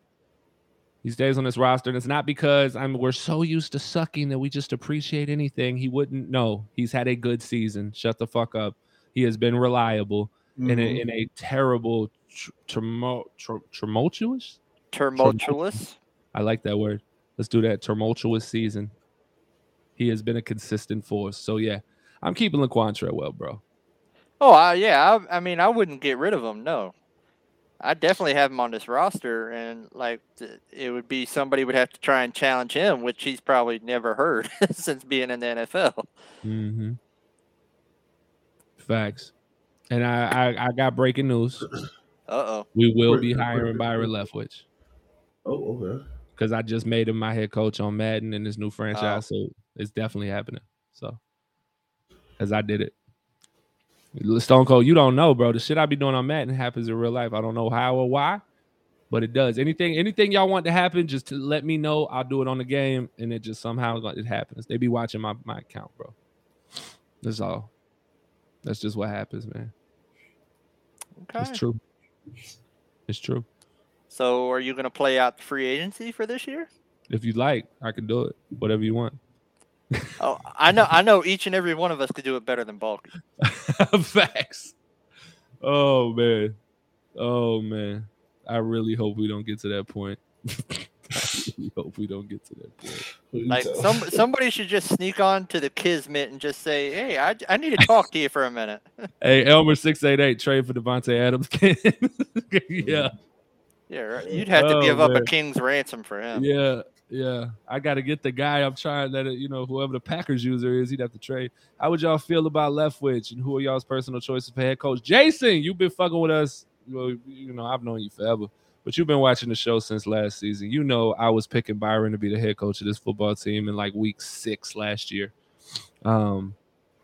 He stays on his roster, and it's not because I'm. We're so used to sucking that we just appreciate anything. He wouldn't. No, he's had a good season. Shut the fuck up. He has been reliable in Mhm. a in a terrible, tr- turmo- tr- tumultuous. Tumultuous. I like that word. Let's do that. Tumultuous season. He has been a consistent force. So yeah, I'm keeping Laquan Treadwell, bro. Oh, I, yeah. I, I mean, I wouldn't get rid of him. No, I definitely have him on this roster, and like it would be somebody would have to try and challenge him, which he's probably never heard since being in the NFL. Mm-hmm. Facts. And I, I I got breaking news. Uh oh. We will be hiring Byron Leftwich Oh, okay. because I just made him my head coach on Madden and his new franchise. So it's definitely happening. So as I did it. Stone Cold, you don't know, bro. The shit I be doing on Madden happens in real life. I don't know how or why, but it does. Anything, anything y'all want to happen, just to let me know. I'll do it on the game, and it just somehow it happens. They be watching my my account, bro. That's all. That's just what happens, man. Okay. It's true. It's true. So, are you going to play out the free agency for this year? If you like, I can do it. Whatever you want. Oh, I know. I know. Each and every one of us could do it better than Baalke. Facts. Oh man. Oh man. I really hope we don't get to that point. I really hope we don't get to that point. Like some somebody should just sneak on to the Kismet and just say, "Hey, I, I need to talk to you for a minute." Hey, Elmer six eight eight trade for Davante Adams. yeah, Yeah, right. you'd have to Oh, give up a king's ransom for him. yeah, yeah. I got to get the guy I'm trying that you know whoever the Packers user is, he'd have to trade. How would y'all feel about Leftwich and who are y'all's personal choices for head coach? Jason, you've been fucking with us. Well, you know I've known you forever, but you've been watching the show since last season. You know I was picking Byron to be the head coach of this football team in like week six last year. Um,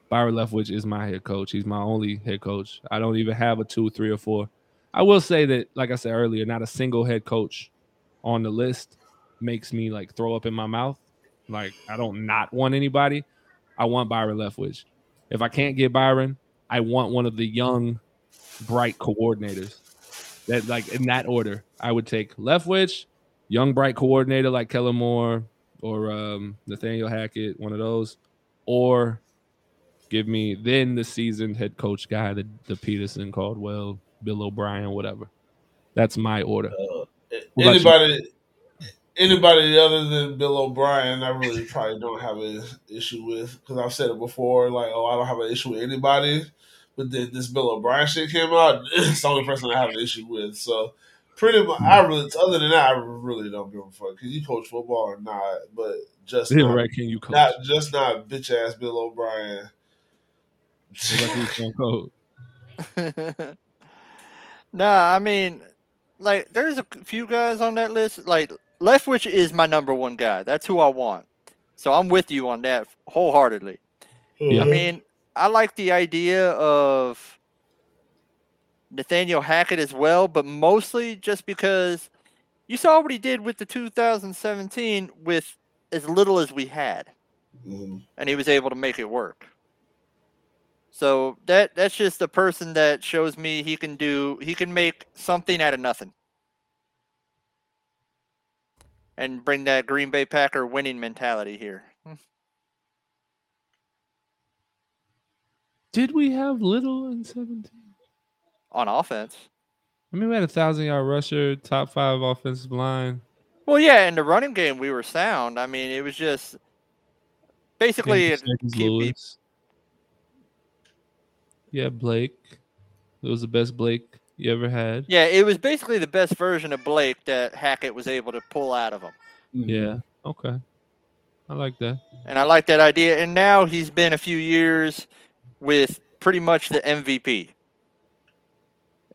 Byron Leftwich is my head coach. He's my only head coach. I don't even have a two, three, or four. I will say that, like I said earlier, not a single head coach on the list makes me like throw up in my mouth. Like I don't not want anybody. I want Byron Leftwich. If I can't get Byron, I want one of the young, bright coordinators. That like in that order, I would take Leftwich, young bright coordinator like Kellen Moore or um, Nathaniel Hackett, one of those, or give me then the seasoned head coach guy, the, the Pederson, Caldwell, Bill O'Brien, whatever. That's my order. Uh, What anybody, anybody other than Bill O'Brien, I really probably don't have an issue with because I've said it before. Like, oh, I don't have an issue with anybody, but then this Bill O'Brien shit came out. It's the only person I have an issue with. So, pretty much, I really, other than that, I really don't give a fuck. Can you coach football or not? But just Yeah, not, right, can you coach? not just not bitch ass Bill O'Brien. What about you, Stone Cold? Nah, I mean, like there's a few guys on that list. Like Leftwich is my number one guy. That's who I want. So I'm with you on that wholeheartedly. Yeah. I mean, I like the idea of Nathaniel Hackett as well, but mostly just because you saw what he did with the 2017 with as little as we had, Mhm. and he was able to make it work. So that that's just a person that shows me he can do he can make something out of nothing. And bring that Green Bay Packer winning mentality here. Hmm. Did we have little in 17? On offense. I mean, we had a thousand yard rusher, top five offensive line. Well, yeah, in the running game we were sound. I mean, it was just basically James a Jenkins QB. Lewis. Yeah, Blake. It was the best Blake you ever had. Yeah, it was basically the best version of Blake that Hackett was able to pull out of him. Mm-hmm. Yeah. Okay. I like that. And I like that idea. And now he's been a few years with pretty much the MVP.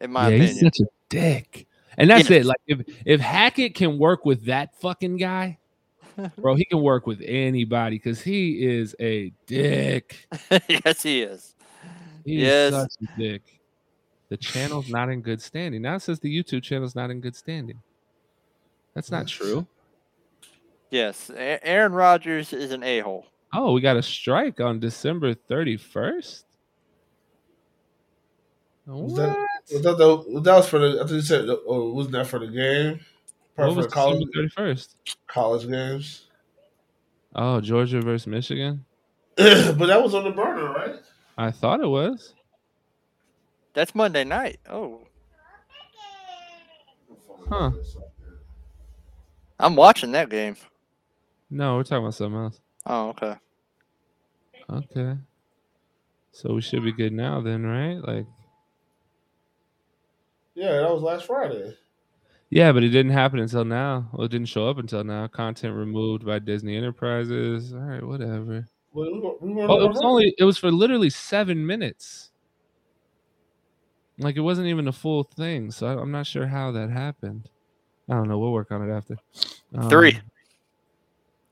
In my yeah, he's such a dick. And that's Yes. it. Like if if Hackett can work with that fucking guy, bro, he can work with anybody because he is a dick. yes, he is. He Yes. is such a dick. The channel's not in good standing. Now it says the YouTube channel's not in good standing. That's not true. Yes, A- Aaron Rodgers is an a hole. Oh, we got a strike on December 31st. Was What? that, was that, the, that was for the, I think you said, oh, wasn't that for the game? Probably What for was college, December 31st? college games. Oh, Georgia versus Michigan. but that was on the burner, right? I thought it was. That's Monday night. Oh, Huh. I'm watching that game. No, we're talking about something else. Oh, okay. Okay. So we should be good now then, right? Like Yeah, that was last Friday. Yeah, but it didn't happen until now. Well, it didn't show up until now. Content removed by Disney Enterprises. All right, whatever. Well, we were, we were Oh, it was only it was for literally seven minutes. Like it wasn't even a full thing, so I, I'm not sure how that happened. I don't know. We'll work on it after. Um, Three,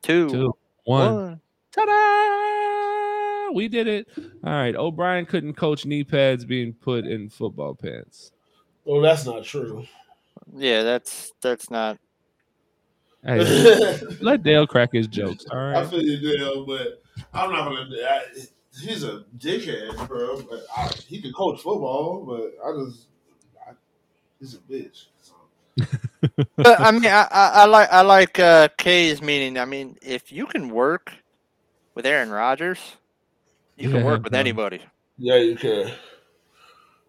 two, two, one. one. Ta-da! We did it. All right. O'Brien couldn't coach knee pads being put in football pants. Oh, that's not true. Yeah, that's that's not. Hey, let Dale crack his jokes. All right. I feel you, Dale, but I'm not gonna. I, he's a dickhead, bro. But I, he can coach football, but I just, I, he's a bitch. So. But I mean, I, I, I like I like uh, K's meaning. I mean, if you can work with Aaron Rodgers, you can work with anybody. Yeah, you can.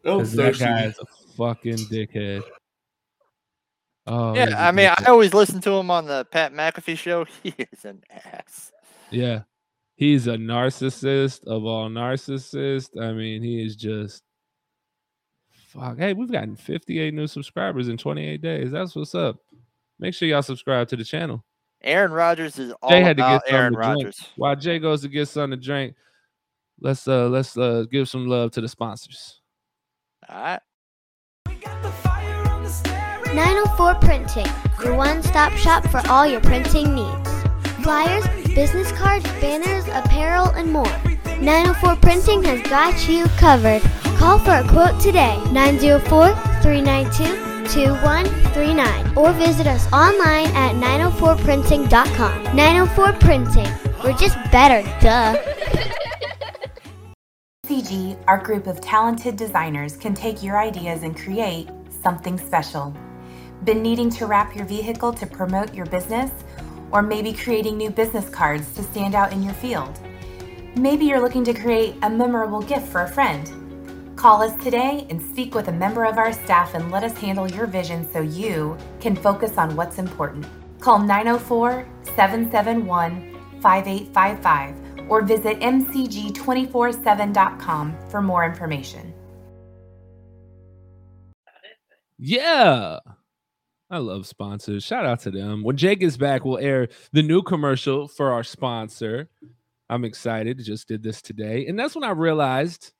I'm 'Cause that thirsty. guy is a fucking dickhead. Oh yeah, I mean, dickhead. I always listen to him on the Pat McAfee show. He is an ass. Yeah. He's a narcissist of all narcissists. I mean, he is just fuck. Hey, we've gotten 58 new subscribers in 28 days. That's what's up. Make sure y'all subscribe to the channel. Aaron Rodgers is all Jay had to get about Aaron to drink. Rodgers. While Jay goes to get something to drink, let's uh let's uh give some love to the sponsors. All right. 904 Printing, your one stop shop for all your printing needs. Flyers, business cards, banners, apparel, and more. 904 Printing has got you covered. Call for a quote today 904 392 2139 or visit us online at 904printing.com. 904 Printing, we're just better, duh. CG, our group of talented designers, can take your ideas and create something special. Been needing to wrap your vehicle to promote your business? Or maybe creating new business cards to stand out in your field? Maybe you're looking to create a memorable gift for a friend. Call us today and speak with a member of our staff and let us handle your vision so you can focus on what's important. Call 904 771 5855 or visit mcg247.com for more information. Yeah. I love sponsors. Shout out to them. When Jake is back, we'll air the new commercial for our sponsor. I'm excited. Just did this today. And that's when I realized,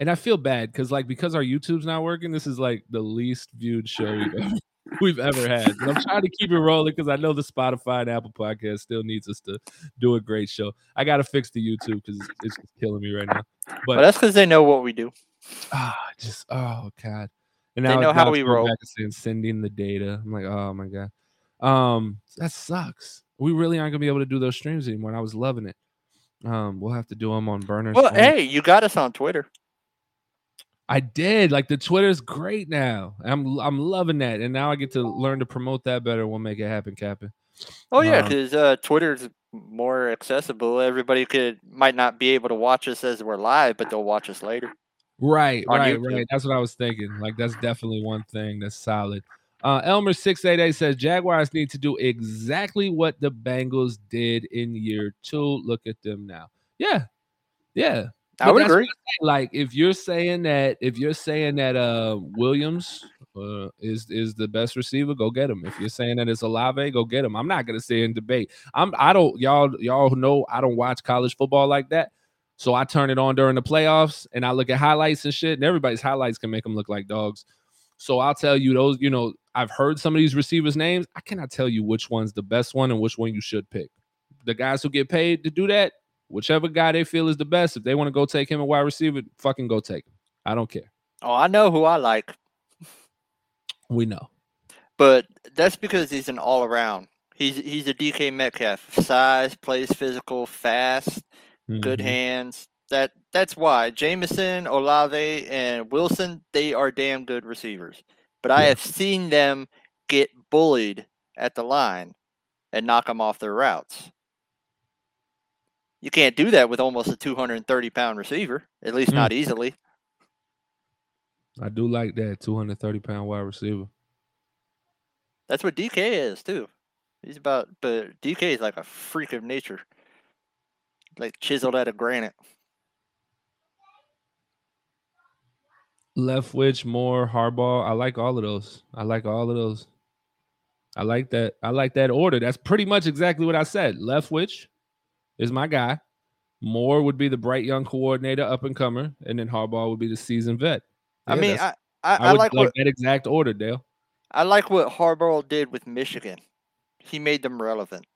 and I feel bad because, like, because our YouTube's not working, this is like the least viewed show we've ever, we've ever had. And I'm trying to keep it rolling because I know the Spotify and Apple podcast still needs us to do a great show. I got to fix the YouTube because it's, it's killing me right now. But But that's because they know what we do. ah, just oh god. And They know how we roll. sending the data. I'm like, oh my god. Um, that sucks. We really aren't gonna be able to do those streams anymore. And I was loving it. Um, we'll have to do them on burners. Well, hey, you got us on Twitter. I did. Like the Twitter's great now. I'm I'm loving that. And now I get to learn to promote that better. We'll make it happen, Captain. Oh yeah, Um, because uh, Twitter's more accessible. Everybody could might not be able to watch us as we're live, but they'll watch us later. Right, right, YouTube. right. That's what I was thinking. Like that's definitely one thing that's solid. Uh Elmer 688 says Jaguars need to do exactly what the Bengals did in year two. Look at them now. Yeah. Yeah. I would agree. Like if you're saying that if you're saying that uh Williams uh, is is the best receiver, go get him. If you're saying that it's Olave, go get him. I'm not gonna say in debate. I'm I don't y'all y'all know I don't watch college football like that. So I turn it on during the playoffs and I look at highlights and shit, and everybody's highlights can make them look like dogs. So I'll tell you those, you know, I've heard some of these receivers' names. I cannot tell you which one's the best one and which one you should pick. The guys who get paid to do that, whichever guy they feel is the best, if they want to go take him a wide receiver, fucking go take him. I don't care. Oh, I know who I like. We know. but that's because he's an all around. He's he's a DK Metcalf. Size, plays physical, fast, good Mhm. hands. That that's why Jameson, Olave, and Wilson they are damn good receivers. But I have seen them get bullied at the line and knock them off their routes. You can't do that with almost a 230 pound receiver, at least Mm. not easily. I do like that 230 pound wide receiver. That's what DK is too. He's about, but DK is like a freak of nature, like chiseled out of granite. Leftwich, Moore, Harbaugh. I like all of those. I like all of those. I like that. I like that order. That's pretty much exactly what I said. Leftwich is my guy. Moore would be the bright young coordinator, up and comer, and then Harbaugh would be the seasoned vet. I mean, I, I, I I like like what that exact order, Dale. I like what Harbaugh did with Michigan. He made them relevant.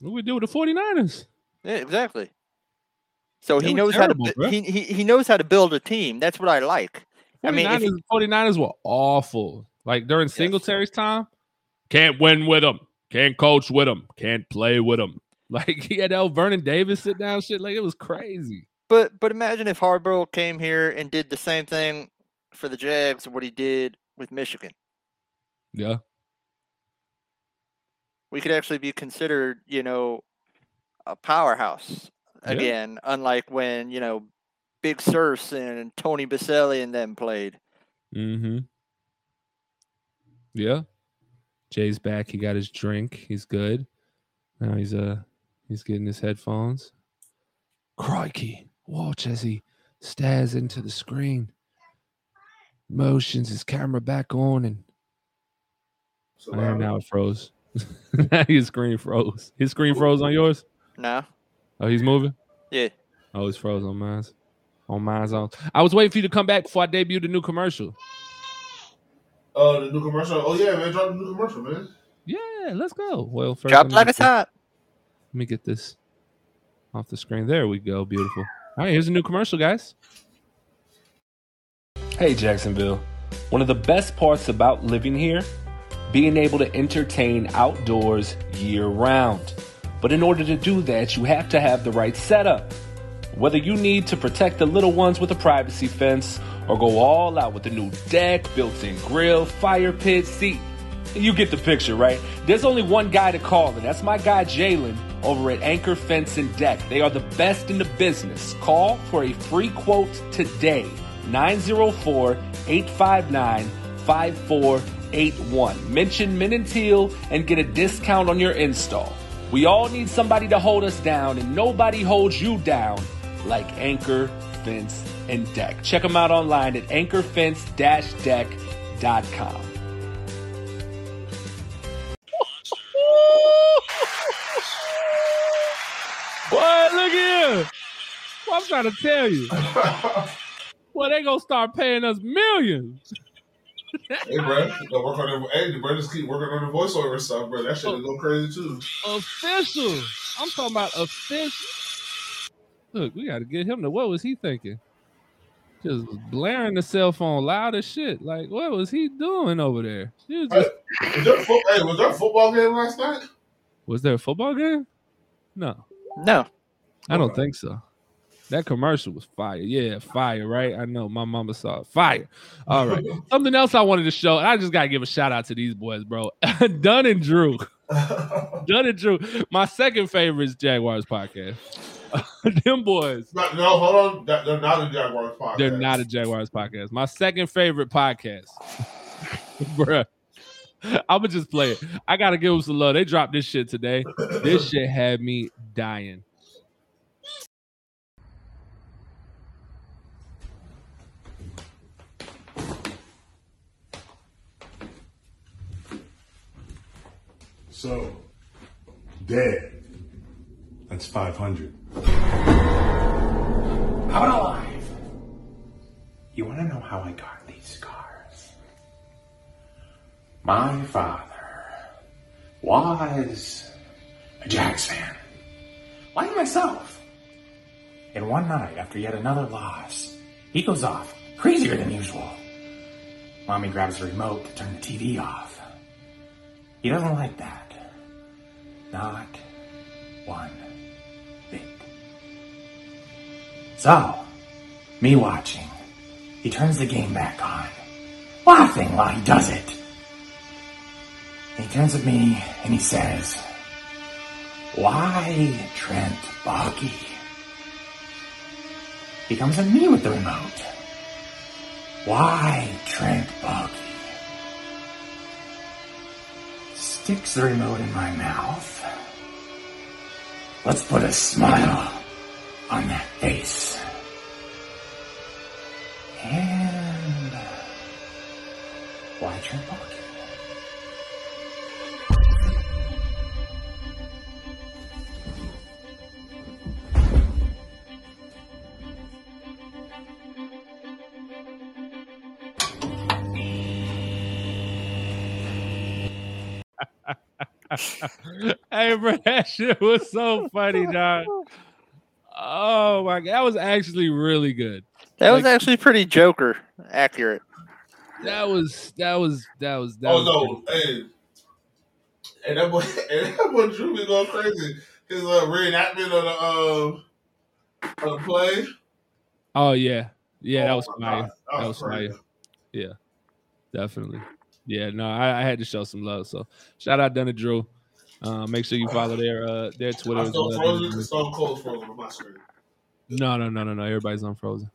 What we do with the 49ers? Yeah, exactly. So They he knows terrible, how to he, he he knows how to build a team. That's what I like. I mean, if 49ers, 49ers were awful. Like during Singletary's time, can't win with them, can't coach with them, can't play with them. Like he had El Vernon Davis sit down, shit. Like it was crazy. But but imagine if Harbaugh came here and did the same thing for the Jags what he did with Michigan. Yeah. We could actually be considered, you know, a powerhouse Yeah. again, unlike when, you know, Big Surfs and Tony Boselli and them played. Mm-hmm. Yeah. Jay's back. He got his drink. He's good. Now he's uh he's getting his headphones. Crikey. Watch as he stares into the screen. Motions his camera back on and So I am loud. now it froze. his screen froze. His screen froze on yours? No? Oh, he's moving? Yeah. Oh, he's frozen on mine. On mine's on. I was waiting for you to come back before I debuted the new commercial. Uh, the new commercial. Oh yeah, man, drop the new commercial, man. Yeah, let's go. Well, first Drop let me like get it's this- hot. Let me get this off the screen. There we go. Beautiful. All right, here's a new commercial, guys. Hey, Jacksonville. One of the best parts about living here, being able to entertain outdoors year round. But in order to do that, you have to have the right setup. Whether you need to protect the little ones with a privacy fence or go all out with a new deck, built in grill, fire pit, seat, you get the picture, right? There's only one guy to call, and that's my guy Jalen over at Anchor Fence and Deck. They are the best in the business. Call for a free quote today 904 859 5481. Mention Men in Teal and get a discount on your install. We all need somebody to hold us down, and nobody holds you down like Anchor Fence and Deck. Check them out online at anchorfence-deck.com. Boy, look here. Well, I'm trying to tell you. Well, they gonna start paying us millions. Hey, bro, you gotta work on it. Hey, bro, just keep working on the voiceover stuff, bro. That shit is going crazy too. Official. I'm talking about official. Look, we gotta get him to what was he thinking? Just blaring the cell phone loud as shit. Like, what was he doing over there? He was, just, Was there, fo- hey, was there a football game last night? was there a football game? No. No. I don't think so. That commercial was fire. Yeah, fire, right? I know my mama saw it. Fire. All right. Something else I wanted to show, I just gotta give a shout out to these boys, bro. Dunn and Drew. Dunn and Drew. My second favorite is Jaguars podcast. Them boys. No, no, hold on. They're not a Jaguars podcast. They're not a Jaguars podcast. My second favorite podcast. Bruh. I'ma just play it. I gotta give them some love. They dropped this shit today. This shit had me dying. So, dead. That's 500. I'm alive. You want to know how I got these scars? My father was a Jags fan, like myself. And one night, after yet another loss, he goes off, crazier than usual. Mommy grabs the remote to turn the TV off. He doesn't like that. Not one bit. So, me watching, he turns the game back on, laughing while he does it. He turns at me and he says, Why, Trent Baalke? He comes at me with the remote. Why, Trent Baalke? Sticks the remote in my mouth. Let's put a smile on that face. And why Trent Baalke? Hey, bro, that shit was so funny, dog. Oh my god, that was actually really good. That was actually pretty Joker accurate. that was that was that was that oh was no, hey, and that boy, and that boy Drew be going crazy. His uh, reenactment of the uh, of the play. Oh yeah, yeah, that Oh was my fire. That that was was fire. Yeah, definitely. Yeah, no, I, I had to show some love. So shout out Dunna Drew. Uh, make sure you follow their uh their Twitter. I still frozen because Stone Cold's frozen on my screen. No, no, no, no, no. Everybody's on Frozen.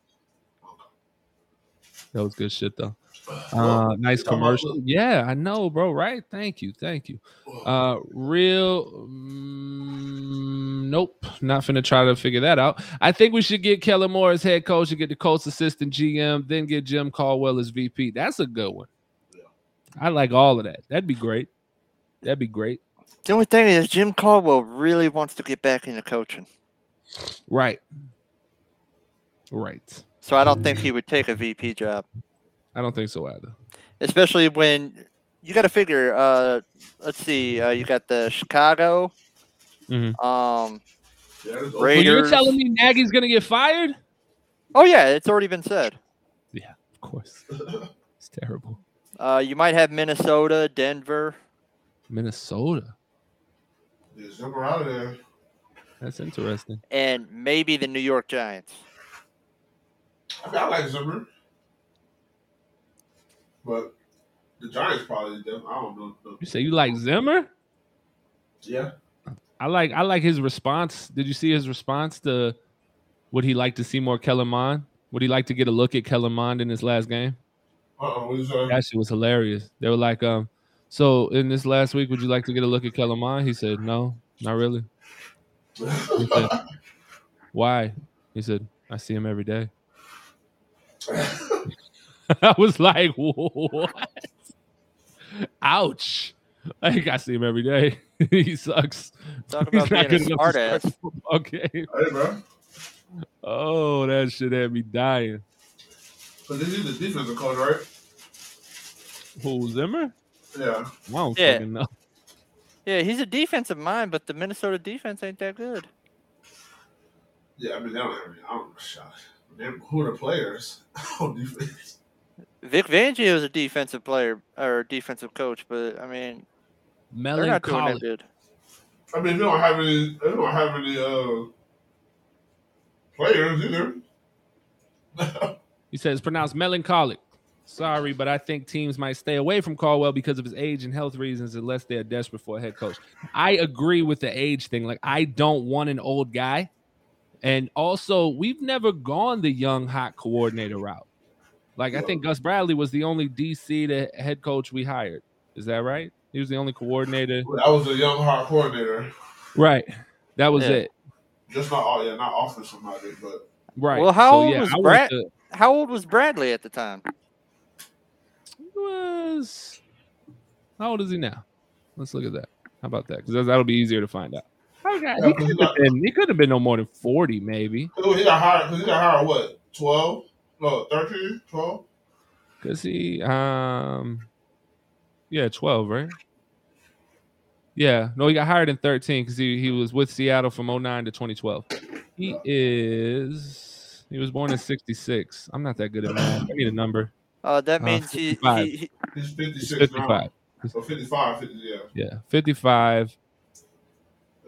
That was good shit though. Uh, nice commercial. Yeah, I know, bro. Right? Thank you, thank you. Uh, real. mm, nope, not finna try to figure that out. I think we should get Kellen Moore as head coach and get the Colts assistant GM, then get Jim Caldwell as VP. That's a good one. I like all of that. That'd be great. That'd be great. The only thing is, Jim Caldwell really wants to get back into coaching, Right. Right. so I don't think he would take a VP job, I don't think so either. especially when you got to figure. Uh, let's see, uh, you got the Chicago, Mhm. um, Yeah, it's- Well, you're telling me Nagy's gonna get fired? Oh yeah, it's already been said. Yeah, of course. It's terrible. Uh, you might have Minnesota, Denver. Minnesota. Just jump out of there. That's interesting. and maybe the New York Giants. I, mean, I like Zimmer, but the Giants probably. Them. I don't know. You say you like Zimmer? Yeah. I like I like his response. Did you see his response to would he like to see more Kellen Mond? Would he like to get a look at Kellen Mond in his last game? Uh oh. What you say? That shit was hilarious. They were like, um, so in this last week, would you like to get a look at Kellen Mond? He said, No, not really. He said, Why? He said, I see him every day. I was like, what? Ouch. Like I see him every day. he sucks. Talk He's about not being a good enough to start smartass. the football game. Hey, bro. Oh, that shit had me dying. But this is the defensive coach, right? Who Zimmer? Yeah. I don't Yeah. fucking know. Yeah, he's a defensive mind, but the Minnesota defense ain't that good. Yeah, I mean, they don't have any. I don't know. Shot. Who are the players on defense? Vic Fangio is a defensive player or defensive coach, but I mean, they're not doing that good. I mean, they don't have any. They don't have any uh, players either. He says pronounced melancholic. Sorry, but I think teams might stay away from Caldwell because of his age and health reasons unless they're desperate for a head coach. I agree with the age thing. Like, I don't want an old guy. And also, we've never gone the young hot coordinator route. Like, I think Gus Bradley was the only DC to head coach we hired. Is that right? He was the only coordinator. That was a young hot coordinator. Right. That was Yeah. it. Just not all. Yeah, not offensive minded, but Right. Well, how So, old yeah, was Brad? to- How old was Bradley at the time? He was how old is he now? Let's look at that. How about that? Because that'll be easier to find out. Oh, God, Yeah, he could have been. He could have been no more than forty, maybe. Cause he got hired. Cause he got hired what? Twelve? No, 13? 12? Because he, um, yeah, twelve, right? Yeah, no, he got hired in thirteen because he he was with Seattle from 09 to twenty twelve. He is. He was born in '66. I'm not that good at math. I need a number. Uh, that Uh, means he, 55. he, he He's 56 now. 55. So 55, 50, yeah. Yeah, 55.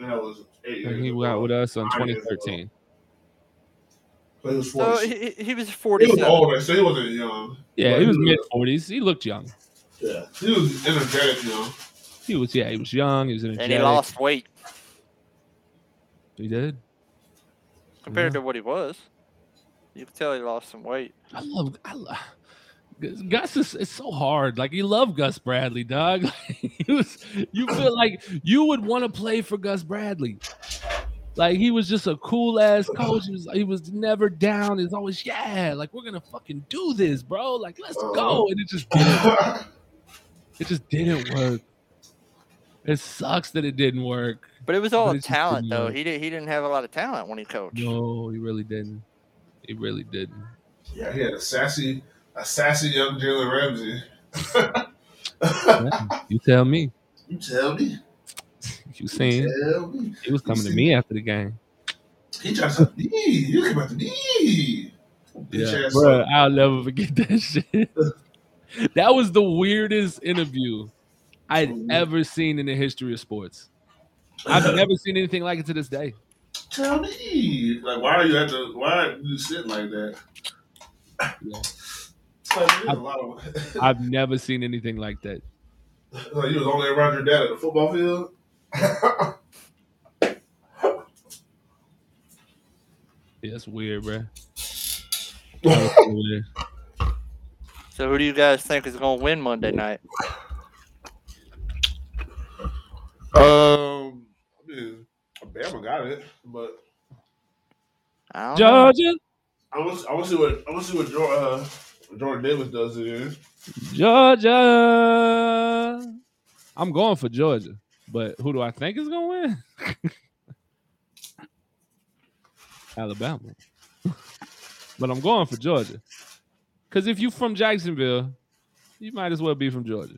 That was eight And he ago. went out with us on Nine years ago. 2013. So he was So 40. he, he- he was he was older, so he wasn't young. Yeah, he was mid 40s. He looked young. Yeah, he was energetic, you know. He was, yeah, he was young. He was energetic. and he lost weight He did. compared to what he was. You can tell he lost some weight. I love. I love. Gus is it's so hard. Like you love Gus Bradley, dog. he was, you feel like you would want to play for Gus Bradley. Like he was just a cool ass coach. He was, he was never down. He's always yeah. Like we're gonna fucking do this, bro. Like let's go. Uh. And it just didn't. it just didn't work. It sucks that it didn't work. But it was all talent, though. work. He did, he didn't have a lot of talent when he coached. No, he really didn't. He really didn't. Yeah, he had a sassy, a sassy young Jalen Ramsey. Yeah, you tell me. You tell me. You seen? Tell me. He was coming to me after the game. He tried to me. You came out to me. Yeah, bro. I'll never forget that shit. that was the weirdest interview I'd oh, ever seen in the history of sports. I've never seen anything like it to this day. Tell me. Like, why are you at the? Why are you sitting like that? Yeah. Like, there's a lot of. I've never seen anything like that. like, you was only around your dad at the football field. Yeah, it's weird, bro. That was weird. So who do you guys think is going to win Monday night? Um, I mean, Bama got it, but I don't know. Georgia, I want I want to see what I want to see what Jordan, uh, Jordan Davis does here. Georgia. I'm going for Georgia, but who do I think is gonna win? Alabama. but I'm going for Georgia. Because if you're from Jacksonville, you might as well be from Georgia.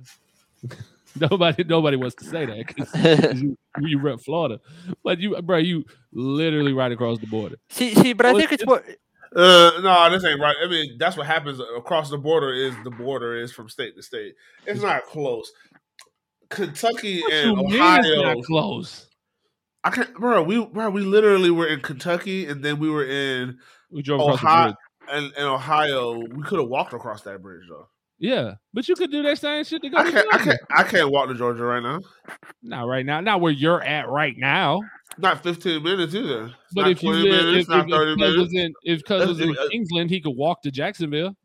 nobody, nobody wants to say that because you, you rep Florida, but you, bro, you literally right across the border. See, see, but I think it's what Uh, no, this ain't right. I mean, that's what happens across the border. Is the border is from state to state. It's not close. Kentucky What and you mean it's Ohio. not close? I can't, bro. We, bro, we literally were in Kentucky, and then we were in We drove across the Ohio. bridge. And in Ohio, we could have walked across that bridge though. Yeah, but you could do that same shit to go I to can't, I can't, I can't walk to Georgia right now. Not right now. Not where you're at right now. Not 15 minutes either. It's But not if you live, minutes, if, not if, 30 if Cuz minutes. in, if Cuz was in That's- uh, Kingsland, he could walk to Jacksonville.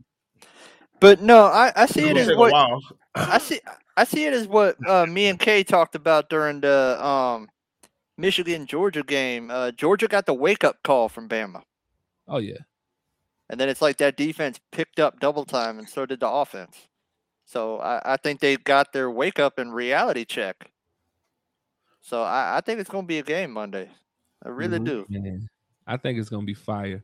But no, I, I see It's it as what. I see. I see it as what uh, me and Kay talked about during the um, Michigan Georgia game. Uh, Georgia got the wake up call from Bama, Oh yeah, and then it's like that defense picked up double time, and so did the offense. So I, I think they got their wake up and reality check. So I, I think it's going to be a game Monday. I really Mhm. do. I think it's gonna be fire.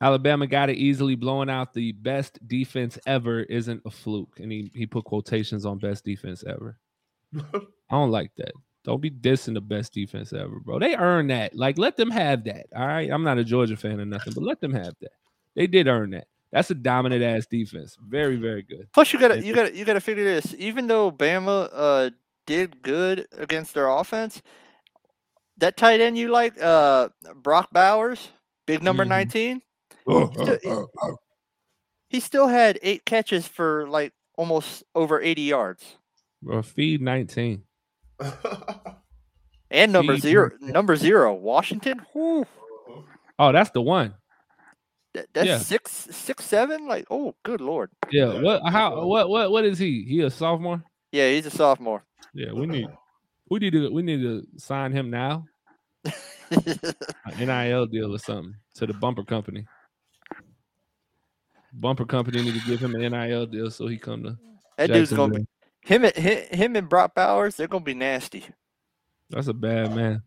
Alabama got it easily, blowing out the best defense ever isn't a fluke, and he he put quotations on best defense ever. I don't like that. Don't be dissing the best defense ever, bro. They earned that. Like, let them have that. All right. I'm not a Georgia fan or nothing, but let them have that. They did earn that. That's a dominant ass defense. Very, very good. Plus, you got to you got to you got to figure this. Even though Bama uh, did good against their offense, that tight end you like, uh, Brock Bowers, big number Mhm. nineteen, still- he still had eight catches for like almost over eighty yards. Bro, feed 19. And number Feed zero, number zero, Washington. Whew, Oh, that's the one. that, that's Yeah. six, six, seven. Like, oh, good lord. Yeah. What how what what what is he? He a sophomore? Yeah, he's a sophomore. Yeah, we need we need to we need to sign him now. An NIL deal or something to the bumper company. Bumper company need to give him an NIL deal so he come to That dude's gonna be Him. and- hi- Him and Brock Bowers. They're gonna be nasty. That's a bad man.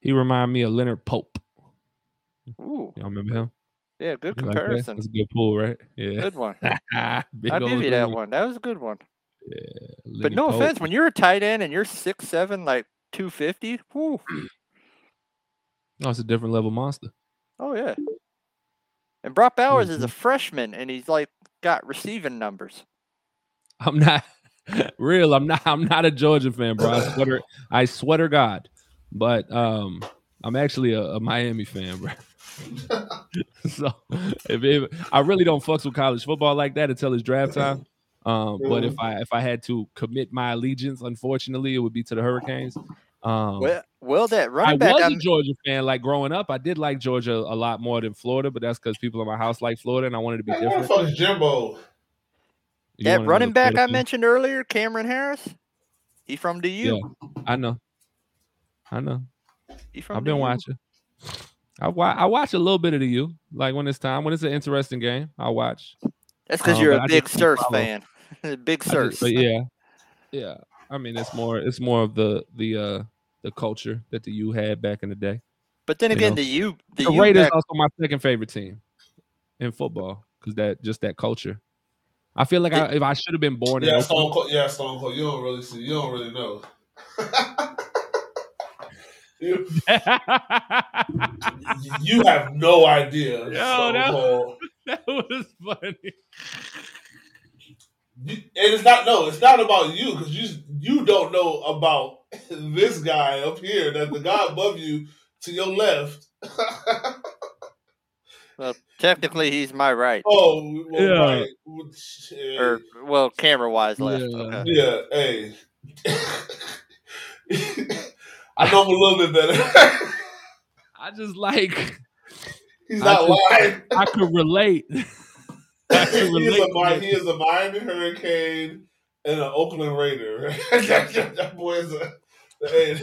He remind me of Leonard Pope. Ooh, Y'all remember him? yeah, good You like that? comparison. That's a good pull, right? Yeah. Good one. I'll give you that one. That was a good one. Yeah. But no Pope. offense, when you're a tight end and you're six seven, like two fifty, whoo, No, it's a different level monster. oh yeah. And Brock Bowers Mm-hmm. is a freshman, and he's like got receiving numbers. I'm not Real, I'm not. I'm not a Georgia fan, bro. I swear, I swear to God. But um, I'm actually a, a Miami fan, bro. so if, if I really don't fucks with college football like that until it's draft time. Um, but if I if I had to commit my allegiance, unfortunately, it would be to the Hurricanes. Um, Well, well, that I running back. was a I'm- Georgia fan. Like growing up, I did like Georgia a lot more than Florida, but that's because people in my house like Florida, and I wanted to be Hey, what the different. fuck is Jimbo? That running back I mentioned earlier, Cameron Harris. He from DU. I know, I know. He from I've been DU. watching. I watch. I watch a little bit of the U. Like when it's time, when it's an interesting game, I watch. That's because Um, you're a big Surf fan. big Surf. but yeah, yeah. I mean, it's more. It's more of the the uh the culture that the U had back in the day. But then you again, know. the U, the, The U Raiders back- also my second favorite team in football because that just that culture. I feel like I, if I should have been born Yeah, Stone Cold. Yeah, Stone Cold. You don't really see. You don't really know. you, you have no idea. Yo, Stone that- Cold. that was funny. You- and it's not no, it's not about you because you you don't know about this guy up here. That the guy above you to your left. Well, technically, he's my right. Oh, well, Yeah. right. Well. Or well, camera wise left. Yeah. Okay. Yeah, hey. I know him a little bit better. I just like He's I not just- lying. I could relate. I could he, is relate. a, he is a Miami Hurricane and an Oakland Raider. that, that boy is a. Hey.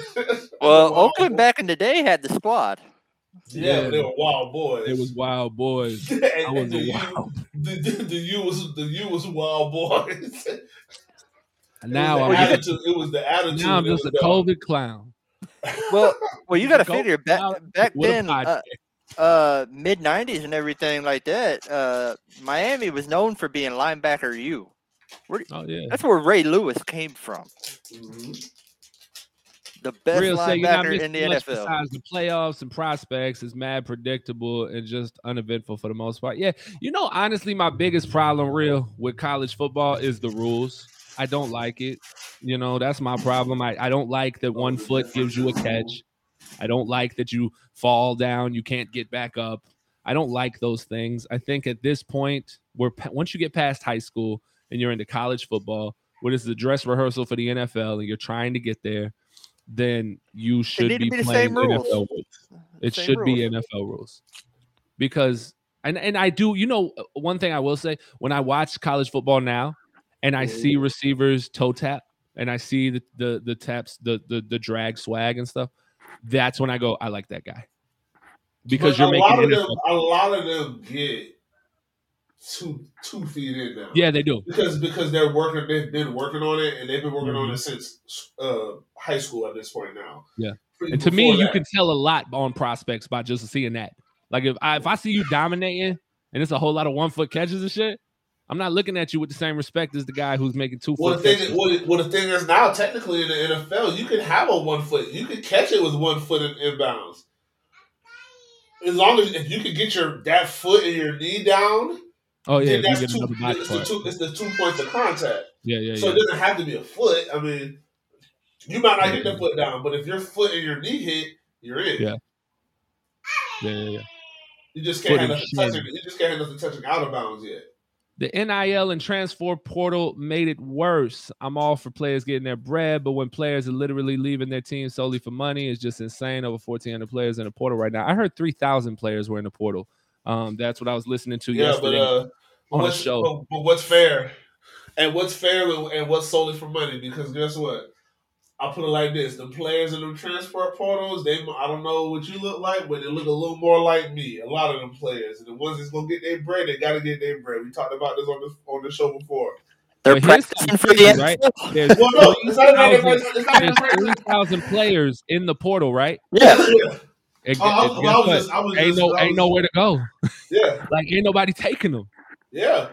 Well, Oakland back in the day had the squad. Yeah, Yeah. they were wild boys. It was wild boys. and, I was and a the, wild. U, the, the, the U was the U was wild boys. It Now was I'm attitude. It was the attitude. now I'm just a was down. COVID clown. Well, well, you got to figure back back then, uh, uh, mid '90s and everything like that. Uh, Miami was known for being linebacker U. Where, Oh yeah. that's where Ray Lewis came from. Mhm. The best Real say you're not linebacker in the NFL. besides the playoffs and prospects is mad predictable and just uneventful for the most part. Yeah, you know, honestly, my biggest problem, real, with college football is the rules. I don't like it. You know, that's my problem. I, I don't like that one foot gives you a catch. I don't like that you fall down, you can't get back up. I don't like those things. I think at this point, we're once you get past high school and you're into college football, where this is a dress rehearsal for the NFL and you're trying to get there, then you should be, be playing rules. NFL rules. It Same should be. NFL rules because and and I do. You know, uh, one thing I will say when I watch college football now, and I see receivers toe tap, and I see the the the taps, the the the drag swag and stuff. That's when I go, I like that guy because But you're a lot making of them. A lot of them get two two feet in now. Yeah, they do. because because they're working. They've been working on it, and they've been working on Mhm. it since uh, high school at this point now. Yeah. Pre- And to me, before you can tell a lot on prospects by just seeing that. Like if I if I see you dominating and it's a whole lot of one foot catches and shit, I'm not looking at you with the same respect as the guy who's making two Well, foot the thing, catches. well, well, the thing is now, technically in the NFL, you can have a one foot. You can catch it with one foot in inbounds. As long as if you can get your that foot and your knee down, Oh yeah, then if you that's get two. It's the two. It's the two points of contact. Yeah, yeah, So yeah. it doesn't have to be a foot. I mean, you might not get the foot down, but if your foot and your knee hit, you're in. Yeah. Yeah, yeah, yeah. You just can't have Foot nothing touching. You just can't have nothing touching out of bounds yet. The NIL and transfer portal made it worse. I'm all for players getting their bread, but when players are literally leaving their team solely for money, it's just insane. Over 1,400 players in the portal right now. I heard 3,000 players were in the portal. Um, that's what I was listening to Yeah, but yesterday uh, on a what's, show. But, but what's fair, and what's fair, and and what's solely for money? Because guess what? I'll put it like this: the players in the transfer portals, they I don't know what you look like, but they look a little more like me. A lot of them players, and the ones that's gonna get their bread, they gotta get their bread. We talked about this on the on the show before. They're But here's practicing for the crazy, right? NFL. There's Well, no, it's not even 3,000 it's not even there's 3,000 players in the portal, right? Yeah. And, Oh, I was- I was just- I was ain't just- no ain't nowhere to go. Yeah, Like ain't nobody taking them. yeah.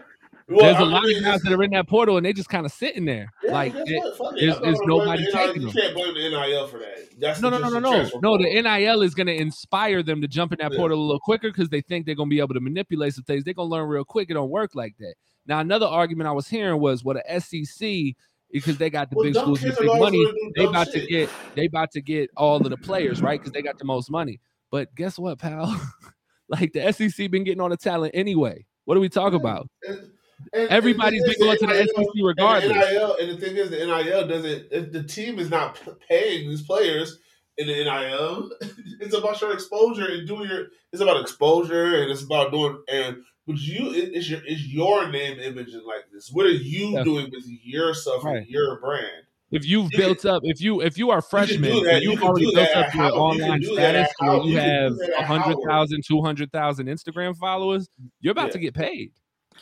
Well, There's I a lot of guys that are in that portal and they just kind of sitting there. Yeah, like it- what? Fuck there's, there's gonna nobody the taking NIL. them. You can't blame the NIL for that. That's No, no, no, no, no, no. The NIL is going to inspire them to jump in that Yeah. portal a little quicker because they think they're going to be able to manipulate some things. They're going to learn real quick. It don't work like that. Now, another argument I was hearing was, well, the SEC because they got the Well, big schools with big money. They about to get they about to get all of the players, right? Because they got the most money. But guess what, pal? like the SEC been getting on the talent anyway. What do we talk about? And- and Everybody's the been going to the NIL SEC and the regardless. NIL, and the thing is, the NIL doesn't. If the team is not paying these players in the NIL, it's about your exposure and doing your. It's about exposure and it's about doing and. But you, it, it's your it's your name, image, and likeness. What are you Yeah. doing with your stuff Right. and your brand? If you've You built up, if you if you are freshman do that. You you've already built that up your Howard. You can online do that at status where you You have that at 100,000, 200,000 Instagram followers, you're about Yeah. to get paid.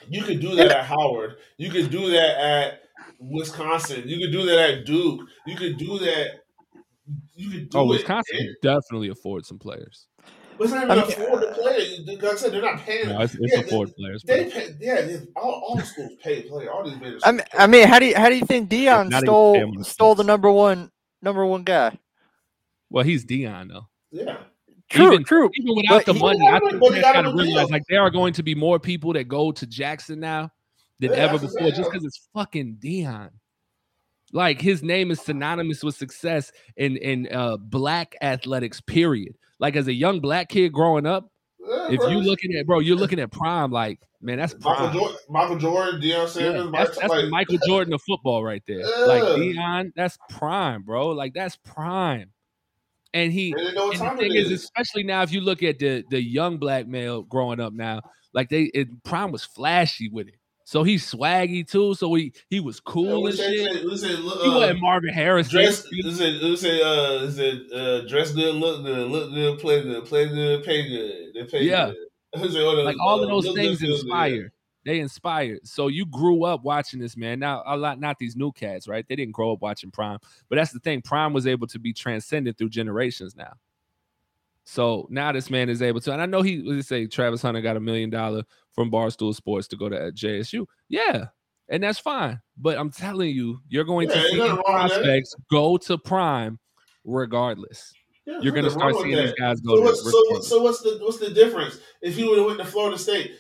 You could do that at Howard. You could do that at Wisconsin. You could do that at Duke. You could do that. You could do Oh, it. Wisconsin in- definitely afford some players. But it's not I even mean, afford to play. Like I said, they're not paying. No, it's, it's yeah, afford players. They, bro. they pay. Yeah, they- all, all the schools pay play. All these major I mean. I mean, how do you how do you think Deion stole stole the number one number one guy? Well, he's Deion though. yeah. True, Even- true. Even without But the he- money, I think you got got to him a deal. realize like there are going to be more people that go to Jackson now than Yeah, ever before, just because it's fucking Deion. Like his name is synonymous with success in in uh, black athletics. Period. Like as a young black kid growing up, Yeah, if bro. you looking at bro, you're looking at prime. Like man, that's Michael prime. Jordan, Michael Jordan, Deion Yeah, Sanders, that's, Mike, that's like, Michael Jordan of football right there. Like Yeah. Deion, that's prime, bro. Like that's prime. And he They didn't know what and the thing is, is. especially now, if you look at the the young black male growing up now, like they it, prime was flashy with it. So he's swaggy too. So he he was cool we and say, shit. look, He uh, wasn't Marvin Harris. dress. Is it? Is it? Uh? Uh, dress good, look good, look good, play good, play good, pay good. They pay Yeah. good. It, uh, like all of uh, those look good, things good, yeah. inspire. They inspired. So you grew up watching this, man. Now a lot, not these new cats, right? They didn't grow up watching Prime, but that's the thing. Prime was able to be transcended through generations now. So now this man is able to, and I know he let's say Travis Hunter got a million dollar from Barstool Sports to go to uh, JSU. Yeah, and that's fine. But I'm telling you, you're going Yeah, to see nothing wrong prospects go to Prime regardless. Yeah, You're gonna start wrong with seeing these guys go So to what's, so, so what's the what's the difference? If he would have went to Florida State,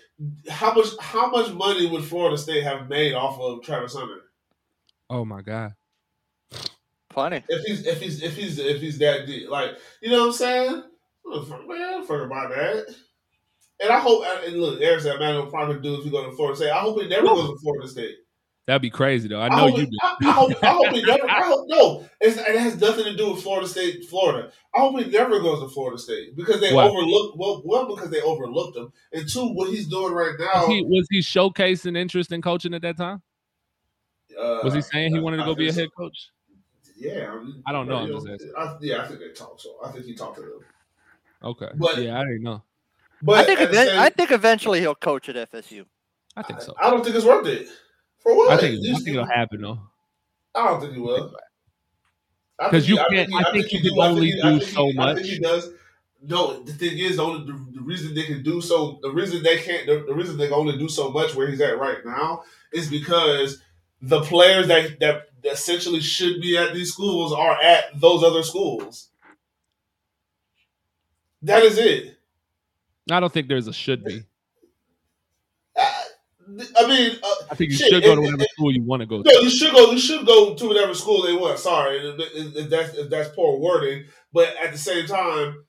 how much how much money would Florida State have made off of Travis Hunter? Oh my god. Plenty. If he's if he's if he's if he's that deep, like you know what I'm saying? Man, I fuck about that. And I hope and look, Eric said, "Man, will probably do if you go to Florida State." I hope he never goes to Florida State. That'd be crazy though. I know hope you he- do. I, I hope, I hope he never. I hope no. It's, it has nothing to do with Florida State, Florida. I hope he never goes to Florida State because they Why? overlooked. Well, one because they overlooked him, and two, what he's doing right now. Was he, was he showcasing interest in coaching at that time? uh, Was he saying he wanted to go be a head coach? Yeah, I, mean, I don't know, I'm just asking. I, yeah, I think they talked. So I think he talked to them. Okay. But- yeah, I didn't know. But I think at the even, same- I think eventually he'll coach at FSU. I think so. I don't think it's worth it. For what? I think I You- think it'll happen though. I don't think he will. Because you can't- he- I think he can do- I think only he- do so he- I think much. he does. No, the thing is, the only the, the reason they can do so, the reason they can't, the, the reason they can only do so much where he's at right now is because the players that that essentially should be at these schools are at those other schools. That is it. I don't think there's a should be. I mean, uh, I think you shit, should go to it- whatever school you want to go No, to. you should go. You should go to whatever school they want. Sorry, if, if- that's if that's poor wording, but at the same time,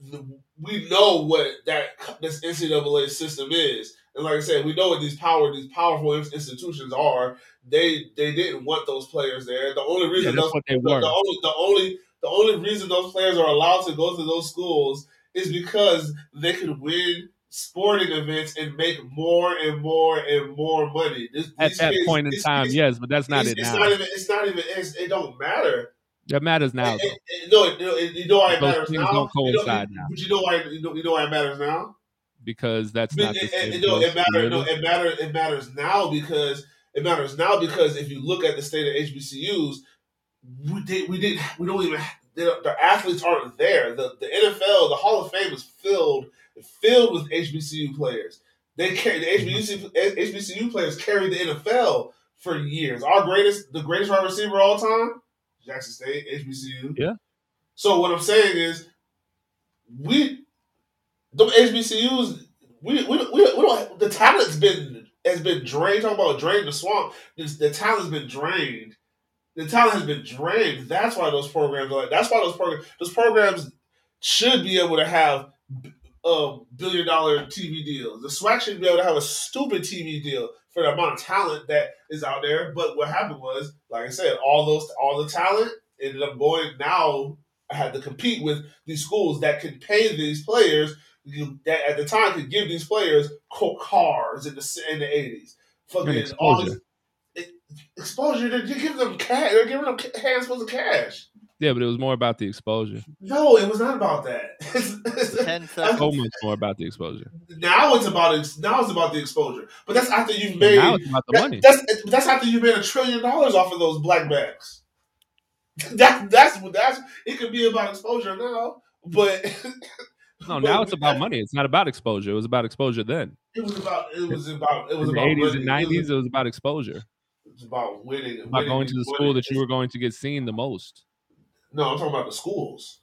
the, we know what that this NCAA system is, and like I said, we know what these power these powerful institutions are. They they didn't want those players there. The only Yeah, reason that's those, what they the, were. the only the only the only reason those players are allowed to go to those schools is because they could win sporting events and make more and more and more money. This, At that kids- point in time, kids- yes, but that's not it's, it it's now. not even. It's not even. It's, it don't matter. That matters now. It- it- it- no, it, you know why it Those matters now. don't You know- coincide now. But you know why? You know, you know why it matters now. because that's But not it, same. it, no, it matters. No, it matters. It matters now because it matters now because if you look at the state of HBCUs, we did. We did. We don't even. Their athletes aren't there. The the NFL, the Hall of Fame is filled filled with HBCU players. They carry the HBCU HBCU players carry the NFL for years. Our greatest, the greatest wide receiver of all time, Jackson State HBCU. Yeah. So what I'm saying is, we the HBCUs we we, we, we don't the talent's been has been drained. Talking about drain the swamp. The talent's been drained. The talent has been drained. That's why those programs are like. That's why those programs. Those programs should be able to have a billion dollar TV deal. The SWAC should be able to have a stupid TV deal for the amount of talent that is out there. But what happened was, like I said, all those all the talent ended up going now. I had to compete with these schools that could pay these players that at the time could give these players cars in the in the eighties. Fucking all this exposure. They're giving them cash. They're giving them handfuls of cash. Yeah, but it was more about the exposure. No, it was not about that. Ten seconds. So much more about the exposure. now it's about ex- now it's about the exposure. But that's after you've made now it's about the that- money. That's that's after you made a trillion dollars off of those black bags. That that's what that's it could be about exposure now, but No, now it's about money. It's not about exposure. It was about exposure then. it was about it was about it was In the about eighties and winning. It nineties, was, it was about exposure. It was about winning. About winning going to the school that you were going to get seen the most. No, I'm talking about the schools.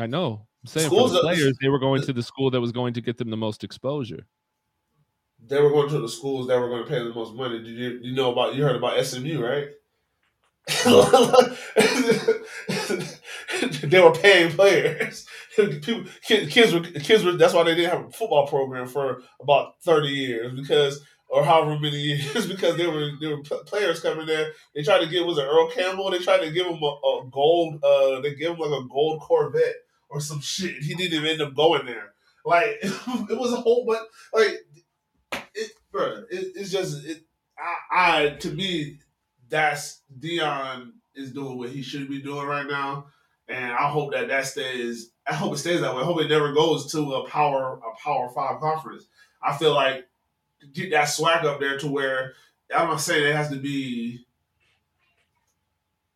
I know. I'm saying Schools for the are- players, they were going to the school that was going to get them the most exposure. They were going to the schools that were going to pay the most money. Did you you know about you heard about SMU right? they were paying players. People, kids, kids were kids were. That's why they didn't have a football program for about thirty years because, or however many years, because they were there were players coming there. They tried to give was it Earl Campbell? They tried to give him a, a gold. Uh, they gave him like a gold Corvette or some shit. He didn't even end up going there. Like it was a whole but like it, bro. It, it's just it. I, I to me, that's Deion is doing what he should be doing right now, and I hope that that stays. I hope it stays that way. I hope it never goes to a power a power five conference. I feel like get that swag up there to where I'm not saying it has to be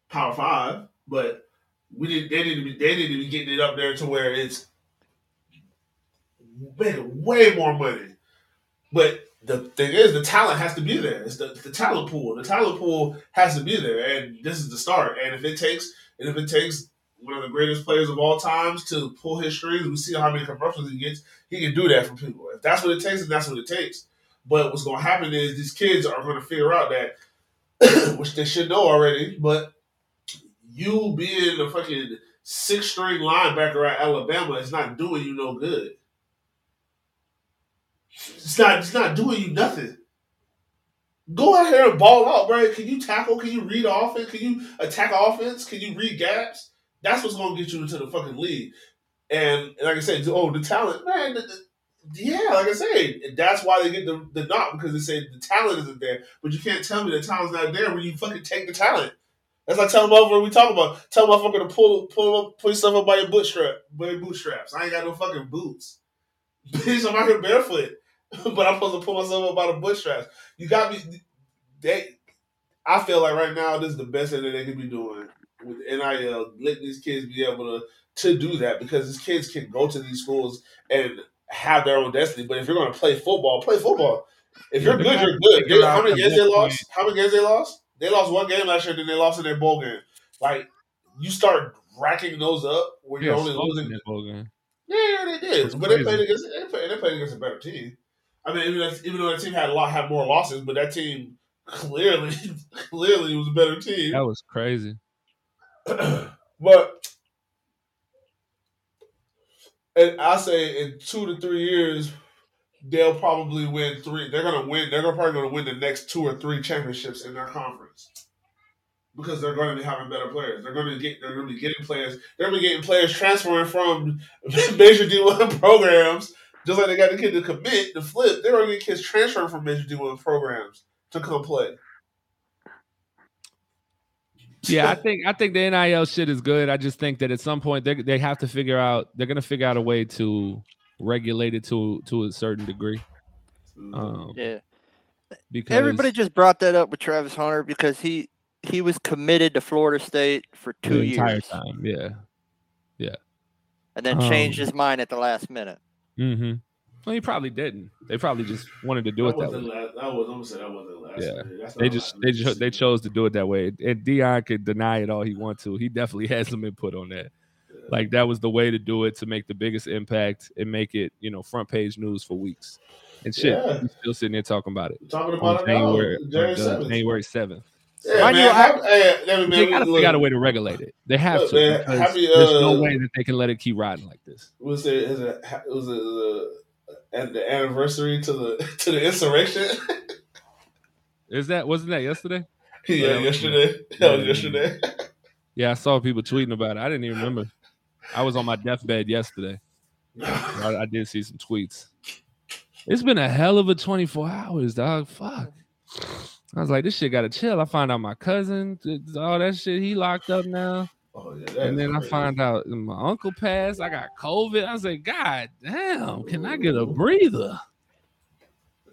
power five, but we need they need to be they need to be getting it up there to where it's making way more money. But the thing is, the talent has to be there. It's the, the talent pool. The talent pool has to be there, and this is the start. And if it takes, and if it takes one of the greatest players of all times to pull his strings, we see how many commercials he gets. He can do that for people. If that's what it takes, then that's what it takes. But what's going to happen is these kids are going to figure out that, which they should know already. But you being a fucking six string linebacker at Alabama is not doing you no good. It's not. It's not doing you nothing. Go out here and ball out, bro. Can you tackle? Can you read offense? Can you attack offense? Can you read gaps? That's what's going to get you into the fucking league. And, and like I said, oh, the talent, man. The, the- yeah, like I said, that's why they get the, the knock because they say the talent isn't there. But you can't tell me the talent's not there when you fucking take the talent. That's like telling motherfucker we talk about. Tell motherfucker to pull pull up, pull yourself up by your bootstrap, by your bootstraps. I ain't got no fucking boots. Bitch, I'm out here barefoot, but I'm supposed to pull myself up by the bootstraps. You got me. They, I feel like right now this is the best thing that they could be doing with NIL, Let these kids be able to to do that because these kids can go to these schools and have their own destiny. But if you're going to play football, play football. If you're good, you're good. They- how many games they lost? How many games they lost? They lost one game last year, then they lost in their bowl game. Like you start racking those up when you're only losing. that bowl game. Yeah, they did, but they played against they played, they played against a better team. I mean, even even though that team had a lot had more losses, but that team clearly clearly was a better team. That was crazy. but and I say in two to three years, they'll probably win three. They're gonna win. They're gonna probably gonna win the next two or three championships in their conference because they're going to be having better players. They're going to get. They're going to be getting players. They're going to be getting players transferring from major D one programs, just like they got the kid to commit to flip. They're going to get kids transferring from major D one programs to come play. Yeah, I think I think the NIL shit is good. I just think that at some point they they have to figure out they're gonna figure out a way to regulate it to to a certain degree. Um, Yeah. because Everybody just brought that up with Travis Hunter because he he was committed to Florida State for the two entire years time, yeah, yeah. and then changed Um, his mind at the last minute. Mm-hmm. Well, he probably didn't. They probably just wanted to do That it that way. last. That was. I'm gonna say that wasn't last. Yeah, minute. That's they just they just they chose to do it that way. And Deion could deny it all he wants to. He definitely had some input on that. Like that was the way to do it to make the biggest impact and make it you know front page news for weeks. and shit. Yeah. He's still sitting there talking about it. Talking on about it now, January, January uh, 7th. January 7th. Yeah, Mind man, you, I- have- hey, They got to look, figure out a way to regulate it. They have Look, to man, because happy, there's no uh, way that they can let it keep riding like this. Was it? Is it? Was it the, at the anniversary to the to the insurrection? Is that wasn't that yesterday? yeah, yesterday. That was yesterday. Yeah, I saw people tweeting about it. I didn't even remember. I was on my deathbed yesterday. I, I did see some tweets. It's been a hell of a 24 hours, dog. Fuck. I was like, this shit gotta chill. I find out my cousin, all that shit, he locked up now. Oh yeah, And then I find out my uncle passed. I got COVID. I like, God damn, can I get a breather?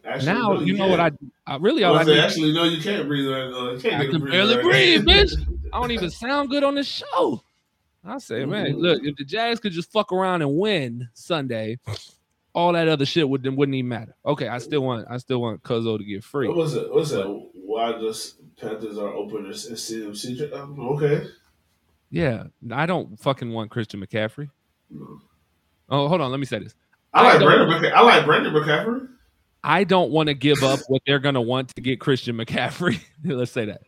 Actually, now no, you know what I. I really all I I said, need. actually, no, you can't breathe. Right, uh, you can't I can breathe barely right. breathe, bitch. I don't even sound good on this show. I say, man, Mhm. look, if the Jags could just fuck around and win Sunday, all that other shit would wouldn't even matter. Okay, I still want I still want Cuzzo to get free. What was it? What's that? Why just Panthers are open in CMC? Okay. Yeah, I don't fucking want Christian McCaffrey. Mm. Oh, hold on, let me say this. I like don't- Brandon. McCa- I like Brandon McCaffrey. I don't want to give up what they're gonna want to get Christian McCaffrey. Let's say that.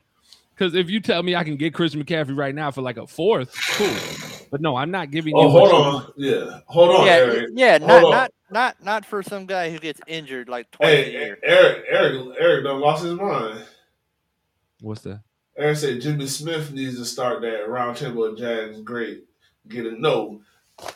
Because if you tell me I can get Christian McCaffrey right now for like a fourth, cool. But no, I'm not giving oh, you. Oh, what hold on. want. Yeah, hold on, yeah, Eric. yeah, Hold not on. not not not for some guy who gets injured like twice a Hey, year. Eric, Eric, Eric done lost his mind. What's that? Eric said Jimmy Smith needs to start that round table of Jags. Great, get a No,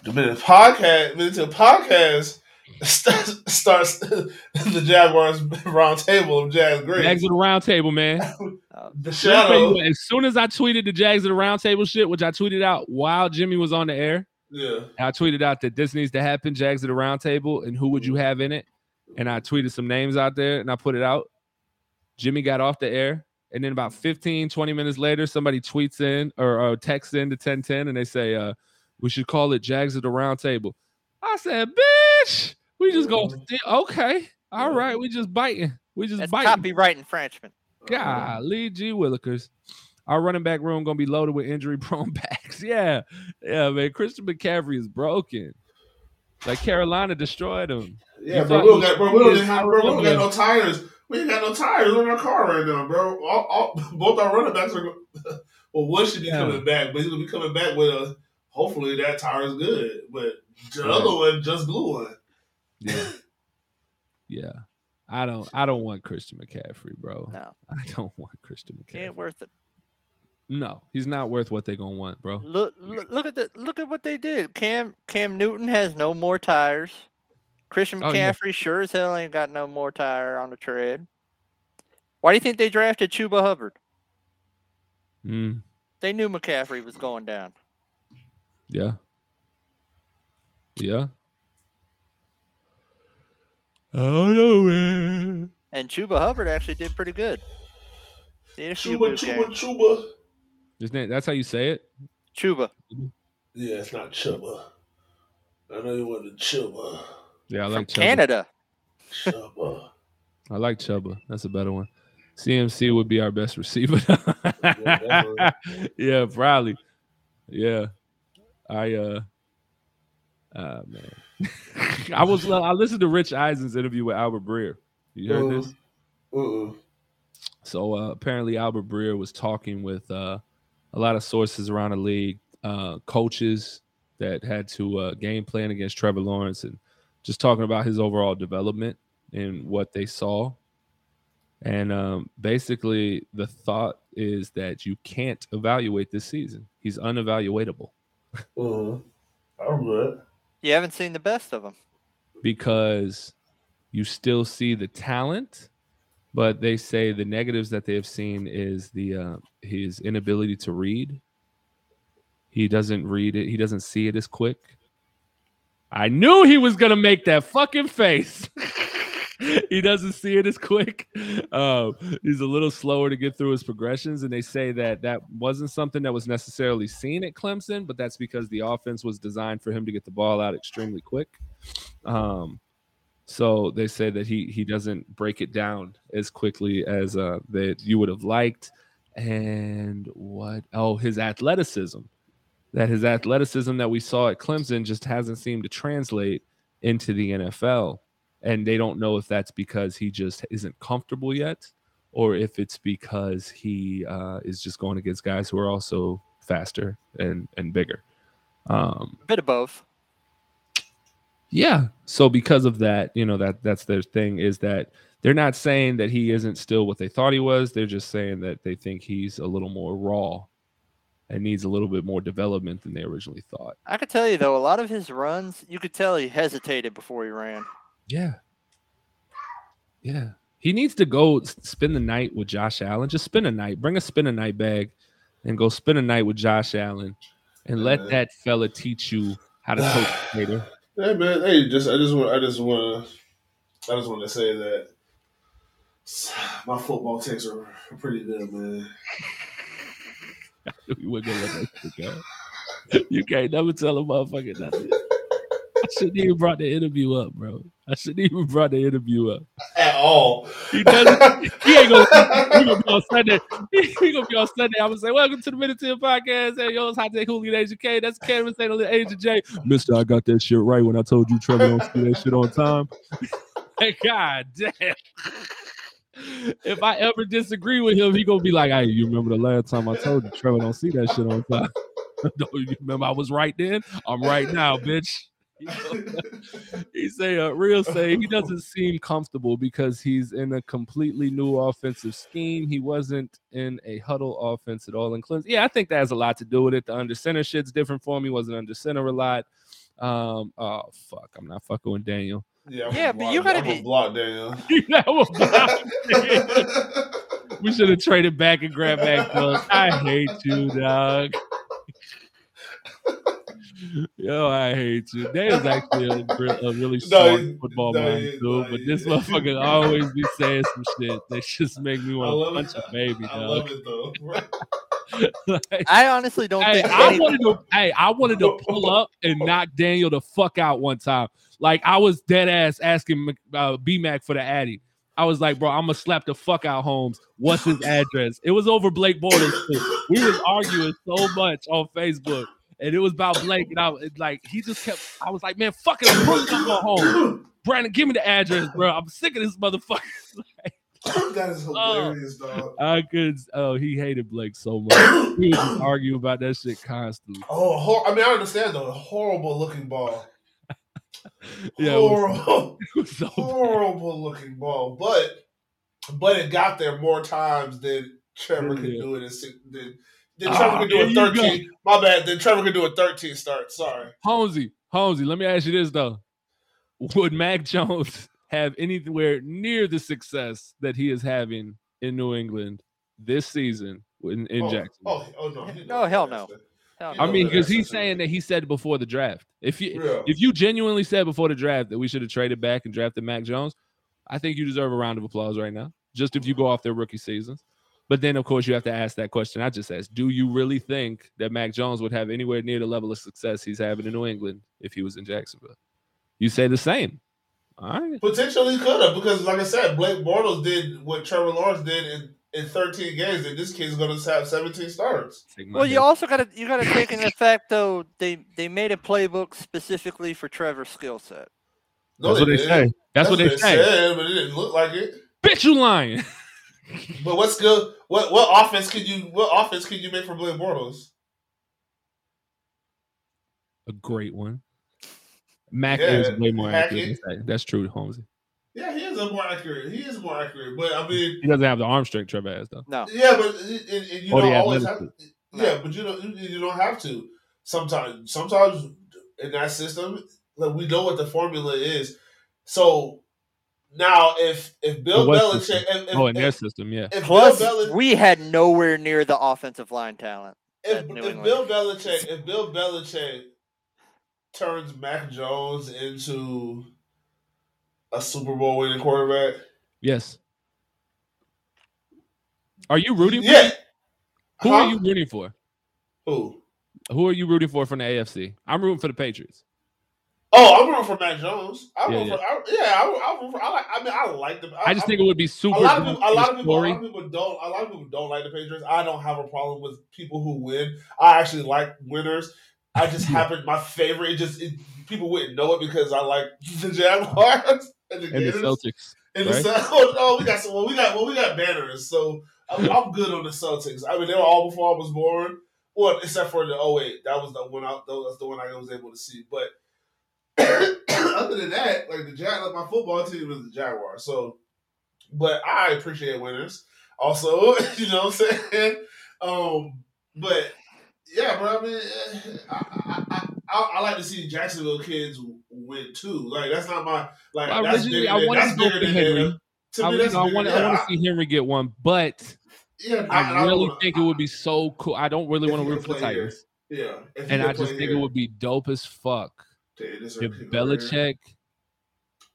the minute podcast, minute to podcast starts, starts the Jaguars round table of Jags. Great. Jags at the round table, man. the Let me tell you shadow. as soon as I tweeted the Jags at the round table shit, which I tweeted out while Jimmy was on the air, Yeah. I tweeted out that this needs to happen, Jags at the round table, and who would you have in it? And I tweeted some names out there and I put it out. Jimmy got off the air. And then about 15, 20 minutes later, somebody tweets in or, or texts in to 1010 and they say, uh, we should call it Jags at the round table. I said, bitch, we just go, mm-hmm. okay. All right. Mm-hmm. We just biting. We just That's biting. copyright infringement. Golly, G Willikers. Our running back room gonna be loaded with injury prone backs. Yeah, yeah, man. Christian McCaffrey is broken. Like Carolina destroyed him. Yeah, You bro. We don't got, bro, we don't have, bro, we don't got no tires. We ain't got no tires on our car right now, bro. All, all, both our running backs are. go- Well, one should be Yeah. coming back, but he's gonna be coming back with a. Hopefully that tire is good, but the Right. other one just blew one. Yeah, yeah. I don't. I don't want Christian McCaffrey, bro. No. I don't want Christian He McCaffrey. ain't worth it. No, he's not worth what they're gonna want, bro. Look, look, look at the look at what they did. Cam Cam Newton has no more tires. Christian Oh, yeah. McCaffrey sure as hell ain't got no more tire on the tread. Why do you think they drafted Chuba Hubbard? Mm, They knew McCaffrey was going down. yeah. Yeah. Oh no, man. And Chuba Hubbard actually did pretty good. Did Chuba, chuba, games. chuba. Isn't it? That's how you say it. Chuba. Yeah, it's not chuba. I know you want the chuba. Yeah, I From like Chuba. Canada. Chuba. I like Chuba. That's a better one. CMC would be our best receiver. yeah, probably. Yeah. I uh uh man. I was I listened to Rich Eisen's interview with Albert Breer. You heard Uh, this? Uh-uh. So uh, apparently Albert Breer was talking with uh, a lot of sources around the league, uh, coaches that had to uh, game plan against Trevor Lawrence, and just talking about his overall development and what they saw. And um, basically, the thought is that you can't evaluate this season. He's unevaluatable Uh-huh. I'm good. You haven't seen the best of him. because you still see the talent, but they say the negatives that they have seen is the uh, his inability to read. He doesn't read it. He doesn't see it as quick. I knew he was gonna make that fucking face. he doesn't see it as quick. Um, he's a little slower to get through his progressions, and they say that that wasn't something that was necessarily seen at Clemson, but that's because the offense was designed for him to get the ball out extremely quick. Um, so they say that he he doesn't break it down as quickly as uh, that you would have liked. And what? Oh, his athleticism. That his athleticism that we saw at Clemson just hasn't seemed to translate into the NFL. and they don't know if that's because he just isn't comfortable yet, or if it's because he uh, is just going against guys who are also faster and and bigger. Um, A bit of both. yeah. So because of that, you know that that's their thing is that they're not saying that he isn't still what they thought he was. They're just saying that they think he's a little more raw and needs a little bit more development than they originally thought. I could tell you though, a lot of his runs, you could tell he hesitated before he ran. Yeah. Yeah. He needs to go spend the night with Josh Allen. Just spend a night. Bring a spend a night bag and go spend a night with Josh Allen and let Yeah. that fella teach you how to coach later. Hey man, hey, just I just want I just want to I just want to say that my football takes are pretty good, man. gonna let that go. You can't never tell a motherfucker nothing. I shouldn't even brought the interview up, bro. I shouldn't even brought the interview up. At all. He doesn't. He ain't gonna. He gonna be on Sunday. He gonna be on Sunday. I would say, "Welcome to the Men in Teal Podcast." Hey, yo, it's Hot Take Hooligan Agent K. That's Cameron St. Agent J. Mister, I got that shit right when I told you Trevor don't see that shit on time. Hey, God damn. If I ever disagree with him, he gonna be like, "Hey, you remember the last time I told you Trevor don't see that shit on time? don't you remember I was right then? I'm right now, bitch." he say uh, real say he doesn't seem comfortable because he's in a completely new offensive scheme. He wasn't in a huddle offense at all in Clemson. Yeah, I think that has a lot to do with it. The under center shit's different for him. He wasn't under center a lot. Um, oh fuck, I'm not fucking with Daniel. Yeah, Yeah, gonna but you block- gotta be- block Daniel. That was wild. we should have traded back and grabbed back. Doug. I hate you, dog. Yo, I hate you. Daniel's actually a, a really No, smart he- football no, mind he- too, no, but he- this motherfucker always be saying some shit that just make me want to punch it. a baby, I dog. love it though. Like, I honestly don't Hey, think I wanted to. Hey, I wanted to pull up and knock Daniel the fuck out one time. Like I was dead ass asking uh, BMAC for the Addy. I was like, bro, I'm gonna slap the fuck out Holmes. What's his address? It was over Blake shit. We was arguing so much on Facebook, and it was about Blake. And I was like, he just kept. I was like, man, fuck it, I'm on Holmes. Brandon, give me the address, bro. I'm sick of this motherfucker. that is hilarious, dog. I could. Oh, he hated Blake so much. He was just arguing about that shit constantly. Oh, hor- I mean, I understand though. Horrible looking ball. Yeah, it was- horrible, it was so horrible looking ball. But but it got there more times than Trevor could do it. In six, than, than Ah, Trevor could do there a thirteen. My bad. Then Trevor could do a thirteen start. Sorry. Holmesy, Holmesy, let me ask you this though. Would Mac Jones have anywhere near the success that he is having in New England this season in, in oh, Jacksonville? Oh, oh no. he No, hell that. no. Hell I mean, because he's saying that he said before the draft. If you Yeah. if you genuinely said before the draft that we should have traded back and drafted Mac Jones, I think you deserve a round of applause right now. Just if you go off their rookie seasons. But then of course you have to ask that question I just asked. Do you really think that Mac Jones would have anywhere near the level of success he's having in New England if he was in Jacksonville? You say the same. All right. Potentially could have because, like I said, Blake Bortles did what Trevor Lawrence did in, in 13 games, and this kid's going to have 17 starts. Well, you also got to you got to take into effect though they they made a playbook specifically for Trevor's skill set. No, That's what they didn't. say. That's, what they say. said, but it didn't look like it. Bitch, you lying. But what's good? What what offense could you what offense could you make for Blake Bortles? A great one. Mac Yeah, is way more accurate. Hackett. than Say. That's true, Holmesy. Yeah, he is a more accurate. He is more accurate, but I mean, He doesn't have the arm strength Trevor has though. No, yeah, but and, and you Or don't always have. athleticism. Yeah, but you don't you, you don't have to. Sometimes sometimes in that system, like we know what the formula is. So now, if if Bill Belichick, if, if, oh, in their if, system, yeah. if plus Bill Belichick, we had nowhere near the offensive line talent. if, at New if Bill Belichick, if Bill Belichick turns Mac Jones into a Super Bowl winning quarterback, Yes. Are you rooting for? yeah, Who Huh? are you rooting for? who? Who are you rooting for from the AFC? I'm rooting for the Patriots. Oh, I'm rooting for Mac Jones. I'm Yeah, rooting for, I, yeah, I, for, I like. I mean, I like them. I just think it would be super. a lot of people, a lot of people, a lot of people don't. A lot of people don't like the Patriots. I don't have a problem with people who win. I actually like winners. I just happen my favorite. It just it, people wouldn't know it because I like the Jaguars. And the, And the Celtics. And the right? Cel- oh, no, we got some. Well, we got well, we got banners. So I'm, I'm good on the Celtics. I mean, they were all before I was born. Well, except for the oh wait, that was the one. I, that was the one I was able to see. But other than that, like the Jag, like my football team is the Jaguars. So, but I appreciate winners. Also, you know what I'm saying. Um, but yeah, bro. I mean, eh, I, I, I, I, I like to see Jacksonville kids win too. Like that's not my like. Well, that's originally, bigger I than- wanted to go for Henry. them. To I, me, you that's know, I want to Yeah, I want to see Henry get one, but Yeah, I, I really wanna- think it would be so cool. I don't really want to root for the play here. Titans, Yeah, and I just play think it would be dope as fuck Dude, if is people right here. Belichick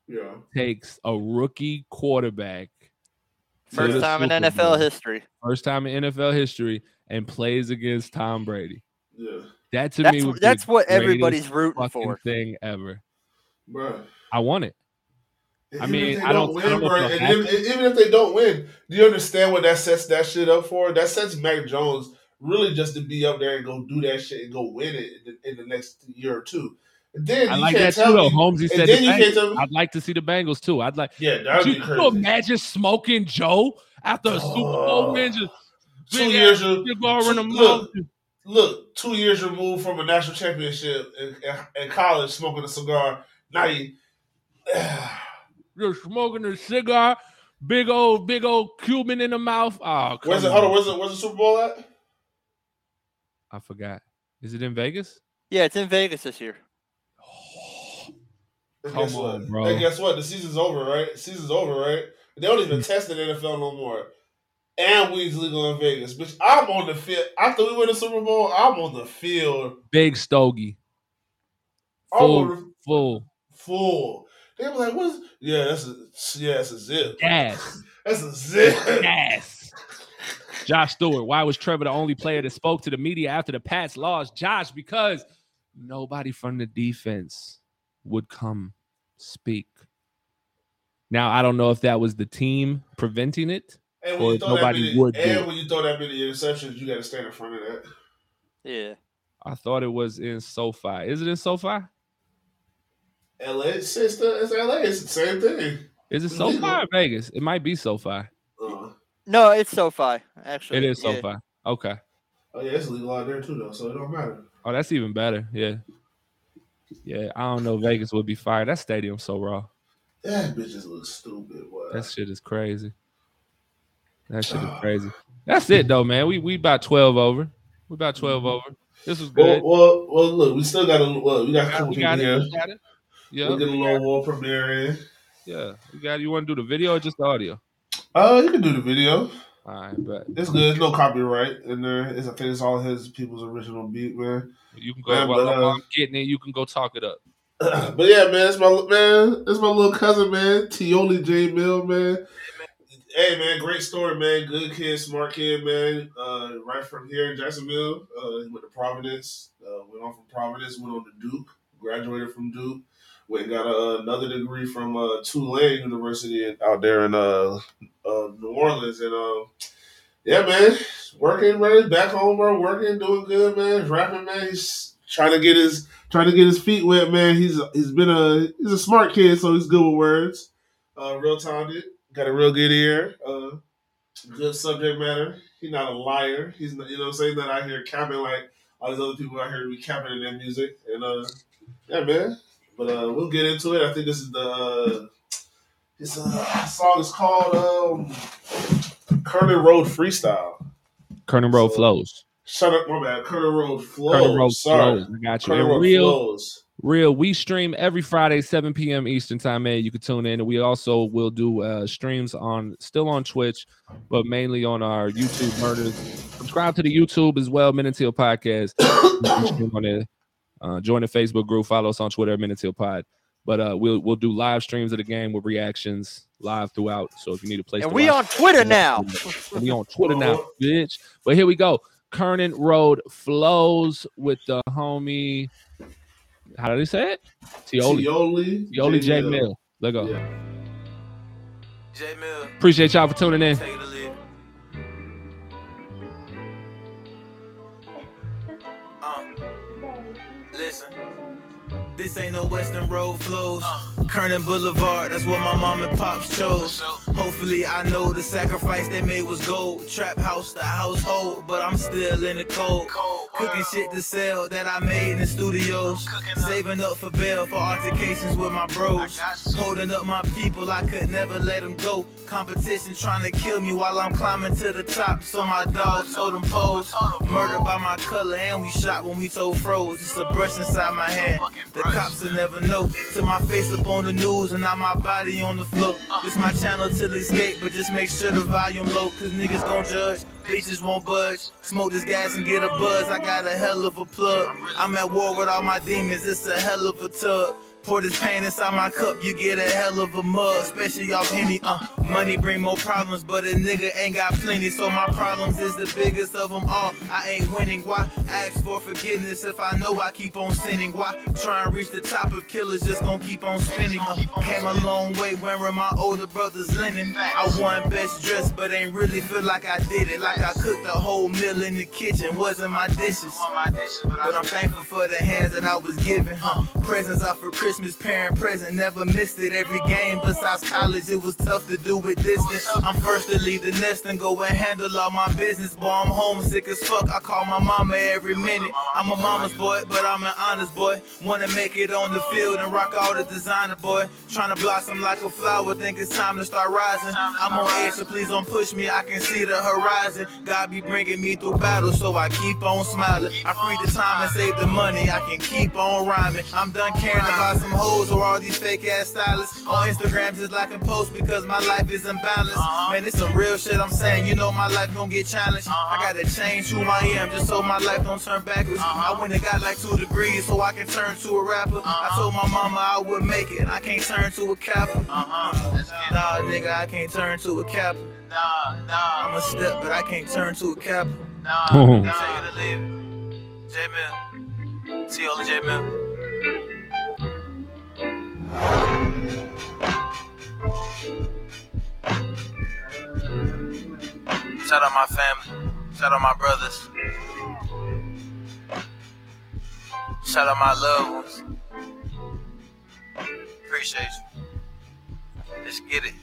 Yeah, takes a rookie quarterback. First time in NFL Bowl, history. First time in NFL history, and plays against Tom Brady. yeah, That to That's me would that's the what everybody's rooting for. thing ever. I want it. I mean, I don't- win, I don't bro, and even, even if they don't win, do you understand what that sets that shit up for? That sets Mac Jones really just to be up there and go do that shit and go win it in the, in the next year or two. And then I like that too, though. Holmesy said, the Bengals, I'd like to see the Bengals too. I'd like. Yeah, that'd you, be you imagine smoking Joe after a Super Bowl win? Just Two years of- two- look, look, two years removed from a national championship in, in, in college, smoking a cigar. Now you, You're smoking a cigar, big old, big old Cuban in the mouth. Oh, come where's it? Hold on, where's the, where's the Super Bowl at? I forgot. Is it in Vegas? Yeah, it's in Vegas this year. And Come guess on, what? bro. And guess what? The season's over, right? Season's over, right? They don't even test the NFL no more. And weed's legal in Vegas. Bitch, I'm on the field. After we win the Super Bowl, I'm on the field Big stogie. Full, the full full. They were like, "What's? Yeah, that's a yeah, that's a zip. gas, That's a zip. gas. Josh Stewart. Why was Trevor the only player that spoke to the media after the Pats lost? Josh, because nobody from the defense would come speak. Now I don't know if that was the team preventing it, And or if nobody many, would do and it. when you throw that many interceptions, you got to stand in front of that. Yeah. I thought it was in SoFi. Is it in SoFi? LA, it's, it's, it's LA. It's the same thing. Is it SoFi legal. or Vegas? It might be SoFi. Uh, No, it's SoFi. Actually, It is yeah. SoFi. Okay. oh yeah, it's legal out there too, though, so it don't matter. Oh, that's even better. Yeah. Yeah, I don't know. Vegas would be fire. That stadium's so raw. That bitches look stupid. Boy. That shit is crazy. That shit is crazy. That's it though, man. We we about twelve over. We about 12 over. This was good. well, well, look, we still got a well, we got a couple we people got it. here. We. Yeah. We'll get a little more premiere. Yeah. We got. You want to do the video or just the audio? Uh, you can do the video. All right, but It's good. There's no copyright in there. It's, I think it's all his people's original beat, man. you can go Man, while, but, uh, I'm getting it. You can go talk it up. but yeah, man, it's my man, it's my little cousin, man, Tioli J Mill, man. Hey, man, great story, man. Good kid, smart kid, man. Uh, right from here in Jacksonville, uh, he went to Providence. Uh, went on from Providence, went on to Duke, graduated from Duke. Went and got a, another degree from uh, Tulane University out there in uh, uh, New Orleans, and um, yeah, man, working, man. Back home, bro, working, doing good, man. Rapping, man. He's trying to get his trying to get his feet wet, man. He's he's been a he's a smart kid, so he's good with words. Uh, real talented, got a real good ear. Uh, good subject matter. He's not a liar. He's not, you know what I'm saying. Not out here capping like all these other people out here be capping in their music. And uh, yeah, man. But uh, we'll get into it. I think this is the uh, this uh, song is called um, Kernan Road Freestyle. Kernan Road flows. Shut up, my bad. Kernan Road Flows. Road Sorry. flows. I got you. Real, Flows. real. We stream every Friday, 7 p.m. Eastern time, man. You can tune in. We also will do uh, streams on still on Twitch, but mainly on our YouTube murders. Subscribe to the YouTube as well, Men in Teal Podcast. You can stream on there. Uh, join the Facebook group. Follow us on Twitter, Men in Teal Pod. But uh, we'll we'll do live streams of the game with reactions live throughout. So if you need a place, And to we watch- on Twitter now. we on Twitter now, bitch. But here we go. Kernan Road flows with the homie. How did he say it? Tioli. Tioli Tioli J J Mill. Mill. Let go. J Mill, Appreciate y'all for tuning in. This ain't no Western Road flows. Kernan Boulevard, that's what my mom and pops chose. Hopefully, I know the sacrifice they made was gold. Trap house, the household, but I'm still in the cold. Cooking shit to sell that I made in the studios. Saving up for bail for altercations with my bros. Holding up my people, I could never let them go. Competition trying to kill me while I'm climbing to the top. So my dogs told them pose. Murdered by my color, and we shot when we told froze. It's a brush inside my hand. The cops will never know. To my face up on the news and now my body on the floor. This my channel till escape, but just make sure the volume low, cause niggas gon' judge. Bitches won't budge. Smoke this gas and get a buzz. I got a hell of a plug. I'm at war with all my demons. It's a hell of a tub. Pour this pain inside my cup, you get a hell of a mug, especially off Henny. Uh, money bring more problems, but a nigga ain't got plenty, so my problems is the biggest of them all. I ain't winning, why? Ask for forgiveness if I know I keep on sinning. Why? Try and reach the top of killers, just gon' keep on spinning. Uh, came a long way wearing my older brother's linen. I won best dressed, but ain't really feel like I did it. Like I cooked a whole meal in the kitchen, wasn't my dishes. But I'm thankful for the hands that I was given. Uh, presents out for Christmas. Christmas parent present, never missed it. Every game besides college, it was tough to do with distance. I'm first to leave the nest and go and handle all my business. Boy, I'm homesick as fuck. I call my mama every minute. I'm a mama's boy, but I'm an honest boy. Wanna make it on the field and rock all the designer boy. Trying to blossom like a flower, think it's time to start rising. I'm on edge, so please don't push me. I can see the horizon. God be bringing me through battles, so I keep on smiling. I free the time and save the money. I can keep on rhyming. I'm done caring about some hoes or all these fake ass stylists on Instagram just liking posts because my life is unbalanced. Uh-huh. Man, it's some real shit I'm saying. You know my life gon' get challenged. Uh-huh. I gotta change who I am just so my life don't turn backwards. Uh-huh. I went and got like two degrees so I can turn to a rapper. I told my mama I would make it. I can't turn to a capper. Nah, nigga, I can't turn to a capper. Nah, nah. I'm a step, but I can't turn to a capper. Nah, Oh. tell you to leave it. J Mill. T O J Mill. Shout out my family. Shout out my brothers. Shout out my loved ones. Appreciate you. Let's get it.